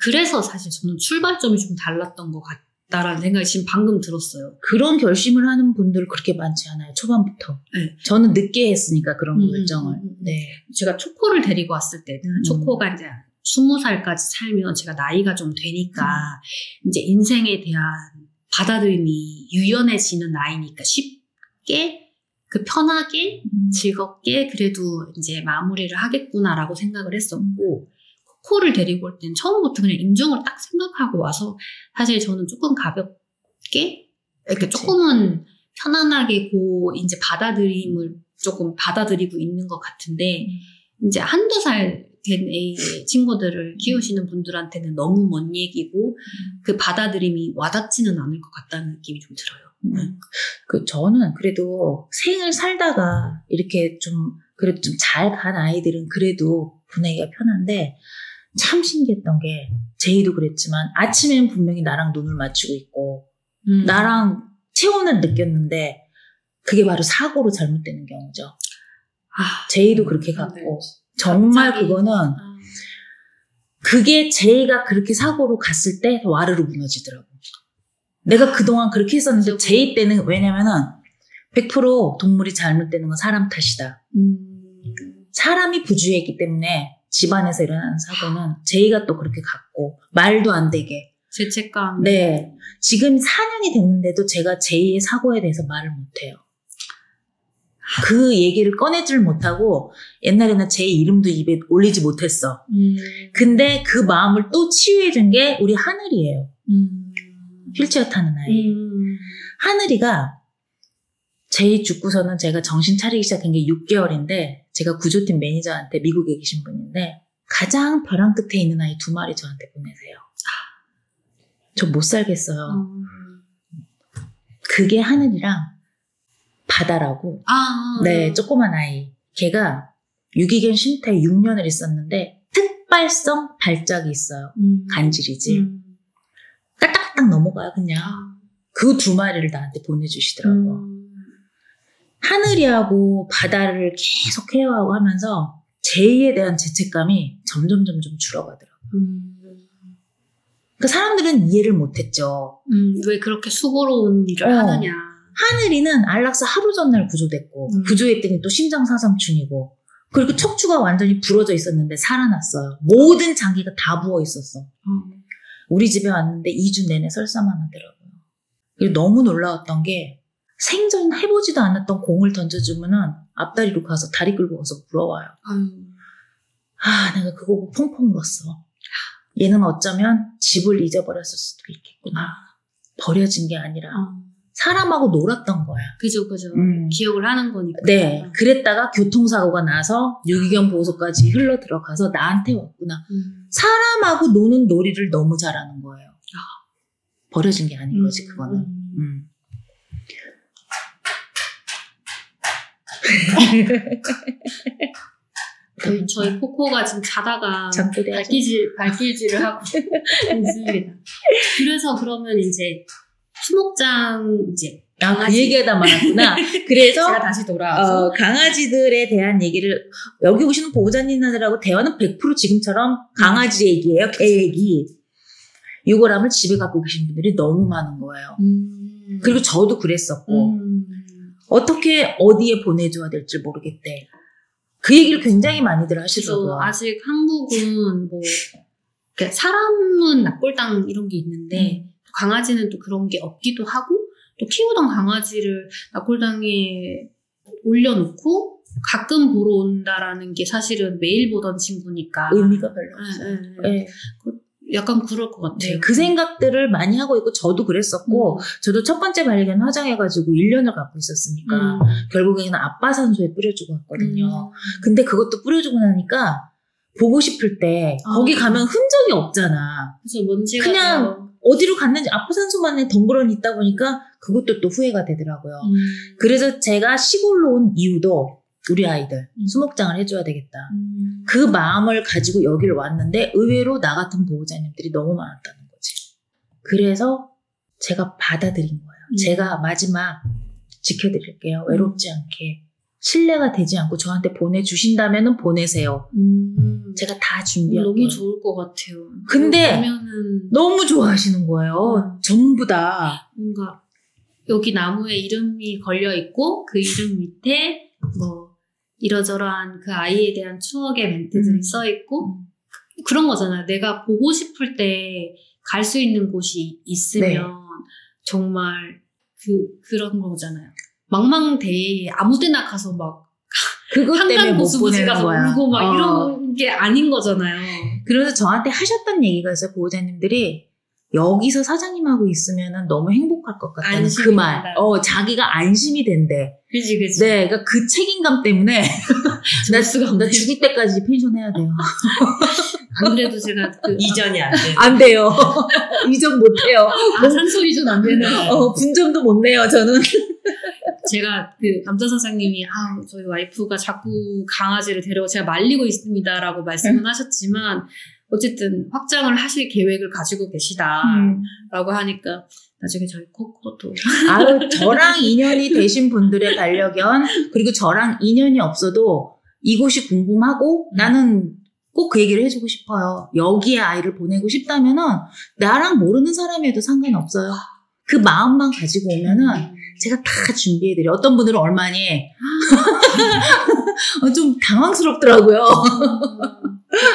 그래서 사실 저는 출발점이 좀 달랐던 것 같다라는 생각이 지금 방금 들었어요. 그런 결심을 하는 분들 그렇게 많지 않아요. 초반부터. 네. 저는 늦게 했으니까 그런 음, 결정을. 음, 음. 네. 제가 초코를 데리고 왔을 때는 음. 초코가 이제 스무 살까지 살면 제가 나이가 좀 되니까 이제 인생에 대한 받아들임이 유연해지는 나이니까 쉽게 그 편하게 즐겁게 그래도 이제 마무리를 하겠구나라고 생각을 했었고 코코를 데리고 올 때는 처음부터 그냥 임종을 딱 생각하고 와서 사실 저는 조금 가볍게 이렇게 그치. 조금은 편안하게 고 이제 받아들임을 조금 받아들이고 있는 것 같은데 이제 한두 살 된애 친구들을 키우시는 분들한테는 너무 먼 얘기고 그 받아들임이 와닿지는 않을 것 같다는 느낌이 좀 들어요. 음. 그 저는 그래도 생을 살다가 이렇게 좀 그래도 좀 잘 간 아이들은 그래도 보내기가 편한데 참 신기했던 게 제이도 그랬지만 아침에는 분명히 나랑 눈을 맞추고 있고 음. 나랑 체온을 느꼈는데 그게 바로 사고로 잘못되는 경우죠. 아, 제이도 그렇게 네. 갔고 정말 갑자기. 그거는 아, 그게 제이가 그렇게 사고로 갔을 때 와르르 무너지더라고. 내가 그동안 그렇게 했었는데 그죠. 제이 때는 왜냐면은 100% 동물이 잘못되는 건 사람 탓이다. 음. 사람이 부주의했기 때문에 집안에서 일어나는 사고는 제이가 또 그렇게 갔고 말도 안 되게. 죄책감. 네. 지금 4년이 됐는데도 제가 제이의 사고에 대해서 말을 못해요. 그 얘기를 꺼내질 못하고 옛날에는 제이 이름도 입에 올리지 못했어. 음. 근데 그 마음을 또 치유해준 게 우리 하늘이에요. 음. 휠체어 타는 아이. 음. 하늘이가 제이 죽고서는 제가 정신 차리기 시작한 게 6개월인데 제가 구조팀 매니저한테 미국에 계신 분인데 가장 벼랑 끝에 있는 아이 두 마리 저한테 보내세요. 저 못 살겠어요. 음. 그게 하늘이랑 바다라고. 아. 네, 조그만 아이. 걔가 유기견 쉼터에 6년을 있었는데 특발성 발작이 있어요. 음. 간질이지. 음. 까딱까딱 넘어가요, 그냥. 아. 그두 마리를 나한테 보내주시더라고. 음. 하늘이하고 바다를 계속 케어하고 하면서 제이에 대한 죄책감이 점점 점점 줄어가더라고. 음. 그 사람들은 이해를 못했죠. 음. 왜 그렇게 수고로운 일을 어. 하느냐. 하늘이는 안락사 하루 전날 구조됐고 음. 구조했더니 또 심장사상충이고 그리고 척추가 완전히 부러져 있었는데 살아났어요. 모든 장기가 다 부어 있었어. 음. 우리 집에 왔는데 2주 내내 설사만 하더라고요. 그리고 너무 놀라웠던 게 생전 해보지도 않았던 공을 던져주면은 앞다리로 가서 다리 끌고 가서 물어와요. 아유. 아, 내가 그거 보고 펑펑 울었어. 얘는 어쩌면 집을 잊어버렸을 수도 있겠구나. 버려진 게 아니라 어. 사람하고 놀았던 거야. 그죠, 그죠. 음. 기억을 하는 거니까. 네, 그랬다가 교통사고가 나서 유기견 보호소까지 흘러 들어가서 나한테 왔구나. 음. 사람하고 노는 놀이를 너무 잘하는 거예요. 버려진 게 아닌 거지, 그거는. 음. 음. 저희, 저희 코코가 지금 자다가. 발길질, 발길질을 하고 있습니다. 그래서 그러면 이제 수목장 이제 아, 그 강아지. 얘기하다 말았구나. 그래서 제가 다시 돌아와서 어, 강아지들에 대한 얘기를 여기 오시는 보호자님들하고 대화는 100% 지금처럼 강아지 얘기예요. 개 얘기. 유골함을 집에 갖고 계신 분들이 너무 많은 거예요. 음. 그리고 저도 그랬었고 음. 어떻게 어디에 보내줘야 될지 모르겠대. 그 얘기를 굉장히 많이들 하시더라고요. 아직 한국은 뭐 그러니까 사람은 납골당 이런 게 있는데 음. 강아지는 또 그런 게 없기도 하고 또 키우던 강아지를 납골당에 올려놓고 가끔 보러 온다라는 게 사실은 매일 보던 친구니까 의미가 별로 없어요. 예, 예, 예. 네. 약간 그럴 것 같아요. 네, 그 생각들을 많이 하고 있고 저도 그랬었고 저도 첫 번째 발견 화장해가지고 1년을 갖고 있었으니까 음. 결국에는 아빠 산소에 뿌려주고 왔거든요. 음. 근데 그것도 뿌려주고 나니까 보고 싶을 때 아. 거기 가면 흔적이 없잖아. 그래서 먼지가 그냥. 어디로 갔는지 아빠 산소만에 덩그러니 있다 보니까 그것도 또 후회가 되더라고요. 음. 그래서 제가 시골로 온 이유도 우리 아이들 음. 수목장을 해줘야 되겠다. 음. 그 마음을 가지고 여기를 왔는데 의외로 나 같은 보호자님들이 너무 많았다는 거지. 그래서 제가 받아들인 거예요. 음. 제가 마지막 지켜드릴게요. 외롭지 않게. 신뢰가 되지 않고 저한테 보내주신다면 보내세요. 음. 제가 다 준비할게요. 너무 좋을 것 같아요. 근데 보면은 너무 좋아하시는 거예요. 음. 전부 다. 뭔가 여기 나무에 이름이 걸려 있고 그 이름 밑에 뭐 이러저러한 그 아이에 대한 추억의 멘트들이 음. 써 있고 그런 거잖아요. 내가 보고 싶을 때 갈 수 있는 곳이 있으면 네. 정말 그 그런 거잖아요. 망망대해에 아무데나 가서 막 그것 때문에 못 보내는 가서 거야. 울고 막 어. 이런 게 아닌 거잖아요. 그래서 저한테 하셨던 얘기가 있어요. 보호자님들이 여기서 사장님하고 있으면 너무 행복할 것 같다는 그 말. 된다. 어, 자기가 안심이 된대. 그지 그지. 네, 그러니까 그 책임감 때문에 나, 수가 나. 죽을 때까지 펜션 해야 돼요. 안 그래도 제가 그 이전이 안 돼. 안 돼요. 이전 못 해요. 아, 산소 이전 안 되는. 어, 분점도 못 내요, 저는. 제가 그 남자 사장님이 아 저희 와이프가 자꾸 강아지를 데려고 제가 말리고 있습니다라고 말씀은 하셨지만 어쨌든 확장을 하실 계획을 가지고 계시다라고 하니까 나중에 저희 코코도 아유, 저랑 인연이 되신 분들의 반려견, 그리고 저랑 인연이 없어도 이곳이 궁금하고 나는 꼭 그 얘기를 해주고 싶어요. 여기에 아이를 보내고 싶다면은 나랑 모르는 사람이어도 상관없어요. 그 마음만 가지고 오면은 제가 다 준비해드려. 어떤 분들은 얼마니? 어, 좀 당황스럽더라고요.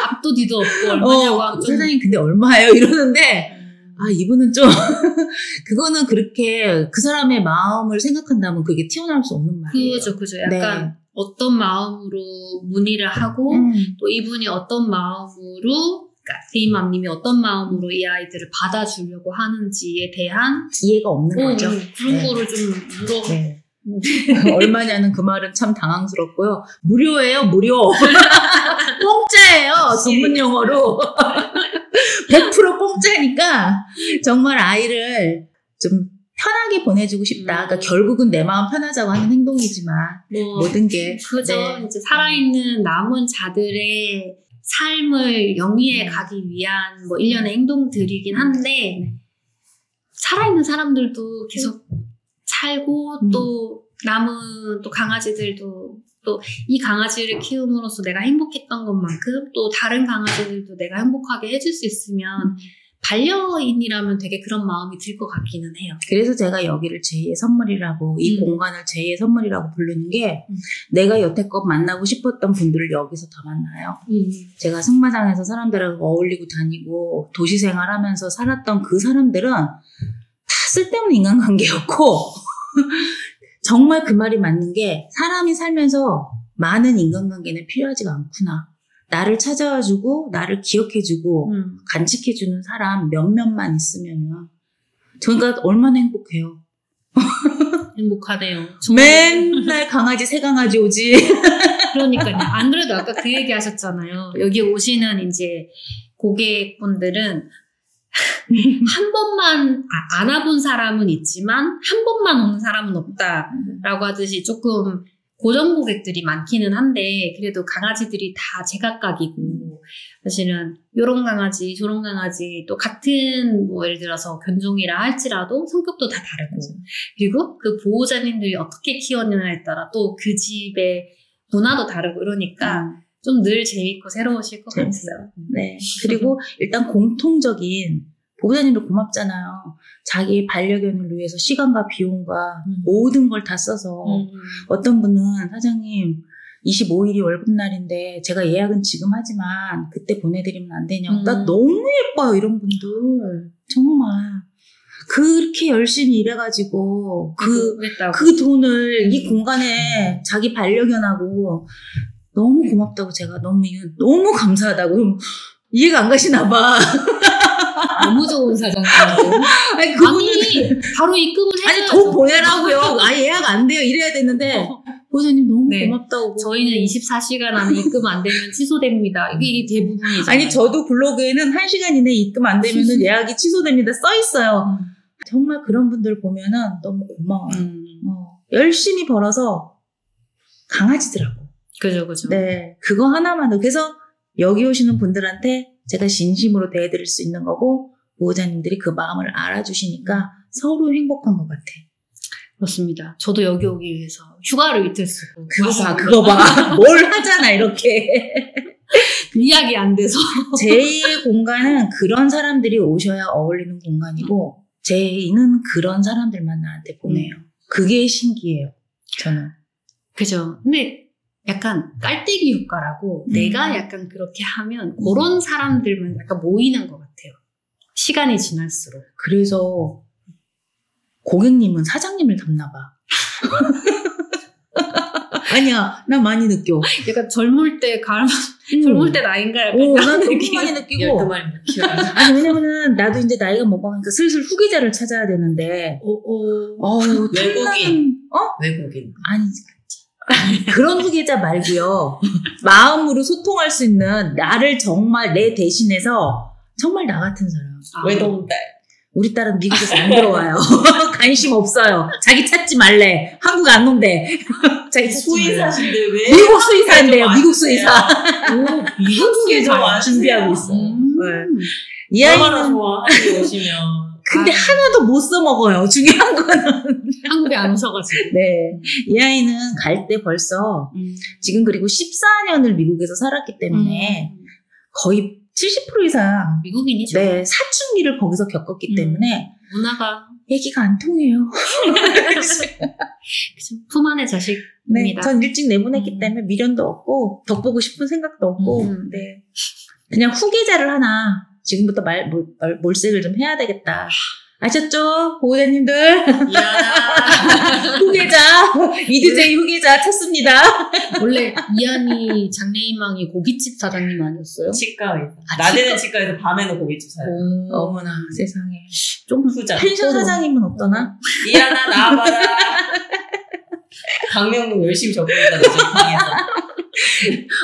앞도 뒤도 없고 얼마냐고 어, 사장님 근데 얼마예요? 이러는데 아 이분은 좀 그거는 그렇게 그 사람의 마음을 생각한다면 그게 튀어나올 수 없는 말이에요. 그죠 그죠 약간 네. 어떤 마음으로 문의를 하고 음. 또 이분이 어떤 마음으로 그러니까 데이맘님이 어떤 마음으로 이 아이들을 받아주려고 하는지에 대한 이해가 없는 어, 거죠. 그런 네. 거를 좀 물어 네. 얼마냐는 그 말은 참 당황스럽고요. 무료예요, 무료. 공짜예요, 전문 용어로. 100% 공짜니까 정말 아이를 좀 편하게 보내주고 싶다. 음. 그러니까 결국은 내 마음 편하자고 하는 행동이지만 뭐 모든 게 그죠. 네. 이제 살아있는 남은 자들의 삶을 영위해 네. 가기 위한 뭐 일련의 행동들이긴 한데 살아있는 사람들도 계속 살고 음. 또 남은 또 강아지들도 또 이 강아지를 키움으로써 내가 행복했던 것만큼 또 다른 강아지들도 내가 행복하게 해줄 수 있으면 반려인이라면 되게 그런 마음이 들 것 같기는 해요. 그래서 제가 여기를 제2의 선물이라고 이 음. 공간을 제2의 선물이라고 부르는 게 음. 내가 여태껏 만나고 싶었던 분들을 여기서 다 만나요. 제가 승마장에서 사람들하고 어울리고 다니고 도시 생활하면서 살았던 그 사람들은 다 쓸데없는 인간관계였고 정말 그 말이 맞는 게 사람이 살면서 많은 인간관계는 필요하지가 않구나. 나를 찾아와주고 나를 기억해주고 음. 간직해주는 사람 몇몇만 있으면은 그러니까 얼마나 행복해요. 행복하네요. 맨날 강아지 새 강아지 오지. 그러니까요. 안 그래도 아까 그 얘기 하셨잖아요. 여기 오시는 이제 고객분들은 한 번만 아, 안아본 사람은 있지만 한 번만 오는 사람은 없다라고 하듯이 조금 고정 고객들이 많기는 한데 그래도 강아지들이 다 제각각이고 사실은 요런 강아지 저런 강아지 또 같은 뭐 예를 들어서 견종이라 할지라도 성격도 다 다르고 그리고 그 보호자님들이 어떻게 키웠느냐에 따라 또 그 집의 문화도 다르고 이러니까 좀 늘 재밌고 새로우실 것. 같아요. 네. 그리고 일단 공통적인 보호자님도 고맙잖아요. 자기 반려견을 위해서 시간과 비용과 음. 모든 걸 다 써서 음. 어떤 분은 사장님 25일이 월급날인데 제가 예약은 지금 하지만 그때 보내드리면 안 되냐고. 음. 나 너무 예뻐요 이런 분들 정말 그렇게 열심히 일해가지고 그 그랬다고. 그 돈을 이 공간에 자기 반려견하고 너무 고맙다고 제가 너무 너무 감사하다고 이해가 안 가시나 봐. 너무 좋은 사장님. 아니 아니 바로 입금을 아니 해줘야죠. 돈 보내라고요. 아 예약 안 돼요. 이래야 되는데 보호자님 너무 네. 고맙다고. 저희는 24시간 안에 입금 안 되면 취소됩니다. 이게 대부분이죠. 아니 저도 블로그에는 1시간 이내 입금 안 되면 예약이 취소됩니다 써 있어요. 정말 그런 분들 보면은 너무 고마워요. 음, 어, 열심히 벌어서 강아지더라고. 그죠, 그죠. 네, 그거 하나만도 그래서 여기 오시는 분들한테 제가 진심으로 대해드릴 수 있는 거고 보호자님들이 그 마음을 알아주시니까 서로 행복한 것 같아. 그렇습니다. 저도 여기 오기 위해서 휴가를 이틀 쓰고. 그거 봐, 그거 봐. 뭘 하잖아 이렇게. 이야기 안 돼서. 제2의 공간은 그런 사람들이 오셔야 어울리는 공간이고 제2는 그런 사람들만 나한테 보내요. 그게 신기해요. 저는. 그죠. 근데 약간 깔때기 효과라고 음. 내가 약간 그렇게 하면 그런 사람들만 약간 모이는 것 같아요. 시간이 지날수록. 그래서 고객님은 사장님을 닮나 봐. 아니야, 난 많이 느껴. 약간 젊을 때 가을 젊을 때 나인가 약간 오, 난 너무 느낌. 많이 느끼고. 12마리입니다. 키워요. 아니, 왜냐면은 나도 이제 나이가 먹으니까 슬슬 후계자를 찾아야 되는데. 오, 오. 어우, 외국인. 탐나는- 어? 외국인. 아니지. 그런 후계자 말고요. 마음으로 소통할 수 있는 나를 정말 내 대신해서 정말 나 같은 사람. 아, 외동딸. 우리 딸은 미국에서 안 들어와요. 관심 없어요. 자기 찾지 말래. 한국 안 온대. 자기. 수의사신데 왜? 미국 수의사인데요. 좀 미국 수의사. 오, 미국 와주세요. 준비하고 있어요. 음. 네. 이 아이는 좋아. 오시면. 근데 아. 하나도 못 써먹어요. 중요한 거는. 한국에 안 오셔가지고. 네. 이 아이는 갈 때 벌써 음. 지금 그리고 14년을 미국에서 살았기 때문에 음. 거의 70% 이상 미국인이죠. 네, 사춘기를 거기서 겪었기 음. 때문에 문화가 얘기가 안 통해요. 그죠. 품 안의 네, 자식입니다. 전 일찍 내보냈기 음. 때문에 미련도 없고 덕보고 싶은 생각도 없고 음. 네. 그냥 후계자를 하나 지금부터 말, 몰, 말- 몰색을 좀 해야 되겠다. 아셨죠? 보호자님들. 후계자 이드제이 후계자 찾습니다. 원래 이한이 장래희망이 고깃집 사장님 아니었어요? 치과 의사. 아, 낮에는 치과 에서 밤에는 고깃집 사요. 오. 어머나 세상에 좀 후자. 펜션 사장님은 없더나? 미안하 나와봐라. 강명록 열심히 적고 있다 지금 방에서.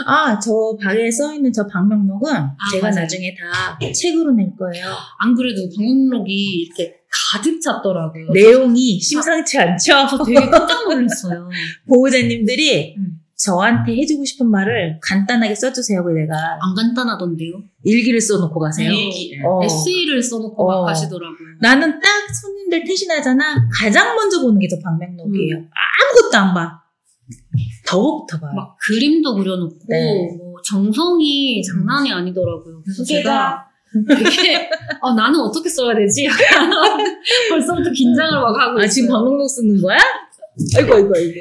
아 저 방에 써 있는 저 방명록은 제가 맞아요. 나중에 다 책으로 낼 거예요. 안 그래도 방문록이 이렇게 가득 찼더라고요. 내용이 심상치 않죠? 저 되게 깜짝 놀랐어요. 보호자님들이 음. 저한테 해주고 싶은 말을 간단하게 써주세요. 그 내가 안 간단하더데요. 일기를 써놓고 가세요. 일기. 어. 에세이를 써놓고 어. 막 하시더라고요. 나는 딱 손님들 퇴신하잖아. 가장 먼저 보는 게 저 방명록이에요. 음. 아무것도 안 봐. 더욱더 봐요. 막 그림도 그려놓고 네. 뭐 정성이 장난이 아니더라고요. 그래서. 제가 되게 어, 나는 어떻게 써야 되지? 벌써부터 긴장을 막 하고 아 있어요. 지금 방명록 쓰는 거야? 아이고 아이고 아이고.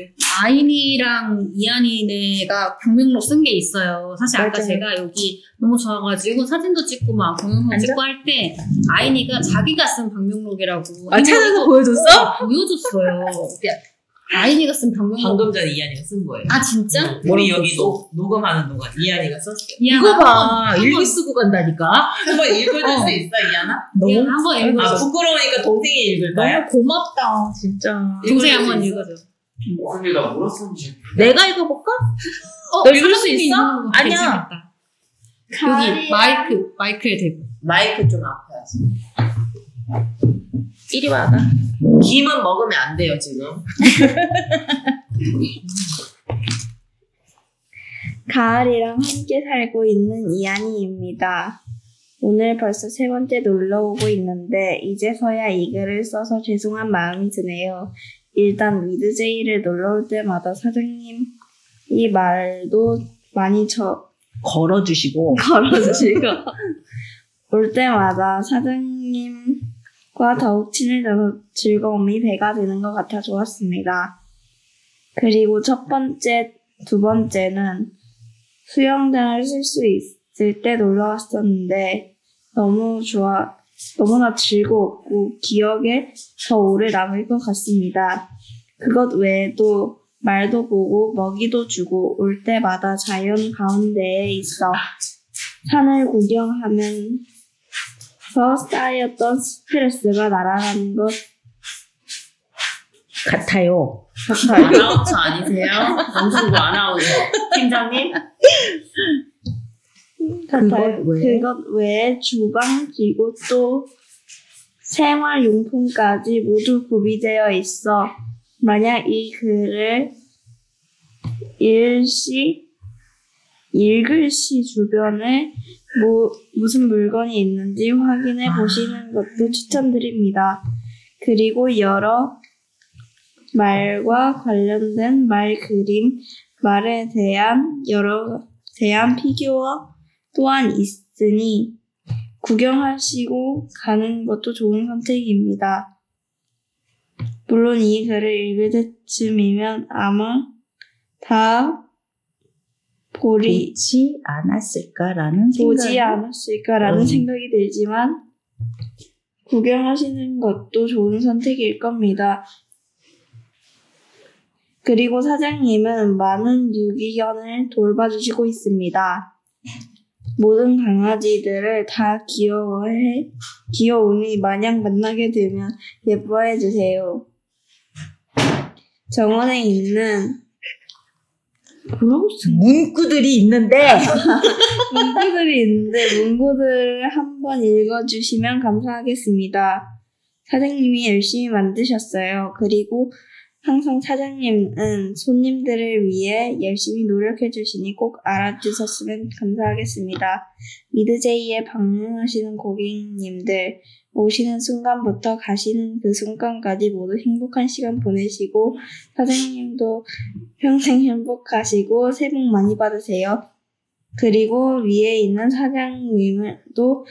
아인이랑 이한이네가 방명록 쓴 게 있어요. 사실 아까 맞아요. 제가 여기 너무 좋아가지고 사진도 찍고 막 동영상 앉아? 찍고 할 때 아인이가 자기가 쓴 방명록이라고 아 찾아서 이거 보여줬어? 보여줬어요. 아인이가 쓴 방명록. 방금 전에 이한이가 쓴 거예요. 아 진짜? 응, 우리 여기 녹, 녹음하는 동안 이한이가 썼어. 이한아, 이거 봐. 일기 쓰고 간다니까. 한번 읽어줄 어. 수 있어 이한아? 이한아 한번 아 읽어줘. 부끄러우니까 동생이 읽을까요? 너무 고맙다 진짜. 동생 읽어줄 한번? 읽어줘. 아니 나 몰랐었는지 내가 읽어볼까? 어, 너 읽을 수 있어? 아니야. 괜찮겠다. 여기 마이크 마이크에 대고. 마이크 좀 아파요. 이리 와봐. 김은 먹으면 안 돼요 지금. 가을이랑 함께 살고 있는 이한이입니다. 오늘 벌써 세 번째 놀러 오고 있는데 이제서야 이 글을 써서 죄송한 마음이 드네요. 일단 위드제이를 놀러 올 때마다 사장님 이 말도 많이 저 걸어주시고. 걸어주시고 올 때마다 사장님 과 더욱 친해져서 즐거움이 배가 되는 것 같아 좋았습니다. 그리고 첫 번째, 두 번째는 수영장을 쓸 수 있을 때 놀러 왔었는데 너무 좋아, 너무나 즐거웠고 기억에 더 오래 남을 것 같습니다. 그것 외에도 말도 보고 먹이도 주고 올 때마다 자연 가운데에 있어 산을 구경하면 쌓였던 스트레스가 날아가는 것 같아요. 아나운서 아니세요? 방송부 아나운서. 팀장님? 같아요. 그것 외에? 그것 외에 주방 기구 또 생활용품까지 모두 구비되어 있어 만약 이 글을 일시 읽을 시 주변에 뭐, 무슨 물건이 있는지 확인해 아. 보시는 것도 추천드립니다. 그리고 여러 말과 관련된 말 그림, 말에 대한 여러 대한 피규어 또한 있으니 구경하시고 가는 것도 좋은 선택입니다. 물론 이 글을 읽을 때쯤이면 아마 다 보리, 보지 않았을까라는 보지 생각이 않았을까라는 음. 생각이 들지만 구경하시는 것도 좋은 선택일 겁니다. 그리고 사장님은 많은 유기견을 돌봐주시고 있습니다. 모든 강아지들을 다 귀여워해, 귀여우니 마냥 만나게 되면 예뻐해 주세요. 정원에 있는 써? 문구들이 있는데 문구들이 있는데 문구들을 한번 읽어주시면 감사하겠습니다. 사장님이 열심히 만드셨어요. 그리고 항상 사장님은 손님들을 위해 열심히 노력해 주시니 꼭 알아주셨으면 감사하겠습니다. 미드제이에 방문하시는 고객님들 오시는 순간부터 가시는 그 순간까지 모두 행복한 시간 보내시고 사장님도 평생 행복하시고 새해 복 많이 받으세요. 그리고 위에 있는 사장님도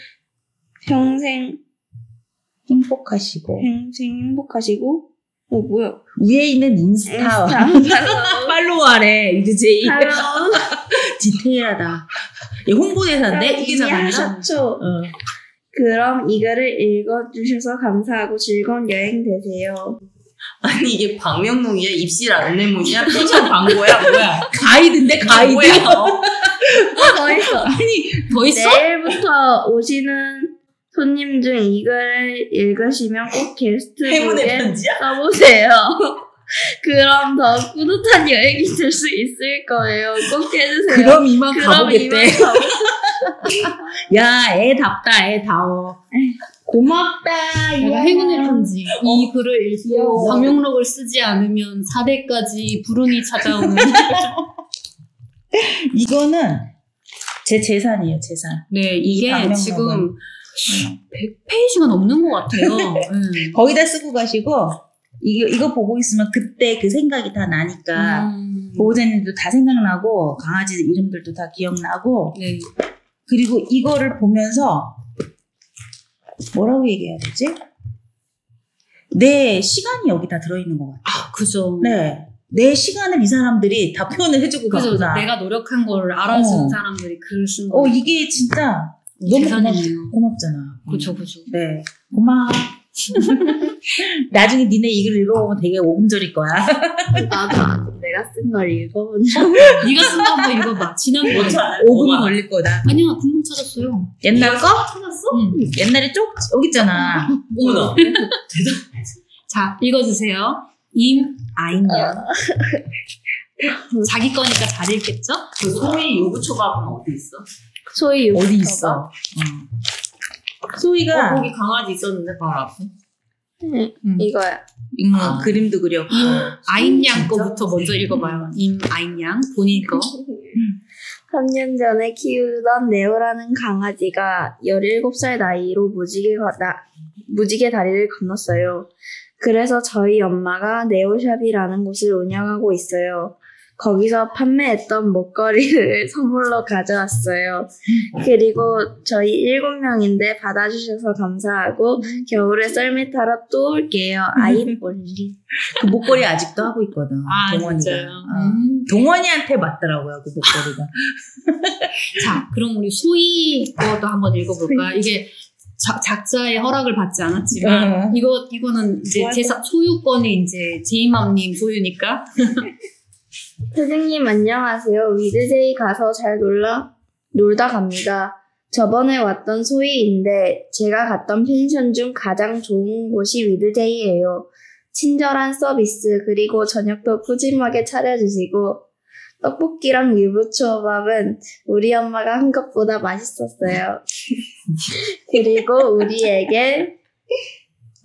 평생 행복하시고 평생 행복하시고 어 뭐야 위에 있는 인스타 인스타 팔로우하래 이드제이 팔로우 디테일하다. 얘 홍보대사인데 이게 잠깐만. 하셨죠? 어. 그럼 이거를 읽어주셔서 감사하고 즐거운 여행 되세요. 아니 이게 방명록이야? 입실 안내문이야? 펜션 광고야? 뭐야? 가이드인데 가이드. 뭐야? 더 있어. 아니 더 있어? 내일부터 오시는 손님 중 이거를 읽으시면 꼭 게스트북에? 써보세요. 그럼 더 뿌듯한 여행이 될 수 있을 거예요. 꼭 해주세요. 그럼 이만 그럼 가보겠대. 이만 가보- 야, 애 답다, 애 다워. 고맙다. 내가 행운의 편지. 이 글을 읽고 방명록을 쓰지 않으면 4대까지 불운이 찾아오는. 이거는 제 재산이에요, 재산. 네, 이 이게. 지금 100페이지가 넘는 것 같아요. 네. 거기다 쓰고 가시고, 이거, 이거 보고 있으면 그때 그 생각이 다 나니까, 음. 보호자님도 다 생각나고, 강아지 이름들도 다 기억나고, 네. 그리고 이거를 보면서, 뭐라고 얘기해야 되지? 내 시간이 여기 다 들어있는 것 같아. 아, 그죠. 네. 내 시간을 이 사람들이 다 표현을 해주고 그죠. 갔구나. 내가 노력한 걸 알아주는 어. 사람들이 글을 쓴 거. 어, 이게 진짜 너무 고맙, 재산이네요. 고맙 잖아. 그죠, 그죠. 네. 고마워. 나중에 니네 이글 읽어보면 되게 오금절일 거야. 나도 안- 내가 쓴 걸 읽어본 적. 네가 쓴 거 한번 읽어봐. 지난번에. 뭔지 알아요? 5분 뭐가? 걸릴 거다. 아니야, 금방 찾았어요. 옛날 거? 찾았어? 응. 옛날에 쪽, 여기 있잖아. 어머나. 자, 읽어주세요. 임아인양. 자기 거니까 잘 읽겠죠? 그 소희 요구 초밥은 어디 있어? 소위 어디 유튜버가? 있어? 어. 소희가 어, 거기 강아지 있었는데 바로 앞에. 응, 음. 이거야. 음, 아. 그림도 그렸고. 아인양 진짜? 거부터 먼저 읽어봐요. 임 아인양 본인 거. 3년 전에 키우던 네오라는 강아지가 17살 나이로 무지개, 거- 나, 무지개 다리를 건넜어요. 그래서 저희 엄마가 네오샵이라는 곳을 운영하고 있어요. 거기서 판매했던 목걸이를 선물로 가져왔어요. 그리고 저희 일곱 명인데 받아주셔서 감사하고 겨울에 썰매 타러 또 올게요. 아이 올리. 그 목걸이 아직도 하고 있거든. 아, 동원이가. 진짜요? 어. 음. 동원이한테 맞더라고요, 그 목걸이가. 자, 그럼 우리 소희 거도 한번 읽어볼까요? 이게 자- 작자의 허락을 받지 않았지만 어. 이거 이거는 이제 제 소유권이 이제 제이맘님 소유니까 선생님 안녕하세요. 위드제이 가서 잘 놀라 놀다 갑니다. 저번에 왔던 소희인데 제가 갔던 펜션 중 가장 좋은 곳이 위드제이예요. 친절한 서비스 그리고 저녁도 푸짐하게 차려주시고 떡볶이랑 유부초밥은 우리 엄마가 한 것보다 맛있었어요. 그리고 우리에게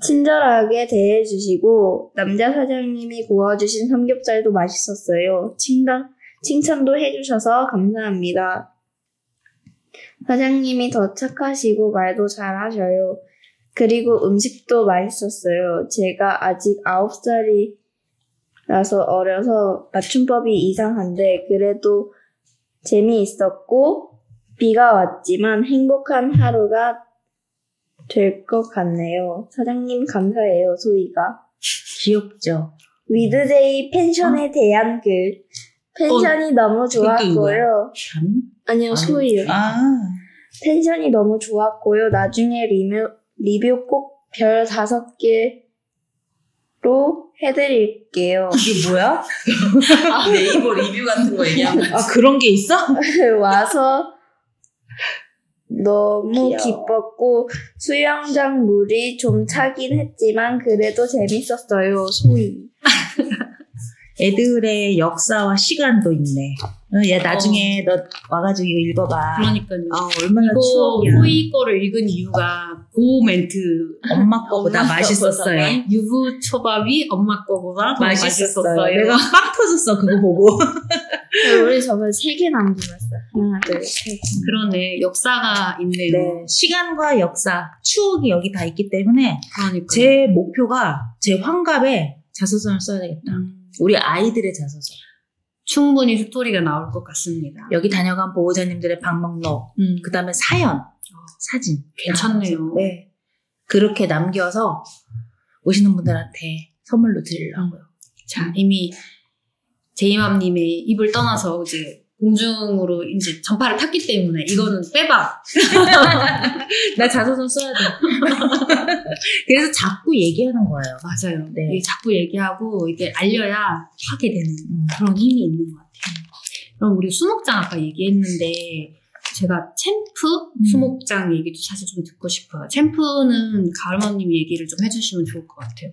친절하게 대해주시고 남자 사장님이 구워주신 삼겹살도 맛있었어요. 칭찬, 칭찬도 해주셔서 감사합니다. 사장님이 더 착하시고 말도 잘하셔요. 그리고 음식도 맛있었어요. 제가 아직 9살이라서 어려서 맞춤법이 이상한데 그래도 재미있었고 비가 왔지만 행복한 하루가 될 것 같네요. 사장님 감사해요. 소희가. 귀엽죠? 위드제이 펜션에 대한 글. 펜션이 너무 그게 누구야? 좋았고요. 아니요, 소희요. 아, 펜션이 너무 좋았고요. 나중에 리뷰, 리뷰 꼭 별 다섯 개로 해드릴게요. 이게 뭐야? 네이버 리뷰 같은 거 얘기하면 아, 그런 게 있어? 와서 너무 귀여워. 기뻤고 수영장 물이 좀 차긴 했지만 그래도 재밌었어요. 소희. 애들의 역사와 시간도 있네. 어, 야, 나중에 너 와가지고 이거 읽어봐. 그러니까요. 아, 얼마나 이거 추억이야. 소희 거를 읽은 이유가 그 멘트 엄마 거보다 엄마 맛있었어요. 유부 초밥이 엄마 거보다 더 맛있었어요. 맛있었어요. 내가 빵 터졌어, 그거 보고. 우리 저번에 세개 남기었어. 하나, 둘, 셋. 그러네 역사가 있네요. 네, 시간과 역사, 추억이 여기 다 있기 때문에 그러니까 제 목표가 제 환갑에 자서전을 써야 되겠다. 음, 우리 아이들의 자서전. 충분히 스토리가 나올 것 같습니다. 여기 다녀간 보호자님들의 방명록, 음, 그 다음에 사연, 사진. 괜찮네요. 네. 그렇게 남겨서 오시는 분들한테 선물로 드리려고요. 자 이미 제이맘님의 입을 떠나서 이제 공중으로 이제 전파를 탔기 때문에 이거는 빼봐. 나 자서전 써야 돼. 그래서 자꾸 얘기하는 거예요. 맞아요. 네. 자꾸 얘기하고 이게 알려야 하게 되는 음. 그런 힘이 있는 것 같아요. 그럼 우리 수목장 아까 얘기했는데 제가 챔프 음. 수목장 얘기도 사실 좀 듣고 싶어요. 챔프는 가을맘님 얘기를 좀 해주시면 좋을 것 같아요.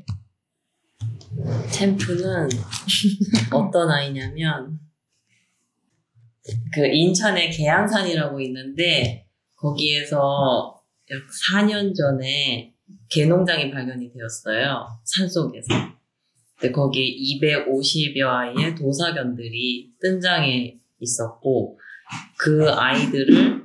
챔프는 어떤 아이냐면 그 인천에 계양산이라고 있는데 거기에서 약 4년 전에 개농장이 발견이 되었어요. 산속에서. 근데 거기 250여 아이의 도사견들이 뜬장에 있었고 그 아이들을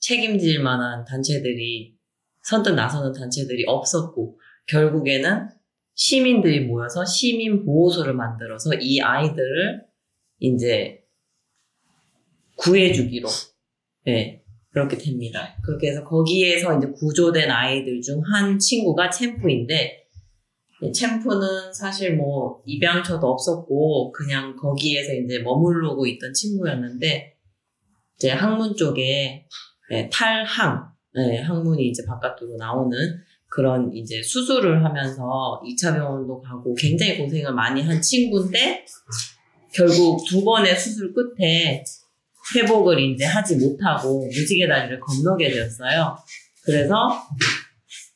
책임질 만한 단체들이 선뜻 나서는 단체들이 없었고 결국에는 시민들이 모여서 시민 보호소를 만들어서 이 아이들을 이제 구해주기로 네 그렇게 됩니다. 그렇게 해서 거기에서 이제 구조된 아이들 중 한 친구가 챔프인데 이 챔프는 사실 뭐 입양처도 없었고 그냥 거기에서 이제 머무르고 있던 친구였는데 이제 항문 쪽에 네, 탈항 네, 항문이 이제 바깥으로 나오는 그런 이제 수술을 하면서 2차 병원도 가고 굉장히 고생을 많이 한 친구인데 결국 두 번의 수술 끝에 회복을 이제 하지 못하고 무지개 다리를 건너게 되었어요. 그래서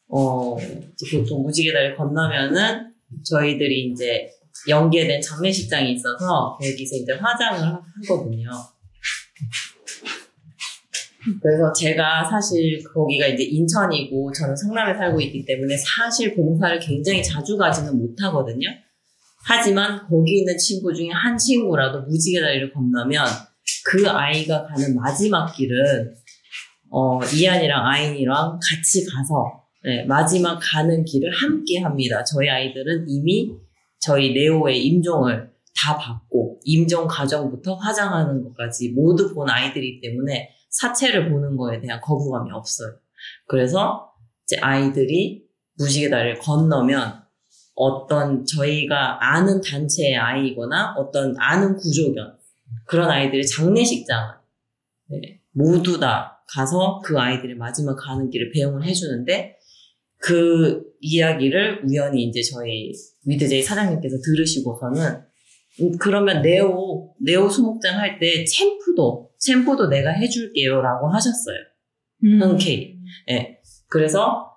어 보통 무지개 다리를 건너면은 저희들이 이제 연계된 장례식장이 있어서 거기서 이제 화장을 하- 하거든요. 그래서 제가 사실 거기가 이제 인천이고 저는 성남에 살고 있기 때문에 사실 봉사를 굉장히 자주 가지는 못하거든요. 하지만 거기 있는 친구 중에 한 친구라도 무지개 다리를 건너면 그 아이가 가는 마지막 길은 어, 이한이랑 아인이랑 같이 가서 네, 마지막 가는 길을 함께 합니다. 저희 아이들은 이미 저희 네오의 임종을 다 받고 임종 과정부터 화장하는 것까지 모두 본 아이들이기 때문에 사체를 보는 거에 대한 거부감이 없어요. 그래서 이제 아이들이 무지개 다리를 건너면 어떤 저희가 아는 단체의 아이거나 어떤 아는 구조견 그런 아이들의 장례식장을 네, 모두 다 가서 그 아이들의 마지막 가는 길을 배웅을 해주는데 그 이야기를 우연히 이제 저희 위드제이 사장님께서 들으시고서는 음, 그러면 네오 네오 수목장 할 때 챔프도 챔프도 내가 해줄게요라고 하셨어요. 음. 흔쾌히. 예. 그래서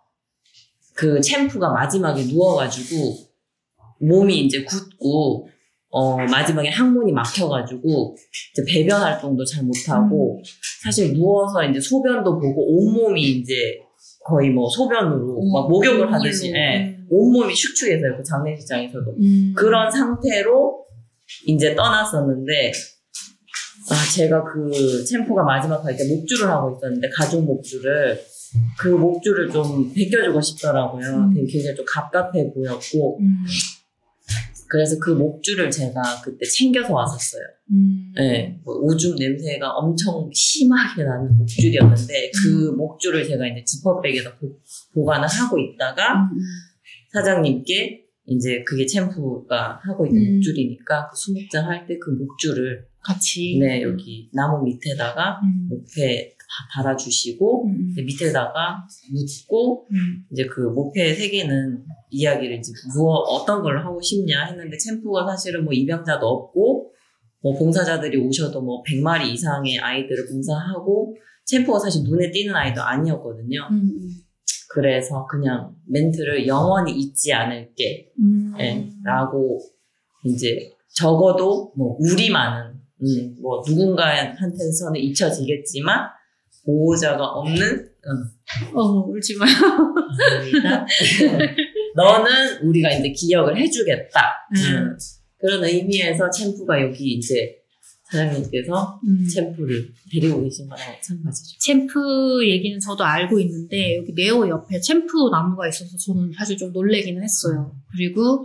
그 챔프가 마지막에 누워가지고 몸이 이제 굳고 어 마지막에 항문이 막혀가지고 이제 배변 활동도 잘 못하고 사실 누워서 이제 소변도 보고 온몸이 이제 거의 뭐 소변으로 막 목욕을 하듯이 예. 온몸이 축축해서요 그 장례식장에서도 음. 그런 상태로 이제 떠났었는데 아 제가 그 챔프가 마지막 할 때 목줄을 하고 있었는데 가죽 목줄을 그 목줄을 좀 벗겨주고 싶더라고요. 음. 되게 굉장히 좀 갑갑해 보였고 음. 그래서 그 목줄을 제가 그때 챙겨서 왔었어요. 음. 네, 뭐 오줌 냄새가 엄청 심하게 나는 목줄이었는데 그 목줄을 제가 이제 지퍼백에다 보, 보관을 하고 있다가 음. 사장님께 이제 그게 챔프가 하고 있는 음. 목줄이니까 그 수목장 할 때 그 목줄을 같이. 네 여기 나무 밑에다가 음. 다 달아주시고 음. 밑에다가 묻고 음. 이제 그 목패에 새기는 이야기를 이제 무어 어떤 걸 하고 싶냐 했는데 챔프가 사실은 뭐 입양자도 없고 뭐 봉사자들이 오셔도 뭐 100마리 이상의 아이들을 봉사하고 챔프가 사실 눈에 띄는 아이도 아니었거든요. 음. 그래서 그냥 멘트를 영원히 잊지 않을게 음. 예, 라고 이제 적어도 뭐 우리만은 음, 뭐 누군가한테서는 잊혀지겠지만 보호자가 없는 음, 어, 울지 마요. 너는 우리가 이제 기억을 해주겠다. 음. 음, 그런 의미에서 챔프가 여기 이제 사장님께서 음. 챔프를 데리고 계신 거랑 마찬가지죠. 챔프 얘기는 저도 알고 있는데 여기 네오 옆에 챔프 나무가 있어서 저는 사실 좀 놀래기는 했어요. 그리고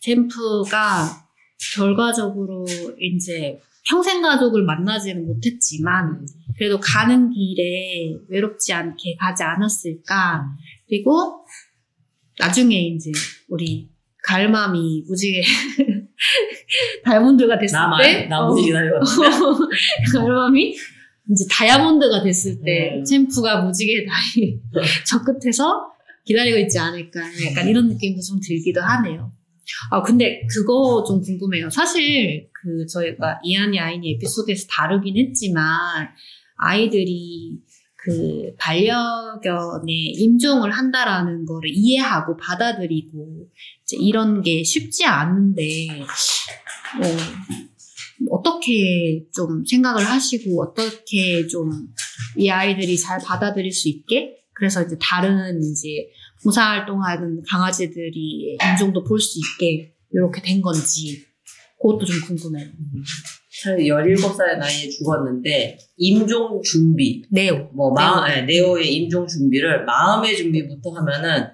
챔프가 결과적으로 이제 평생 가족을 만나지는 못했지만 그래도 가는 길에 외롭지 않게 가지 않았을까. 그리고 나중에 이제 우리 갈맘이 무지개 다이아몬드가 됐을 나만 때나 어, 무지 기다려봤는데 갈맘이 이제 다이아몬드가 됐을 때 음. 챔프가 무지개 다이 저 끝에서 기다리고 있지 않을까 약간 이런 느낌도 좀 들기도 하네요. 아 근데 그거 좀 궁금해요. 사실 그 저희가 이한이 아이니 에피소드에서 다루긴 했지만 아이들이 그 반려견에 임종을 한다라는 거를 이해하고 받아들이고 이제 이런 게 쉽지 않은데 뭐 어떻게 좀 생각을 하시고 어떻게 좀 이 아이들이 잘 받아들일 수 있게 그래서 이제 다른 이제 봉사 활동하는 강아지들이 인종도 볼 수 있게 이렇게 된 건지 그것도 좀 궁금해요. 사실 17살의 나이에 죽었는데 임종 준비 네오. 뭐 마, 네, 네오의 임종 준비를 마음의 준비부터 하면은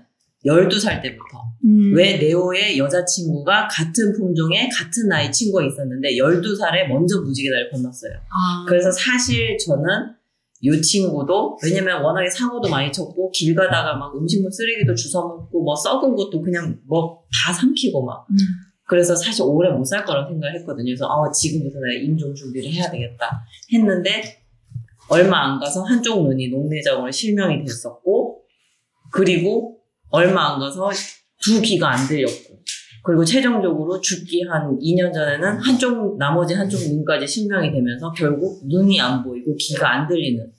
12살 때부터 음. 왜 네오의 여자친구가 같은 품종의 같은 나이 친구가 있었는데 12살에 먼저 무지개다리를 건넜어요. 아, 그래서 사실 저는 이 친구도 왜냐면 워낙에 사고도 많이 쳤고 길 가다가 막 음식물 쓰레기도 주워 먹고 뭐 썩은 것도 그냥 뭐 다 삼키고 막 음. 그래서 사실 오래 못 살 거라고 생각을 했거든요. 그래서 아 지금부터 내가 임종 준비를 해야 되겠다 했는데 얼마 안 가서 한쪽 눈이 녹내장으로 실명이 됐었고 그리고 얼마 안 가서 두 귀가 안 들렸고 그리고 최종적으로 죽기 한 2년 전에는 한쪽 나머지 한쪽 눈까지 실명이 되면서 결국 눈이 안 보이고 귀가 안 들리는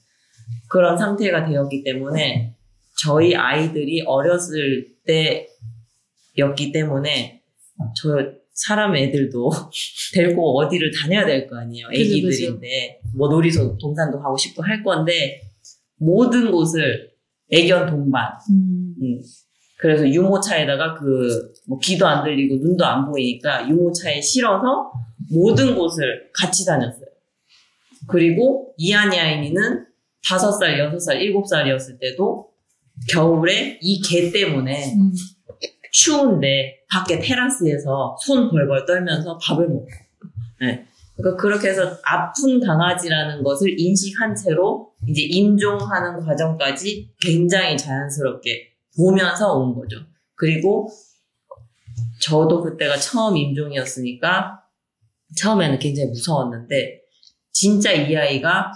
그런 상태가 되었기 때문에 저희 아이들이 어렸을 때였기 때문에 저 사람 애들도 데리고 어디를 다녀야 될 거 아니에요. 애기들인데 뭐 놀이터 동산도 가고 싶고 할 건데 모든 곳을 애견 동반 음. 음. 그래서 유모차에다가 그, 뭐, 귀도 안 들리고 눈도 안 보이니까 유모차에 실어서 모든 곳을 같이 다녔어요. 그리고 이한이 아이니는 다섯 살, 여섯 살, 일곱 살이었을 때도 겨울에 이 개 때문에 음. 추운데 밖에 테라스에서 손 벌벌 떨면서 밥을 먹고. 네. 그러니까 그렇게 해서 아픈 강아지라는 것을 인식한 채로 이제 임종하는 과정까지 굉장히 자연스럽게 보면서 온 거죠. 그리고 저도 그때가 처음 임종이었으니까 처음에는 굉장히 무서웠는데 진짜 이 아이가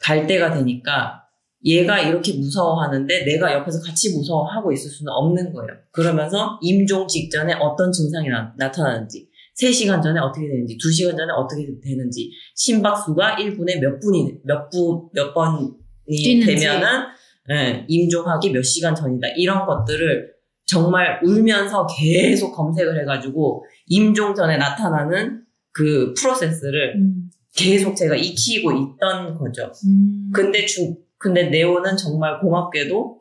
갈 때가 되니까 얘가 이렇게 무서워하는데 내가 옆에서 같이 무서워하고 있을 수는 없는 거예요. 그러면서 임종 직전에 어떤 증상이 나, 나타나는지 3시간 전에 어떻게 되는지 2시간 전에 어떻게 되는지 심박수가 1분에 몇 분이 몇 분 몇 번이 뛰는지. 되면은 예, 임종하기 몇 시간 전이다. 이런 것들을 정말 울면서 계속 검색을 해가지고 임종 전에 나타나는 그 프로세스를 음. 계속 제가 익히고 있던 거죠. 음. 근데 주, 근데 네오는 정말 고맙게도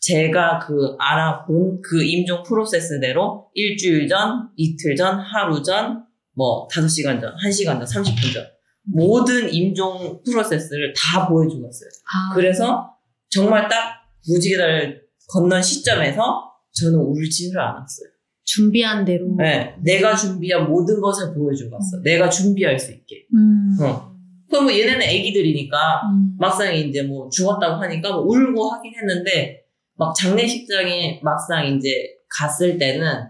제가 그 알아본 그 임종 프로세스대로 일주일 전, 이틀 전, 하루 전, 뭐 다섯 시간 전, 한 시간 전, 30분 전 모든 임종 프로세스를 다 보여주고 왔어요. 아, 그래서 정말 딱 무지개다를 건넌 시점에서 저는 울지를 않았어요. 준비한 대로. 네, 내가 준비한 모든 것을 보여주고 왔어. 내가 준비할 수 있게. 음. 어. 그럼 뭐 얘네는 애기들이니까 음. 막상 이제 뭐 죽었다고 하니까 뭐 울고 하긴 했는데 막 장례식장에 막상 이제 갔을 때는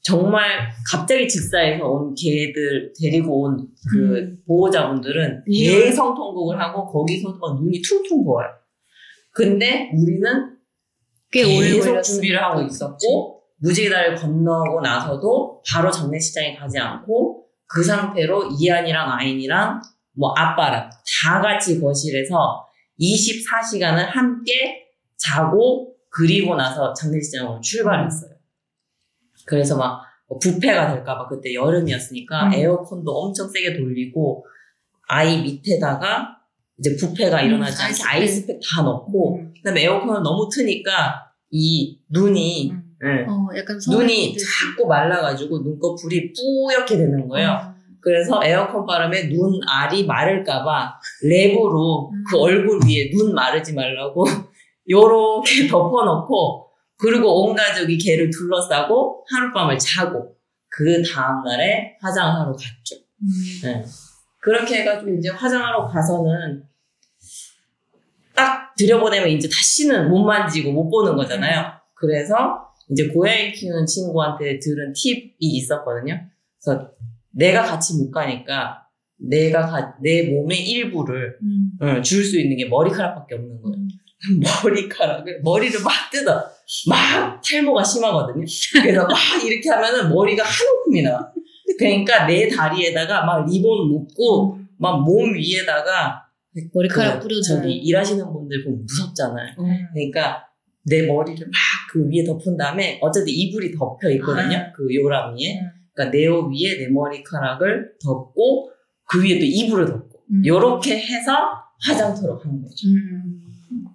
정말 갑자기 직사에서 온 개들 데리고 온그 보호자분들은 대성 통곡을 하고 거기서도 막 눈이 퉁퉁 부어요. 근데 우리는 꽤 계속. 준비를 하고 있었고 무지개다리를 건너고 나서도 바로 장례식장에 가지 않고 그 상태로 이안이랑 아인이랑 뭐 아빠랑 다 같이 거실에서 24시간을 함께 자고 그리고 나서 장례식장으로 출발했어요. 그래서 막뭐 부패가 될까봐 그때 여름이었으니까 음. 에어컨도 엄청 세게 돌리고 아이 밑에다가 이제 부패가 일어나지 않게 아이스팩. 아이스팩 다 넣고 음. 그다음에 에어컨을 너무 트니까 이 눈이 음. 예, 어, 약간 눈이 자꾸 말라가지고 눈꺼풀이 뿌옇게 되는 거예요. 음. 그래서 에어컨 바람에 눈 알이 마를까봐 랩으로 음. 그 얼굴 위에 눈 마르지 말라고 요렇게 덮어놓고 그리고 온 가족이 걔를 둘러싸고 하룻밤을 자고 그 다음날에 화장하러 갔죠. 음. 네. 그렇게 해가지고 이제 화장하러 가서는 딱 들여보내면 이제 다시는 못 만지고 못 보는 거잖아요. 그래서 이제 고양이 키우는 친구한테 들은 팁이 있었거든요. 그래서 내가 같이 못 가니까 내가 가- 내 몸의 일부를 음. 줄수 있는 게 머리카락밖에 없는 거예요. 머리카락을 머리를 막 뜯어 막 탈모가 심하거든요. 그래서 막 이렇게 하면은 머리가 한 움큼이 나와. 그러니까 내 다리에다가 막 리본 묶고 막 몸 위에다가 머리카락 그 뿌려줘. 저기 일하시는 분들 보면 무섭잖아요. 어. 그러니까 내 머리를 막 그 위에 덮은 다음에 어쨌든 이불이 덮여 있거든요. 아. 그 요람 위에. 음. 그러니까 네오 위에 내 머리카락을 덮고 그 위에 또 이불을 덮고 음. 요렇게 해서 화장터로 가는 거죠. 음.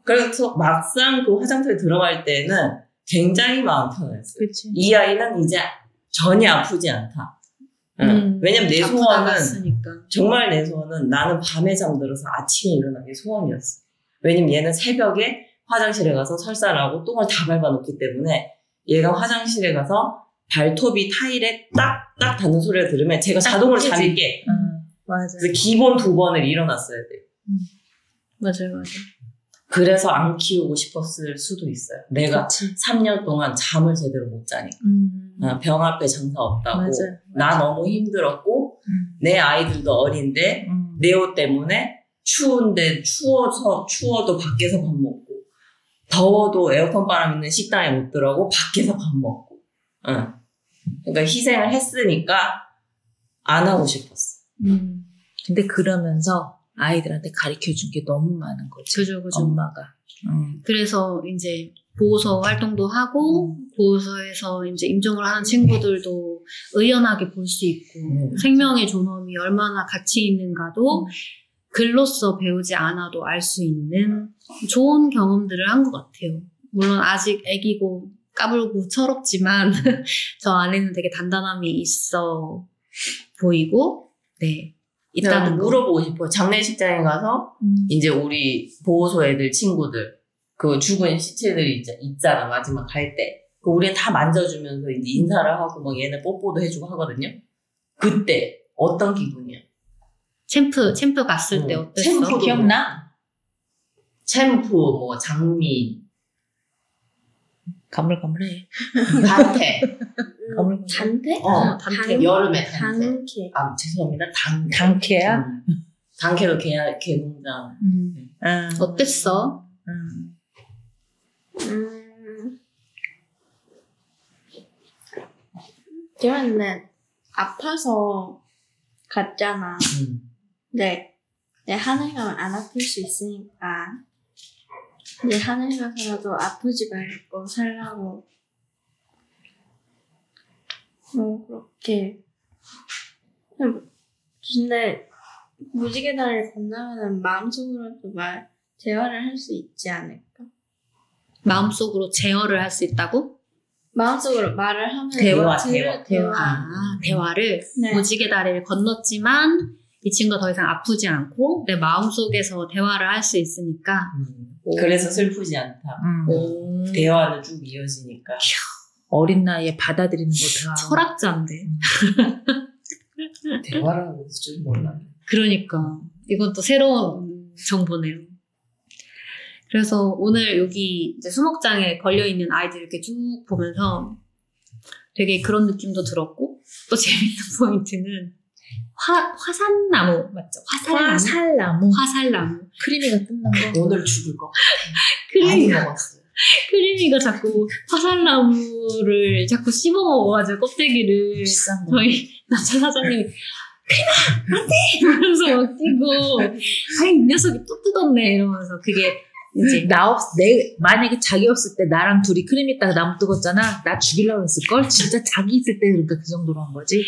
그래서 막상 그 화장터에 들어갈 때는 굉장히 마음 편했어요. 그치. 이 아이는 이제 전혀 아프지 않다. 응. 음. 왜냐면 내 소원은 갔으니까. 정말 내 소원은 나는 밤에 잠들어서 아침에 일어나는 게 소원이었어. 왜냐면 얘는 새벽에 화장실에 가서 설사하고 똥을 다 밟아놓기 때문에 얘가 화장실에 가서 발톱이 타일에 딱딱 닿는 소리를 들으면 제가 자동으로 깨지. 잠이 깨. 음. 맞아. 그래서 기본 두 번을 일어났어야 돼요. 맞아요, 맞아요. 그래서 안 키우고 싶었을 수도 있어요. 내가 그치. 3년 동안 잠을 제대로 못 자니까. 음. 어, 병 앞에 장사 없다고. 맞아. 나 너무 힘들었고, 음. 내 아이들도 어린데, 음. 네오 때문에 추운데 추워서, 추워도 밖에서 밥 먹고, 더워도 에어컨 바람 있는 식당에 못 들어가고, 밖에서 밥 먹고. 응. 그러니까 희생을 했으니까, 안 하고 싶었어. 음. 근데 그러면서 아이들한테 가르쳐 준 게 너무 많은 거지. 그죠, 그죠. 엄마가. 음. 그래서 이제 보호소 활동도 하고 보호소에서 이제 임종을 하는 친구들도 의연하게 볼 수 있고 음. 생명의 존엄이 얼마나 가치 있는가도 글로써 배우지 않아도 알 수 있는 좋은 경험들을 한 것 같아요. 물론 아직 애기고 까불고 철없지만 저 안에는 되게 단단함이 있어 보이고 네 있다는 거. 물어보고 싶어요. 장례식장에 가서, 음. 이제 우리 보호소 애들 친구들 그 죽은 시체들이 이제 있잖아 마지막 갈 때. 그 우리는 다 만져주면서 이제 인사를 하고 막 얘네 뽀뽀도 해주고 하거든요. 그때 어떤 기분이야? 챔프 챔프 갔을 때 음, 어땠어? 챔프도 기억나? 챔프, 뭐 장미, 가물가물해. 단테, 가물가물해. 단테? 어, 단테. 여름에 단테. 단케. 아 죄송합니다. 단 단케야? 음. 단케도 개 개농장. 음. 음. 어땠어? 음. 음. 저는 아파서 갔잖아. 음. 네. 내 하늘 가면 안 아플 수 있으니까 이제 하늘에서라도 아프지 말고 살라고 뭐 그렇게 근데 무지개 다리를 건너면 마음속으로도 말 대화를 할 수 있지 않을까? 마음속으로 제어를 할 수 있다고? 마음속으로 말을 하면 대화, 들을 대화, 대화. 아, 대화를 네. 무지개 다리를 건넜지만 이 친구가 더 이상 아프지 않고 내 마음속에서 대화를 할 수 있으니까 음. 그래서 슬프지 않다. 음. 오, 대화는 쭉 이어지니까. 어린 나이에 받아들이는 것도 철학자인데. 대화라고 해서 줄 몰랐네. 그러니까 이것도 새로운 정보네요. 그래서 오늘 여기 이제 수목장에 걸려 있는 아이들 이렇게 쭉 보면서 되게 그런 느낌도 들었고 또 재밌는 포인트는 화 화산나무 맞죠? 화살나무. 화살나무 화살나무. 크리미가 끝난 거 오늘 죽을 것 같아. 많이 크리미가 먹었어요. 크리미가 자꾸 화살나무를 자꾸 씹어 먹어가지고 껍데기를 비싼 거 저희 남자 사장님이 크리마 안돼 이러면서 막 뛰고 아이 이 녀석이 또 뜯었네 이러면서 그게 이제 나 없, 내, 만약에 자기 없을 때 나랑 둘이 크림 있다가 나무 뜨겁잖아. 나 죽이려고 했을걸? 진짜 자기 있을 때 그러니까 그 정도로 한 거지.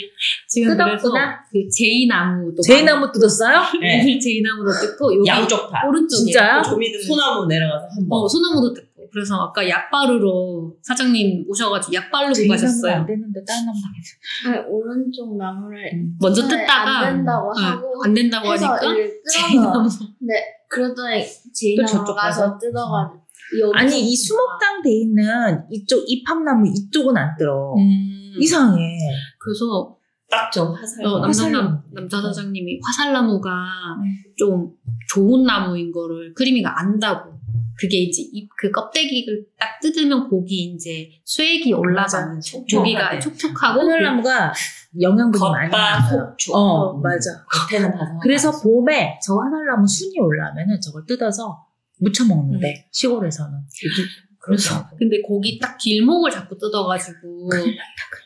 지금 그래서 뜯었구나. 그 제이나무도 제이나무 뜯었어요? 네. 제이나무도 뜯고 여기 양쪽 다. 오른쪽에 진짜요? 소나무 내려가서 한 번. 어 소나무도 뜯고 그래서 아까 약 바르러 사장님 오셔가지고 약 바르고 제이나무는 안 가셨어요. 되는데 다른 나무 당했어. 아니, 오른쪽 나무를 먼저 네, 뜯다가 안 된다고 어, 하고 안 된다고 해서 하니까 제이나무 네 그러더니 제이나무 저쪽 가서? 뜯어가지고 여기 아니 이 수목당 돼 있는 이쪽 잎합나무 이쪽은 안 들어. 음, 이상해. 그래서 딱저 화살. 어, 남자, 화살나무. 남, 남자 사장님이 화살나무가 네. 좀 좋은 나무인 거를 크리미가 안다고. 그게 이제 잎, 그 껍데기를 딱 뜯으면 고기 이제 쇠액이 올라가면서 맞아. 고기가. 촉촉하고 하늘나무가 영양분이 많이. 속촉. 어, 맞아. 겉에는 바삭. 그래서 봄에 저 하늘나무 순이 올라오면은 저걸 뜯어서 무쳐 먹는데 시골에서는. 그래서 그- 근데 고기 딱 길목을 자꾸 뜯어가지고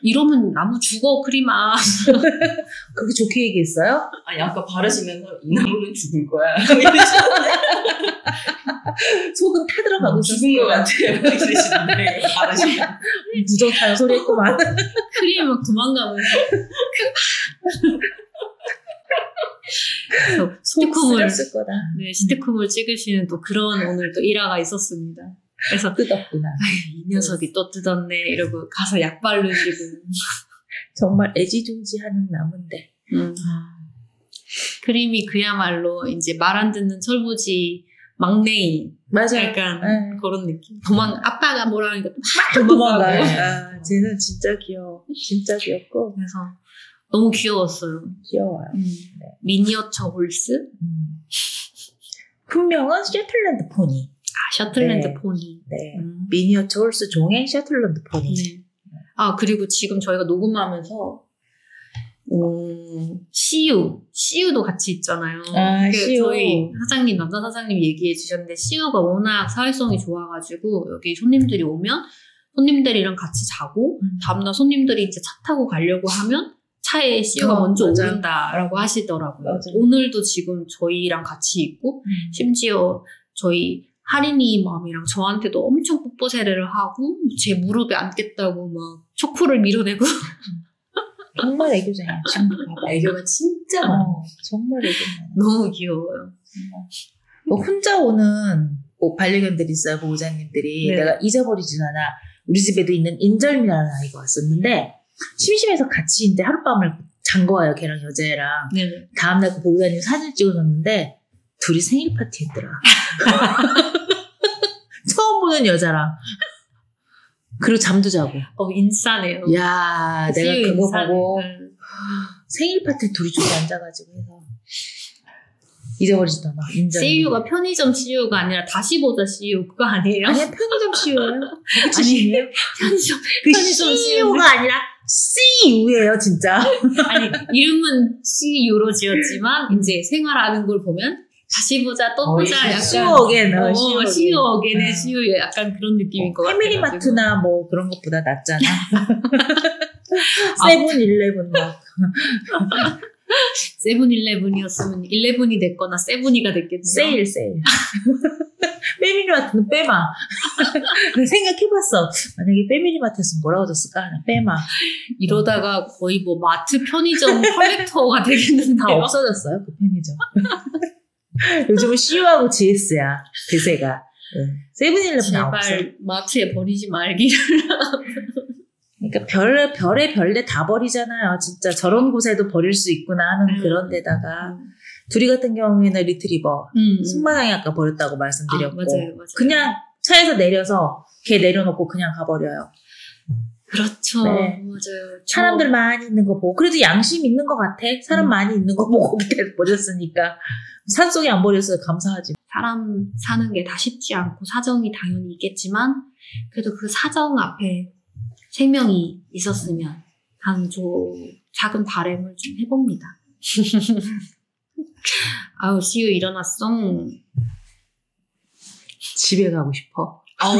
이러면 나무 죽어 크리마 그렇게 좋게 얘기했어요? 아니 아까 바르시면서 이 나무는 죽을 거야. 속은 타 들어가고 죽은 것 같아. 이러시는데 바르시면. 부정타는 소리 했구만. 크림이 막 도망가면서 스티커물 쓸 거다. 네, 시트콤을 찍으시는 또 그런 오늘 또 일화가 있었습니다. 그래서 뜯었구나. 이 녀석이 또 뜯었네 이러고 가서 약 바르시고 정말 애지중지하는 나무인데. 음. 크림이 그야말로 이제 말 안 듣는 철부지 막내인 맞아. 약간 네. 그런 느낌. 도망 아빠가 뭐라 하니까 막 도망가요. 아, 쟤는 진짜 귀여워. 진짜 귀엽고 그래서 너무 귀여웠어요. 귀여워요. 음. miniature horse, 음. 품명은 Shetland pony. 아, Shetland 네. pony. 네. 음. miniature horse 종의 Shetland pony. 네. 아 그리고 지금 저희가 녹음하면서 음, CU, CU도 같이 있잖아요. 아, 그 CU. 저희 사장님, 남자 사장님 얘기해 주셨는데, CU가 워낙 사회성이 좋아가지고, 여기 손님들이 오면, 손님들이랑 같이 자고, 음. 다음날 손님들이 이제 차 타고 가려고 하면, 차에 CU가 어, 먼저 맞아. 오른다라고 하시더라고요. 맞아. 오늘도 지금 저희랑 같이 있고, 음. 심지어 저희 하린이 맘이랑 저한테도 엄청 뽀뽀 세례를 하고, 제 무릎에 앉겠다고 막 초코를 밀어내고, 정말 애교쟁이야. 지금 봐봐. 애교가 진짜 많아. 어, 정말 애교쟁이야. 너무 귀여워요. 뭐 혼자 오는 뭐 반려견들이 있어요, 보호자님들이. 네. 내가 잊어버리진 않아. 우리 집에도 있는 인절미라는 아이가 왔었는데, 심심해서 같이 이제 하룻밤을 잔 거예요, 걔랑 여자애랑. 네네. 다음날 그 보호자님 사진을 찍어줬는데, 둘이 생일 파티 했더라. 처음 보는 여자랑. 그리고 잠도 자고. 어, 인싸네요. 야 내가 그거 인싸네. 보고 응. 생일 파티 둘이 둘이 앉아가지고 해서 잊어버리지도 않아. 인정. CU가 편의점 CU가 아니라 다시 보자 CU 그거 아니에요? 아니야 편의점 CU예요. 아니에요. 편의점 그 편의점 CU가 아니라 CU예요 진짜. 아니 이름은 CU로 지었지만 이제 생활하는 걸 보면 다시 보자 또 보자 약간 CU어겐. 어, 어겐의 응. CU 약간 그런 느낌인 것 같아요. 패밀리마트나 뭐 그런 것보다 낫잖아. 세븐일레븐 막. 세븐일레븐이었으면 일레븐이 됐거나 세븐이가 됐겠네요. 세일 세일. 빼미리마트는 빼마. 생각해봤어. 만약에 훼미리마트였으면 뭐라고 줬을까? 나 훼마. 이러다가 거의 뭐 마트 편의점 collector가 되겠는데요. 다 없어졌어요, 그 편의점. 요즘은 CU하고 GS야, 대세가. 응. 세븐일레븐 안 없어. 제발 마트에 버리지 말기를. 그러니까 별, 별의 별대 다 버리잖아요. 진짜 저런 곳에도 버릴 수 있구나 하는 음. 그런 데다가. 둘이 같은 경우에는 리트리버. 음. 승마장에 아까 버렸다고 아, 말씀드렸고. 맞아요, 맞아요. 그냥 차에서 내려서 걔 내려놓고 그냥 가버려요. 그렇죠. 네. 맞아요. 저- 사람들 많이 있는 거 보고. 그래도 양심 있는 것 같아. 사람 음. 많이 있는 거 보고 그때 버렸으니까. 산속에 안 버렸어요. 감사하지. 사람 사는 게 다 쉽지 않고 사정이 당연히 있겠지만 그래도 그 사정 앞에 생명이 있었으면 하는 저 작은 바램을 좀 해봅니다. 아우 시우 일어났어. 집에 가고 싶어. 아우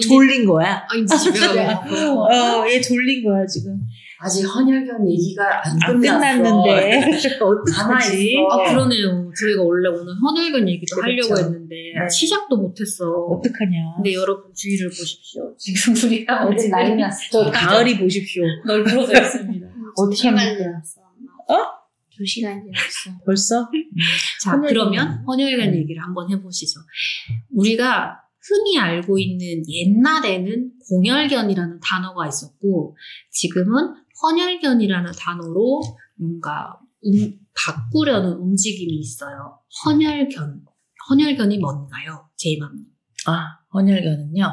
졸린 거야. 아, 이제 집에 가고 싶어. 어, 얘 졸린 거야, 지금. 아직 헌혈견 얘기가 안, 안 끝났어. 끝났는데. 가만히 어떡하지? 아 그러네요. 저희가 원래 오늘 헌혈견 얘기도 그렇죠. 하려고 했는데 네. 시작도 못했어. 어떡하냐. 근데 여러분 주의를 보십시오. 지금 우리가 어제 난리 났어. 저 가을이 보십시오. 널브러져 있습니다. 어떻게 합니까? 어? 두 시간 지났어. 벌써? 자, 헌혈견. 그러면 헌혈견 음. 얘기를 한번 해보시죠. 우리가 흔히 알고 있는 옛날에는 공혈견이라는 단어가 있었고, 지금은 헌혈견이라는 단어로 뭔가 음, 바꾸려는 움직임이 있어요. 헌혈견. 헌혈견이 뭔가요? 제이맘님. 아, 헌혈견은요.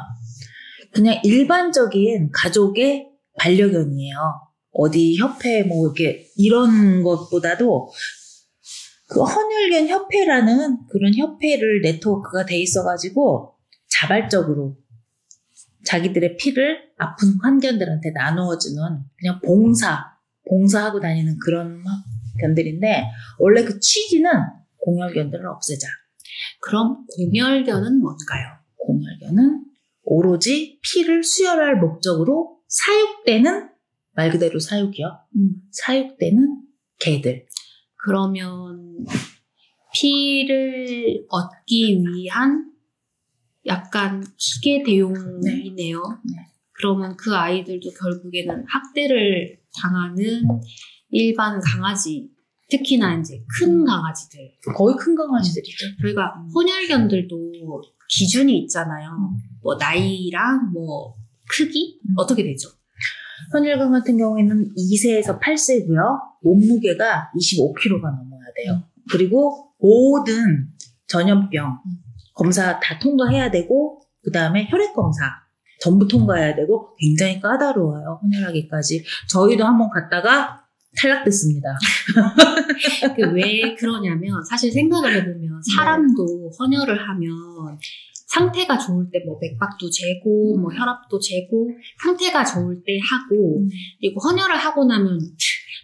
그냥 일반적인 가족의 반려견이에요. 어디 협회 뭐 이렇게 이런 것보다도 그 헌혈견 협회라는 그런 협회를 네트워크가 돼 있어가지고 자발적으로 자기들의 피를 아픈 환견들한테 나누어주는 그냥 봉사, 봉사하고 다니는 그런 견들인데 원래 그 취지는 공혈견들을 없애자. 그럼 공혈견은 뭔가요? 공혈견은 오로지 피를 수혈할 목적으로 사육되는 말 그대로 사육이요. 음. 사육되는 개들. 그러면 피를 얻기 위한 약간 기계 대용이네요. 네. 그러면 그 아이들도 결국에는 학대를 당하는 일반 강아지, 특히나 이제 큰 강아지들. 거의 큰 강아지들이죠. 저희가 혼혈견들도 기준이 있잖아요. 뭐 나이랑 뭐 크기 음. 어떻게 되죠? 현일강 같은 경우에는 2세에서 8세고요. 몸무게가 25kg가 넘어야 돼요. 그리고 모든 전염병 검사 다 통과해야 되고 그 다음에 혈액 검사 전부 통과해야 되고 굉장히 까다로워요. 혼혈하기까지. 저희도 한번 갔다가 탈락됐습니다. 그 왜 그러냐면 사실 생각을 해보면 사람도 헌혈을 하면 상태가 좋을 때 뭐 맥박도 재고 뭐 혈압도 재고 상태가 좋을 때 하고 그리고 헌혈을 하고 나면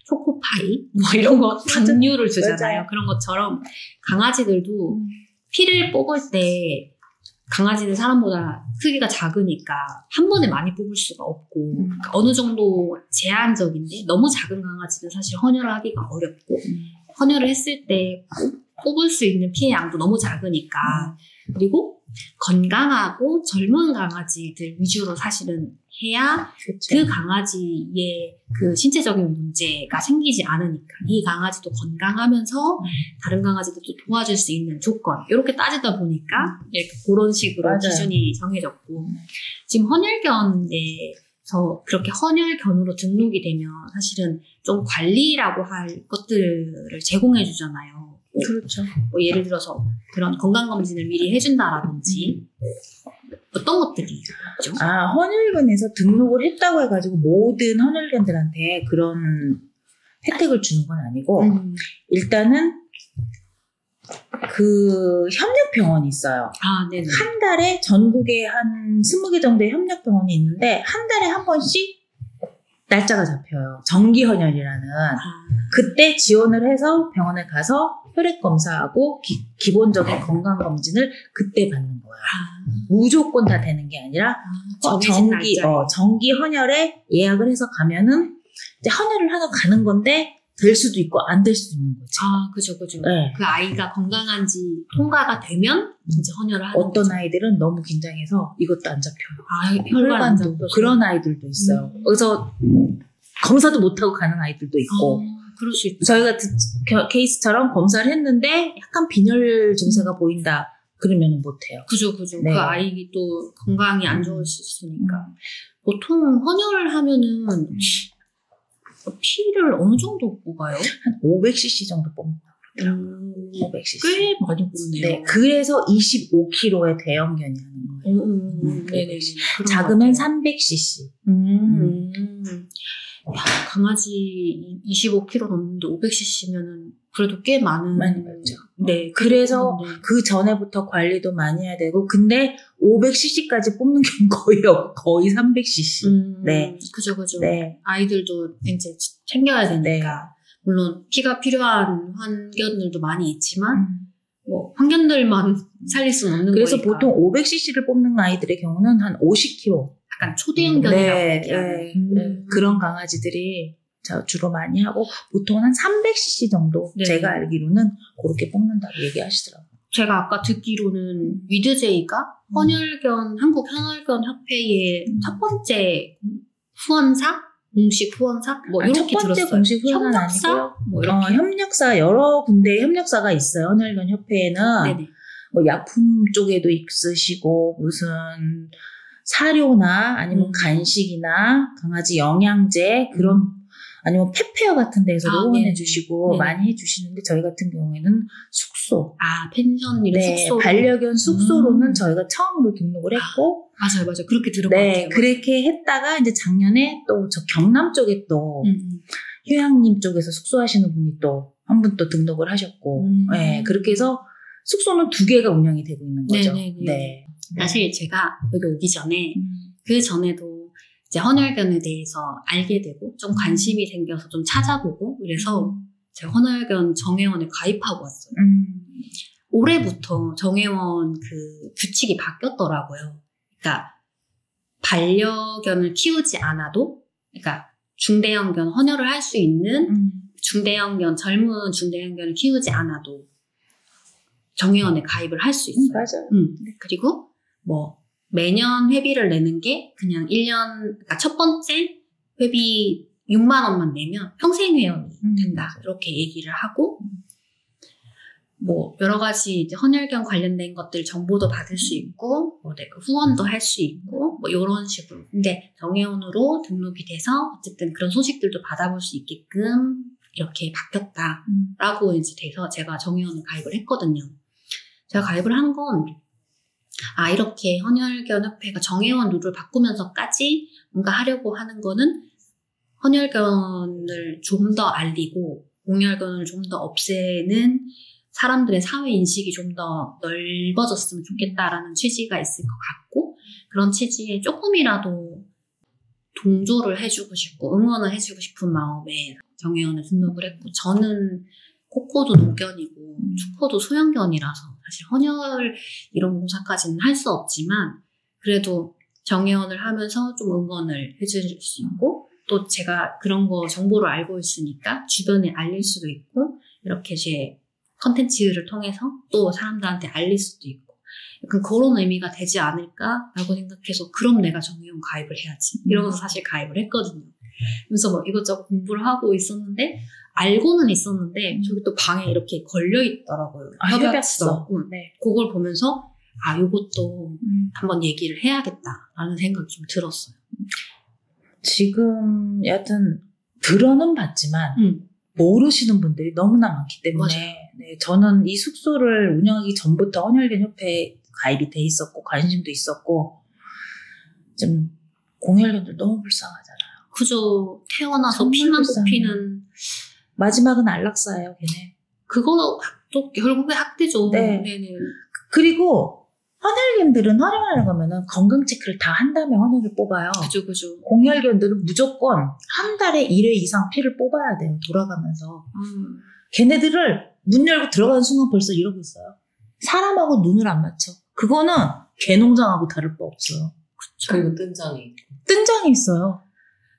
초코파이 뭐 이런 거 당류를 주잖아요. 맞아요. 그런 것처럼 강아지들도 피를 뽑을 때 강아지는 사람보다 크기가 작으니까 한 번에 많이 뽑을 수가 없고 음. 그러니까 어느 정도 제한적인데 너무 작은 강아지는 사실 헌혈을 하기가 어렵고 헌혈을 했을 때 뽑- 뽑을 수 있는 피의 양도 너무 작으니까. 그리고 건강하고 젊은 강아지들 위주로 사실은 해야 그렇죠. 그 강아지의 그 신체적인 문제가 생기지 않으니까 이 강아지도 건강하면서 다른 강아지들도 도와줄 수 있는 조건 이렇게 따지다 보니까 이렇게 그런 식으로 맞아요. 기준이 정해졌고 지금 헌혈견에서 그렇게 헌혈견으로 등록이 되면 사실은 좀 관리라고 할 것들을 제공해 주잖아요. 그렇죠. 뭐 예를 들어서 그런 건강검진을 미리 해준다라든지 어떤 것들이 있죠? 아, 헌혈견에서 등록을 했다고 해가지고 모든 헌혈견들한테 그런 혜택을 주는 건 아니고 음. 일단은 그 협력병원이 있어요. 아, 네네. 한 달에 전국에 한 20개 정도의 협력병원이 있는데 한 달에 한 번씩 날짜가 잡혀요. 정기헌혈이라는 아, 그때 지원을 해서 병원에 가서 혈액 검사하고 기, 본적인 건강 검진을 그때 받는 거야. 아, 무조건 다 되는 게 아니라 아, 어, 정기. 어, 정기 헌혈에 예약을 해서 가면은 이제 헌혈을 하러 가는 건데 될 수도 있고 안 될 수도 있는 거지. 아, 그죠, 그죠. 네. 그 아이가 건강한지 통과가 되면 이제 헌혈을 하는 어떤 거죠. 아이들은 너무 긴장해서 이것도 안 잡혀요. 아, 혈관 혈관도. 그런 아이들도 있어요. 음. 그래서 검사도 못 하고 가는 아이들도 있고. 어, 그럴 수 있죠. 저희 같은 겨- 케이스처럼 검사를 했는데 약간 빈혈 증세가 보인다. 그러면 못해요. 그죠, 그죠. 네. 그 아이도 또 건강이 안 좋을 수 있으니까. 음. 보통 헌혈을 하면은 피를 어느 정도 뽑아요? 한 500cc 정도 뽑는다. 음, 500cc. 꽤 많이 뽑네요. 네, 그래서 25kg의 대형견이 하는 거예요. 음, 음, 음. 그런 작으면 것 같아요. 300cc. 음. 야, 강아지 25kg 넘는데 500cc면은 그래도 꽤 많은. 많이 먹죠. 네. 그래서 네. 그 전에부터 관리도 많이 해야 되고, 근데 500cc까지 뽑는 경우 거의 없고, 거의 300cc. 음, 네. 그죠, 그죠. 네. 아이들도 이제 챙겨야 되니까. 네. 물론 피가 필요한 환견들도 많이 있지만, 음. 뭐, 환견들만 살릴 수는 없는 그래서 거니까. 보통 500cc를 뽑는 아이들의 경우는 한 50kg. 약간 초대형 견이라고 네, 얘기하는. 네, 음. 네. 그런 강아지들이 자- 주로 많이 하고 보통은 한 300cc 정도 네. 제가 알기로는 그렇게 뽑는다고 얘기하시더라고요. 제가 아까 듣기로는 위드제이가 헌혈견 한국 헌혈견 협회의 음. 첫 번째 후원사 공식 후원사 뭐 아, 이렇게 첫 번째 들었어요. 공식 후원은 협력사 아니고요. 뭐 어, 이렇게 협력사 여러 군데 협력사가 있어요. 헌혈견 협회에는 네네 뭐 약품 쪽에도 있으시고 무슨 사료나 아니면 음. 간식이나 강아지 영양제 그런 아니면 페페어 같은 데서도 아, 후원해 네네. 주시고 네네. 많이 해 주시는데 저희 같은 경우에는 숙소 아 펜션 이런 네, 숙소 반려견 숙소로는 음. 저희가 처음으로 등록을 했고, 맞아요 맞아요 그렇게 들은 것 네, 같아요. 그렇게 했다가 이제 작년에 또 저 경남 쪽에 또 음, 음. 휴양님 쪽에서 숙소 하시는 분이 또 한 분 또 등록을 하셨고, 음. 네, 그렇게 해서 숙소는 두 개가 운영이 되고 있는 거죠. 네네네. 네. 사실 제가 여기 오기 전에 음. 그 전에도 이제 헌혈견에 대해서 알게 되고 좀 관심이 생겨서 좀 찾아보고 그래서 제가 헌혈견 정회원에 가입하고 왔어요. 음. 올해부터 정회원 그 규칙이 바뀌었더라고요. 그러니까 반려견을 키우지 않아도, 그러니까 중대형견 헌혈을 할 수 있는 음. 중대형견 젊은 중대형견을 키우지 않아도 정회원에 가입을 할 수 있어요. 맞아요. 음. 그리고 뭐 매년 회비를 내는 게 그냥 1년 그러니까 첫 번째 회비 6만 원만 내면 평생 회원이 음, 된다. 맞아요. 이렇게 얘기를 하고 뭐 여러 가지 이제 헌혈견 관련된 것들 정보도 받을 수 있고 뭐 내가 후원도 할 수 있고 뭐 이런 식으로 근데 정회원으로 등록이 돼서 어쨌든 그런 소식들도 받아볼 수 있게끔 이렇게 바뀌었다라고 음. 이제 돼서 제가 정회원을 가입을 했거든요. 제가 가입을 한 건 아 이렇게 헌혈견 협회가 정회원 룰을 바꾸면서까지 뭔가 하려고 하는 거는 헌혈견을 좀 더 알리고 공혈견을 좀 더 없애는 사람들의 사회 인식이 좀 더 넓어졌으면 좋겠다라는 취지가 있을 것 같고 그런 취지에 조금이라도 동조를 해주고 싶고 응원을 해주고 싶은 마음에 정회원에 등록을 했고 저는 코코도 노견이고 축코도 소형견이라서 사실 헌혈 이런 공사까지는 할 수 없지만 그래도 정회원을 하면서 좀 응원을 해줄 수 있고 또 제가 그런 거 정보를 알고 있으니까 주변에 알릴 수도 있고 이렇게 제 컨텐츠를 통해서 또 사람들한테 알릴 수도 있고 약간 그런 의미가 되지 않을까라고 생각해서 그럼 내가 정회원 가입을 해야지 이러면서 사실 가입을 했거든요. 그래서 뭐 이것저것 공부를 하고 있었는데 알고는 있었는데 저기 또 방에 이렇게 걸려 있더라고요. 아, 협약서. 응. 네. 그걸 보면서 아 요것도 음. 한번 얘기를 해야겠다라는 생각이 좀 들었어요. 지금 여하튼 들어는 봤지만 음. 모르시는 분들이 너무나 많기 때문에. 네, 저는 이 숙소를 운영하기 전부터 헌혈견 협회에 가입이 돼 있었고 관심도 있었고 좀 공혈견들 너무 불쌍하잖아요. 그저 태어나서 피만. 뽑히는 마지막은 안락사예요, 걔네. 그거 또 결국에 학대죠. 네. 네네. 그리고 헌혈견들은 헌혈하러 가면은 건강 체크를 다 한 다음에 헌혈을 뽑아요. 그죠 그죠. 공혈견들은 무조건 한 달에 1회 이상 피를 뽑아야 돼요. 돌아가면서. 음. 걔네들을 문 열고 들어가는 순간 벌써 이러고 있어요. 사람하고 눈을 안 맞춰. 그거는 개농장하고 다를 바 없어요. 그리고 뜬장이. 뜬장이 있어요.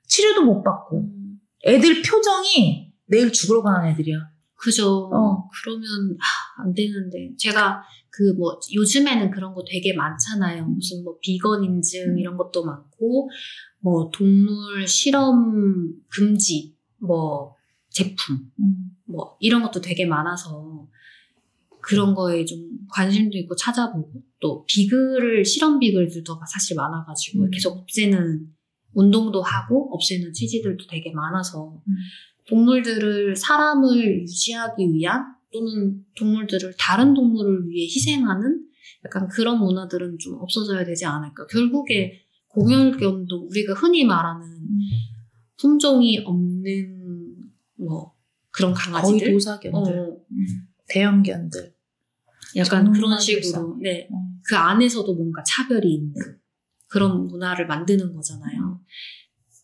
치료도 못 받고. 음. 애들 표정이 내일 죽으러 가는 애들이야. 그죠. 어. 그러면 하, 안 되는데 제가 그 뭐 요즘에는 그런 거 되게 많잖아요. 무슨 뭐 비건 인증 이런 것도 많고 뭐 동물 실험 금지 뭐 제품 음. 뭐 이런 것도 되게 많아서 그런 거에 좀 관심도 있고 찾아보고 또 비글을 실험 비글들도 사실 많아가지고 음. 계속 없애는 운동도 하고 없애는 취지들도 되게 많아서 음. 동물들을 사람을 유지하기 위한 또는 동물들을 다른 동물을 위해 희생하는 약간 그런 문화들은 좀 없어져야 되지 않을까. 결국에 공열견도 우리가 흔히 말하는 품종이 없는 뭐 그런 거의 강아지들 도사견들, 어, 음. 대형견들. 약간 그런. 식으로 네. 음. 그 안에서도 뭔가 차별이 있는 그런 문화를 만드는 거잖아요.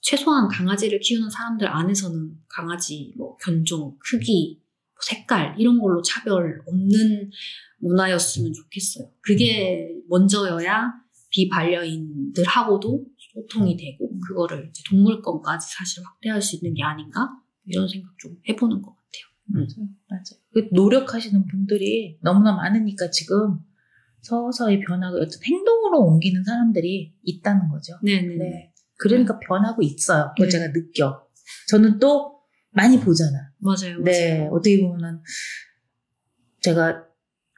최소한 강아지를 키우는 사람들 안에서는 강아지 뭐 견종, 크기, 뭐 색깔 이런 걸로 차별 없는 문화였으면 좋겠어요. 그게 먼저여야 비반려인들하고도 소통이 되고 그거를 이제 동물권까지 사실 확대할 수 있는 게 아닌가 이런 생각 좀 해보는 것 같아요. 맞아요. 맞아요. 그 노력하시는 분들이 너무나 많으니까 지금 서서히 변하고 어떤 행동으로 옮기는 사람들이 있다는 거죠. 네네. 네. 그러니까 변하고 있어요. 그걸 네. 제가 느껴. 저는 또 많이 보잖아. 맞아요. 네. 맞아요. 어떻게 보면은 제가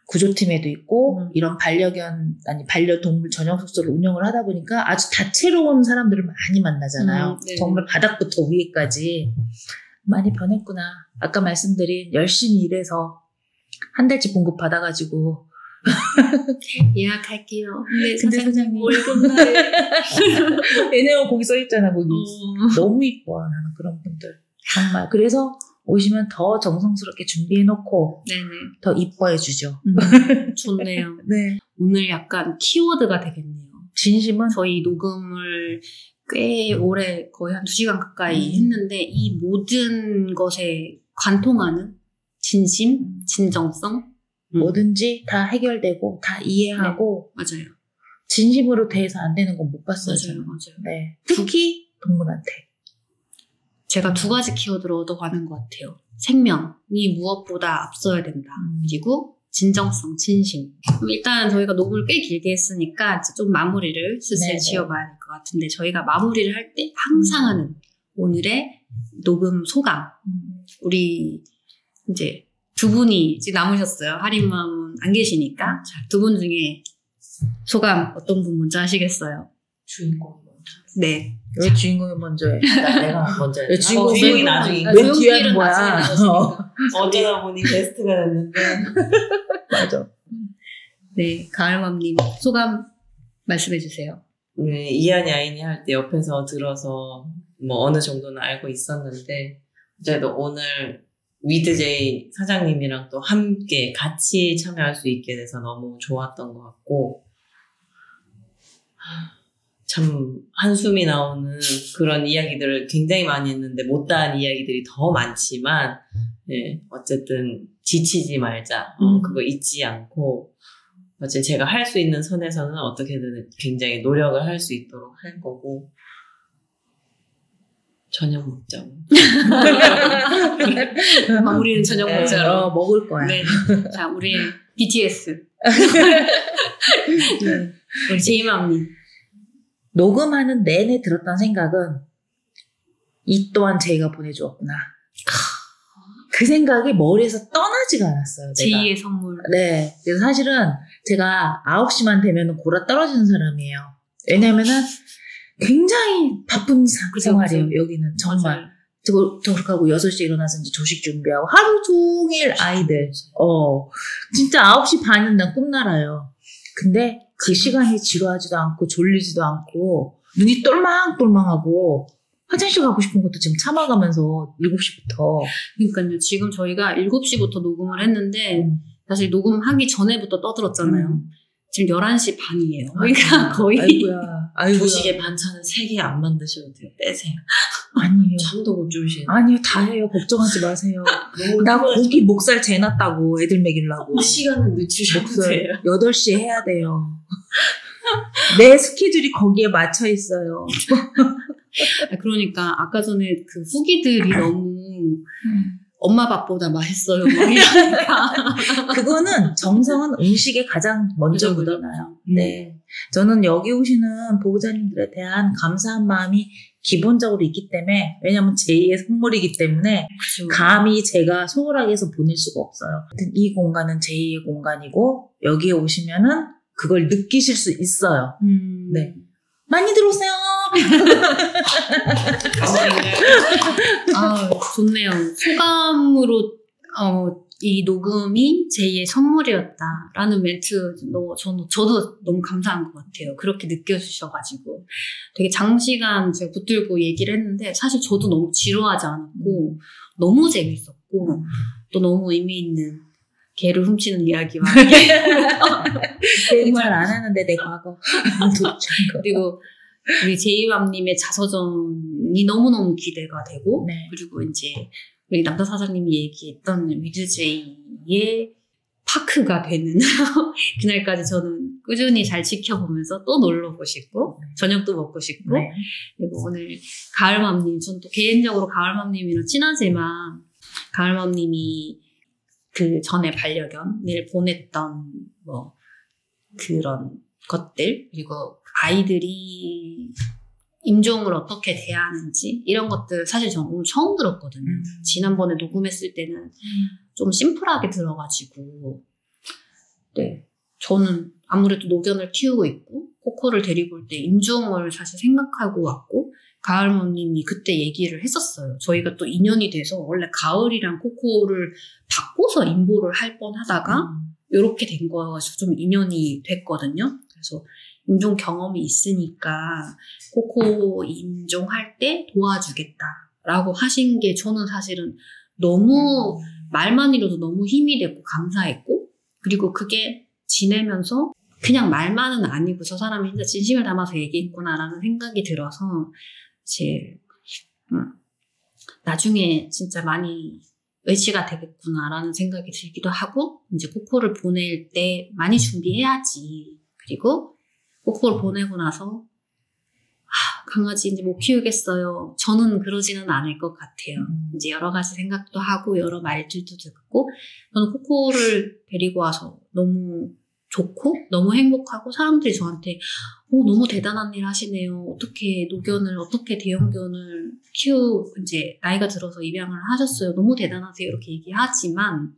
구조팀에도 있고 음. 이런 반려견 아니 반려동물 전용 숙소를 운영을 하다 보니까 아주 다채로운 사람들을 많이 만나잖아요. 음, 네. 정말 바닥부터 위에까지 많이 변했구나. 아까 말씀드린 열심히 일해서 한 달치 공급 받아가지고 예약할게요. 네, 근데 사장님. 월급날. 얘네가 거기 써있잖아 거기. 어. 너무 이뻐 나는 그런 분들 정말. 그래서 오시면 더 정성스럽게 준비해놓고 네네. 더 이뻐해주죠. 음, 좋네요. 네. 오늘 약간 키워드가 되겠네요. 진심은 저희 녹음을 꽤 오래 거의 한 2시간 가까이 음. 했는데 이 모든 것에 관통하는 진심, 진정성 음. 뭐든지 다 해결되고 다 이해하고 맞아요. 진심으로 대해서 안 되는 건 못 봤어요. 맞아요. 맞아요. 네. 특히 동물한테. 제가 두 가지 키워드를 얻어가는 것 같아요. 생명이 무엇보다 앞서야 된다. 음. 그리고 진정성, 진심. 일단 저희가 녹음을 꽤 길게 했으니까 좀 마무리를 슬슬 네네. 지어봐야 될 것 같은데 저희가 마무리를 할 때 항상 하는 오늘의 녹음 소감. 음. 우리 이제 두 분이 지금 남으셨어요. 할인맘은 안 계시니까. 자, 두분 중에 소감 어떤 분 먼저 하시겠어요? 주인공 먼저. 네. 왜 주인공이 먼저 해? 내가 먼저 왜 해. 주인공 주인공이 맨- 나중에. 아, 맨 조용필은 뒤에 하는 거야. 나중에 나오시니까. 어쩌다 보니 베스트가 됐는데. 맞아. 네, 가을맘님 소감 말씀해 주세요. 네, 이한이 아이니 할때 옆에서 들어서 뭐 어느 정도는 알고 있었는데 그래도 오늘 위드제이 사장님이랑 또 함께 같이 참여할 수 있게 돼서 너무 좋았던 것 같고 참 한숨이 나오는 그런 이야기들을 굉장히 많이 했는데 못다한 이야기들이 더 많지만 네, 어쨌든 지치지 말자 어, 음. 그거 잊지 않고 어쨌든 제가 할 수 있는 선에서는 어떻게든 굉장히 노력을 할 수 있도록 할 거고 저녁 먹자고 마무리는 저녁 네, 먹자로. 어, 먹을 거야. 네. 자, 우리 BTS. 네. 우리 제이맘님. 녹음하는 내내 들었던 생각은 이 또한 제이가 보내주었구나. 그 생각이 머리에서 떠나지가 않았어요. 내가. 제2의 선물. 네. 그래서 사실은 제가 9시만 되면 골아 떨어지는 사람이에요. 왜냐면은 굉장히 바쁜 생활이에요. 여기는 정말. 맞아요. 저, 저 그렇게 하고 6시에 일어나서 이제 조식 준비하고 하루 종일 아이들. 어. 진짜 9시 반은 난 꿈나라요. 근데 그 시간이 지루하지도 않고 졸리지도 않고 눈이 똘망똘망하고 화장실 가고 싶은 것도 지금 참아가면서 7시부터. 그러니까요. 지금 저희가 7시부터 녹음을 했는데 음. 사실 녹음하기 전에부터 떠들었잖아요. 음. 지금 11시 반이에요. 그러니까 거의 아이고야. 아이고야. 조식에 반찬은 3개 안 만드셔도 돼요 빼세요 아니에요. 잠도 못 주무시는 아니요, 다 해요. 걱정하지 마세요. 나 고기 목살 재놨다고 애들 먹이려고. 시간은 늦추셔도 돼요 8시에 해야 돼요. 내 스케줄이 거기에 맞춰 있어요. 그러니까 아까 전에 그 후기들이 너무 엄마 밥보다 맛있어요. 그거는 정성은 음식에 가장 먼저. 묻어나요. 네. 저는 여기 오시는 보호자님들에 대한 감사한 마음이 기본적으로 있기 때문에, 왜냐면 제2의 선물이기 때문에, 그죠. 감히 제가 소홀하게 해서 보낼 수가 없어요. 이 공간은 제2의 공간이고, 여기에 오시면은 그걸 느끼실 수 있어요. 음. 네. 많이 들어오세요! 아, 좋네요. 소감으로, 어, 이 녹음이 제2의 선물이었다라는 멘트, 너, 저는, 저도 너무 감사한 것 같아요. 그렇게 느껴주셔가지고. 되게 장시간 제가 붙들고 얘기를 했는데, 사실 저도 너무 지루하지 않았고, 너무 재밌었고, 또 너무 의미 있는 개를 훔치는 이야기와 정말 안 하는데 내 과거. 그리고 우리 제이맘님의 자서전이 너무너무 기대가 되고, 네. 그리고 이제 우리 남자 사장님이 얘기했던 위드제이의 파크가 되는 그날까지 저는 꾸준히 잘 지켜보면서 또 놀러 오고 싶고 저녁도 먹고 싶고 네. 그리고 오늘 가을맘님 전 또 개인적으로 가을맘님이랑 친하지만 가을맘님이 그 전에 반려견을 보냈던 뭐 그런 것들 그리고 아이들이 임종을 어떻게 대하는지 이런 것들 사실 저는 오늘 처음 들었거든요. 음. 지난번에 녹음했을 때는 좀 심플하게 들어가지고 네 저는 아무래도 노견을 키우고 있고 코코를 데리고 올 때 임종을 사실 생각하고 왔고 가을모님이 그때 얘기를 했었어요. 저희가 또 인연이 돼서 원래 가을이랑 코코를 바꿔서 임보를 할 뻔하다가 이렇게 된 거여가지고 좀 인연이 됐거든요. 그래서 임종 경험이 있으니까 코코 임종할 때 도와주겠다라고 하신 게 저는 사실은 너무 말만이라도 너무 힘이 됐고 감사했고 그리고 그게 지내면서 그냥 말만은 아니고 저 사람이 진짜 진심을 담아서 얘기했구나라는 생각이 들어서 제 음, 나중에 진짜 많이 의지가 되겠구나라는 생각이 들기도 하고 이제 코코를 보낼 때 많이 준비해야지. 그리고 코코를 보내고 나서 아, 강아지 이제 못 키우겠어요. 저는 그러지는 않을 것 같아요. 음. 이제 여러 가지 생각도 하고 여러 말들도 듣고 저는 코코를 데리고 와서 너무 좋고 너무 행복하고 사람들이 저한테 어, 너무 대단한 일 하시네요. 어떻게 노견을 어떻게 대형견을 키우 이제 나이가 들어서 입양을 하셨어요. 너무 대단하세요. 이렇게 얘기하지만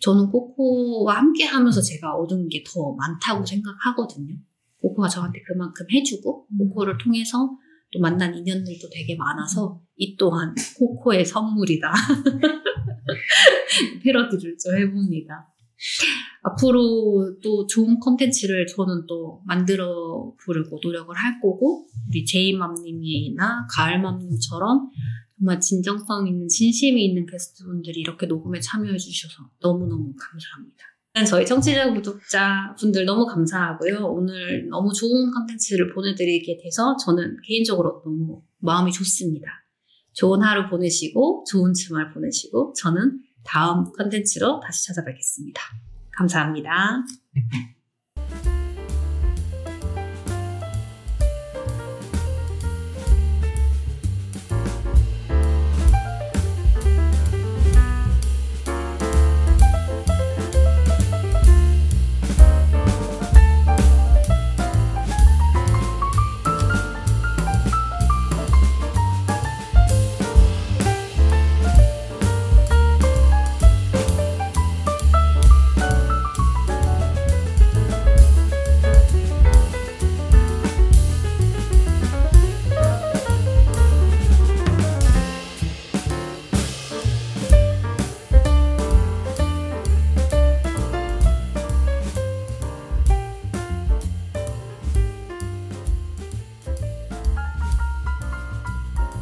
저는 코코와 함께 하면서 제가 얻은 게 더 많다고 생각하거든요. 코코가 저한테 그만큼 해주고 코코를 통해서 또 만난 인연들도 되게 많아서 이 또한 코코의 선물이다. 패러디를 좀 해봅니다. 앞으로 또 좋은 컨텐츠를 저는 또 만들어 보려고 노력을 할 거고 우리 제이맘님이나 가을맘님처럼 정말 진정성 있는 진심이 있는 게스트분들이 이렇게 녹음에 참여해 주셔서 너무너무 감사합니다. 저희 청취자 구독자 분들 너무 감사하고요. 오늘 너무 좋은 컨텐츠를 보내드리게 돼서 저는 개인적으로 너무 마음이 좋습니다. 좋은 하루 보내시고 좋은 주말 보내시고 저는 다음 컨텐츠로 다시 찾아뵙겠습니다. 감사합니다.